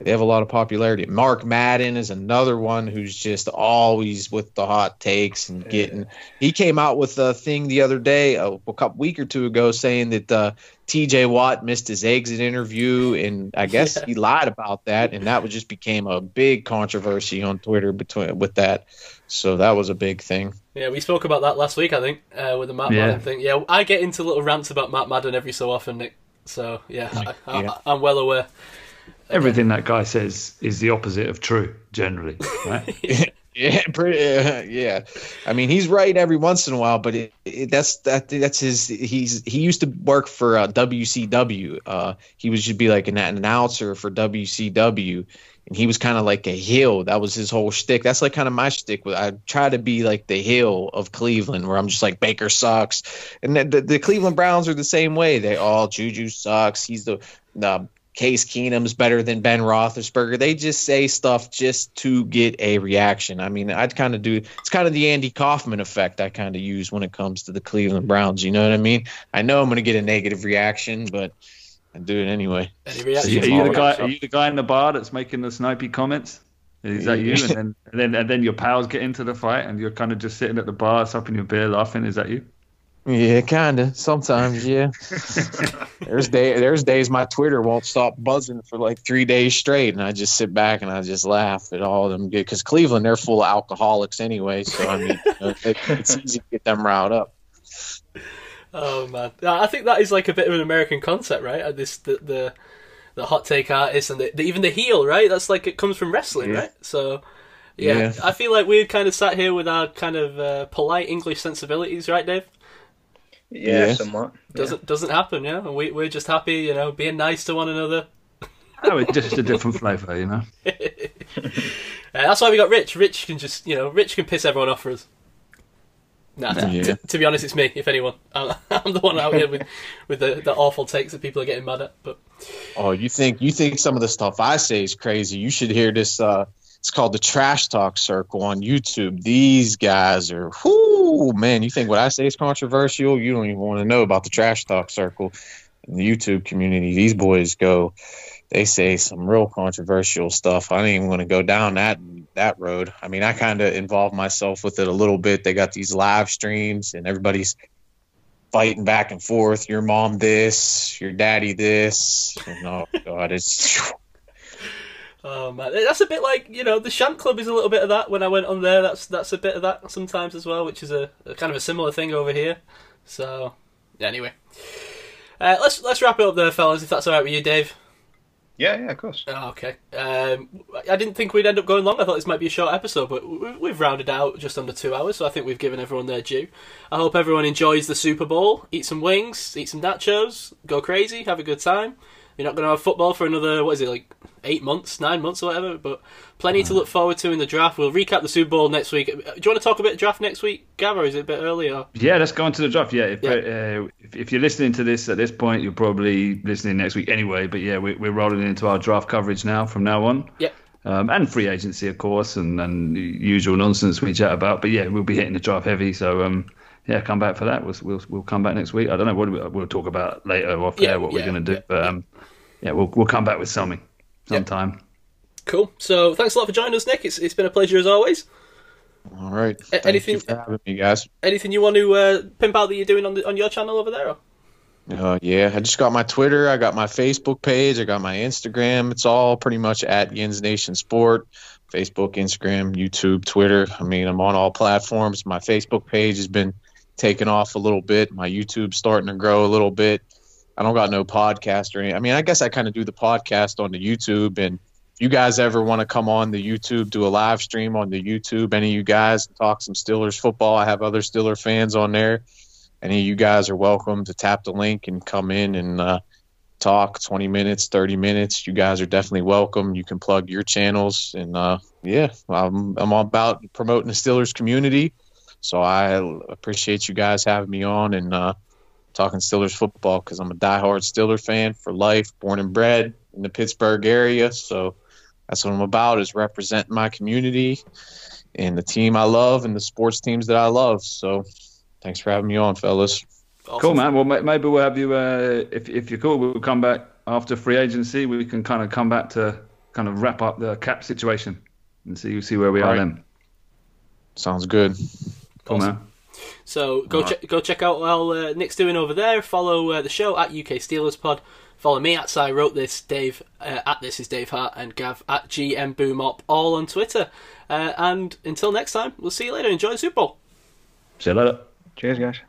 They have a lot of popularity. Mark Madden is another one who's just always with the hot takes and getting. He came out with a thing the other day, a, a couple week or two ago, saying that uh, T.J. Watt missed his exit interview, and I guess Yeah. he lied about that, and that was just became a big controversy on Twitter between with that. So that was a big thing. Yeah, we spoke about that last week, I think, uh, with the Matt Yeah. Madden thing. Yeah, I get into little rants about Matt Madden every so often, Nick. So yeah, I, I, Yeah. I'm well aware. Everything that guy says is the opposite of true, generally. Right? Yeah, pretty, uh, yeah. I mean, he's right every once in a while, but it, it, that's that that's his. He's he used to work for uh, WCW. Uh, he was just be like an, an announcer for WCW, and he was kind of like a heel. That was his whole shtick. That's like kind of my shtick. I try to be like the heel of Cleveland, where I'm just like Baker sucks, and the, the, the Cleveland Browns are the same way. They all Juju sucks. He's the the Case Keenum's better than Ben Roethlisberger. They just say stuff just to get a reaction. I mean, I'd kind of do it's kind of the Andy Kaufman effect I kind of use when it comes to the Cleveland Browns. You know what I mean? I know I'm going to get a negative reaction, but I do it anyway. Any Are you, are you the guy? Are you the guy in the bar that's making the snipey comments? Is that you? And then, and then, and then your pals get into the fight, and you're kind of just sitting at the bar, supping your beer, laughing. Is that you? Yeah, kind of. Sometimes, yeah. there's day there's days my Twitter won't stop buzzing for like three days straight, and I just sit back and I just laugh at all of them because Cleveland they're full of alcoholics anyway. So I mean, you know, it, it's easy to get them riled up. Oh man, I think that is like a bit of an American concept, right? Uh, This the the, the hot take artist and the, the, even the heel, right? That's like it comes from wrestling, Yeah. right? So. Yeah, Yeah. I feel like we're kind of sat here with our kind of uh, polite English sensibilities, right, Dave? Yeah, Yeah. somewhat. Doesn't doesn't happen, yeah. And we we're just happy, you know, being nice to one another. Oh, it's just a different flavour, you know. Uh, that's why we got Rich. Rich can just, you know, Rich can piss everyone off for us. Nah, t- Yeah. t- to be honest, it's me. If anyone, I'm, I'm the one out here with with the, the awful takes that people are getting mad at. But Oh, you think you think some of the stuff I say is crazy? You should hear this. Uh, it's called the Trash Talk Circle on YouTube. These guys are, whoo, man. You think what I say is controversial? You don't even want to know about the Trash Talk Circle in the YouTube community. These boys go, they say some real controversial stuff. I ain't even going to go down that that road. I mean, I kind of involved myself with it a little bit. They got these live streams, and everybody's fighting back and forth. Your mom this, your daddy this. And, oh God, it's oh man, that's a bit like you know the Shant Club is a little bit of that. When I went on there, that's that's a bit of that sometimes as well, which is a, a kind of a similar thing over here. So anyway, uh, let's let's wrap it up there, fellas. If that's all right with you, Dave. Yeah, yeah, of course. Oh, okay. Um, I didn't think we'd end up going long. I thought this might be a short episode, but we've rounded out just under two hours, so I think we've given everyone their due. I hope everyone enjoys the Super Bowl. Eat some wings, eat some nachos, go crazy, have a good time. You're not going to have football for another, what is it, like eight months, nine months or whatever, but plenty to look forward to in the draft. We'll recap the Super Bowl next week. Do you want to talk a bit draft next week, Gav, or is it a bit earlier? Yeah, let's go on to the draft. Yeah, if, Yeah. Uh, if, if you're listening to this at this point, you're probably listening next week anyway. But yeah, we, we're rolling into our draft coverage now from now on. Yep. Um, and free agency, of course, and, and usual nonsense we chat about. But yeah, we'll be hitting the draft heavy. So um, yeah, come back for that. We'll, we'll we'll come back next week. I don't know what we, we'll talk about later off Yeah, air what yeah, we're going to do. yeah, but um, yeah, we'll we'll come back with something sometime. Cool. So thanks a lot for joining us, Nick. It's, it's been a pleasure as always. all right. A- Thank anything- you for having me, guys. Anything you want to uh, pimp out that you're doing on, the, on your channel over there? Or? Uh, yeah, I just got my Twitter. I got my Facebook page. I got my Instagram. It's all pretty much at Yins Nation Sport. Facebook, Instagram, YouTube, Twitter. I mean, I'm on all platforms. My Facebook page has been taking off a little bit. My YouTube's starting to grow a little bit. I don't got no podcast or any. I mean, I guess I kind of do the podcast on the YouTube. And if you guys ever want to come on the YouTube, do a live stream on the YouTube, any of you guys talk some Steelers football. I have other Steeler fans on there any of you guys are welcome to tap the link and come in and uh, talk 20 minutes 30 minutes you guys are definitely welcome you can plug your channels and uh, yeah I'm, I'm all about promoting the steelers community so i appreciate you guys having me on and uh, talking steelers football because i'm a diehard steeler fan for life born and bred in the pittsburgh area so that's what i'm about is representing my community and the team i love and the sports teams that i love so Thanks for having me on, fellas. Awesome. Cool, man. Well, maybe we'll have you. Uh, if if you're cool, we'll come back after free agency. We can kind of come back to kind of wrap up the cap situation and see see where we are Right. then. Sounds good. Cool, Awesome. man. So go check go check out what uh, Nick's doing over there. Follow uh, the show at UK Steelers Pod. Follow me at I wrote this. Dave uh, at this is Dave Hart and Gav at GM Boomop all on Twitter. Uh, and until next time, we'll see you later. Enjoy the Super Bowl. See you later. Cheers, guys.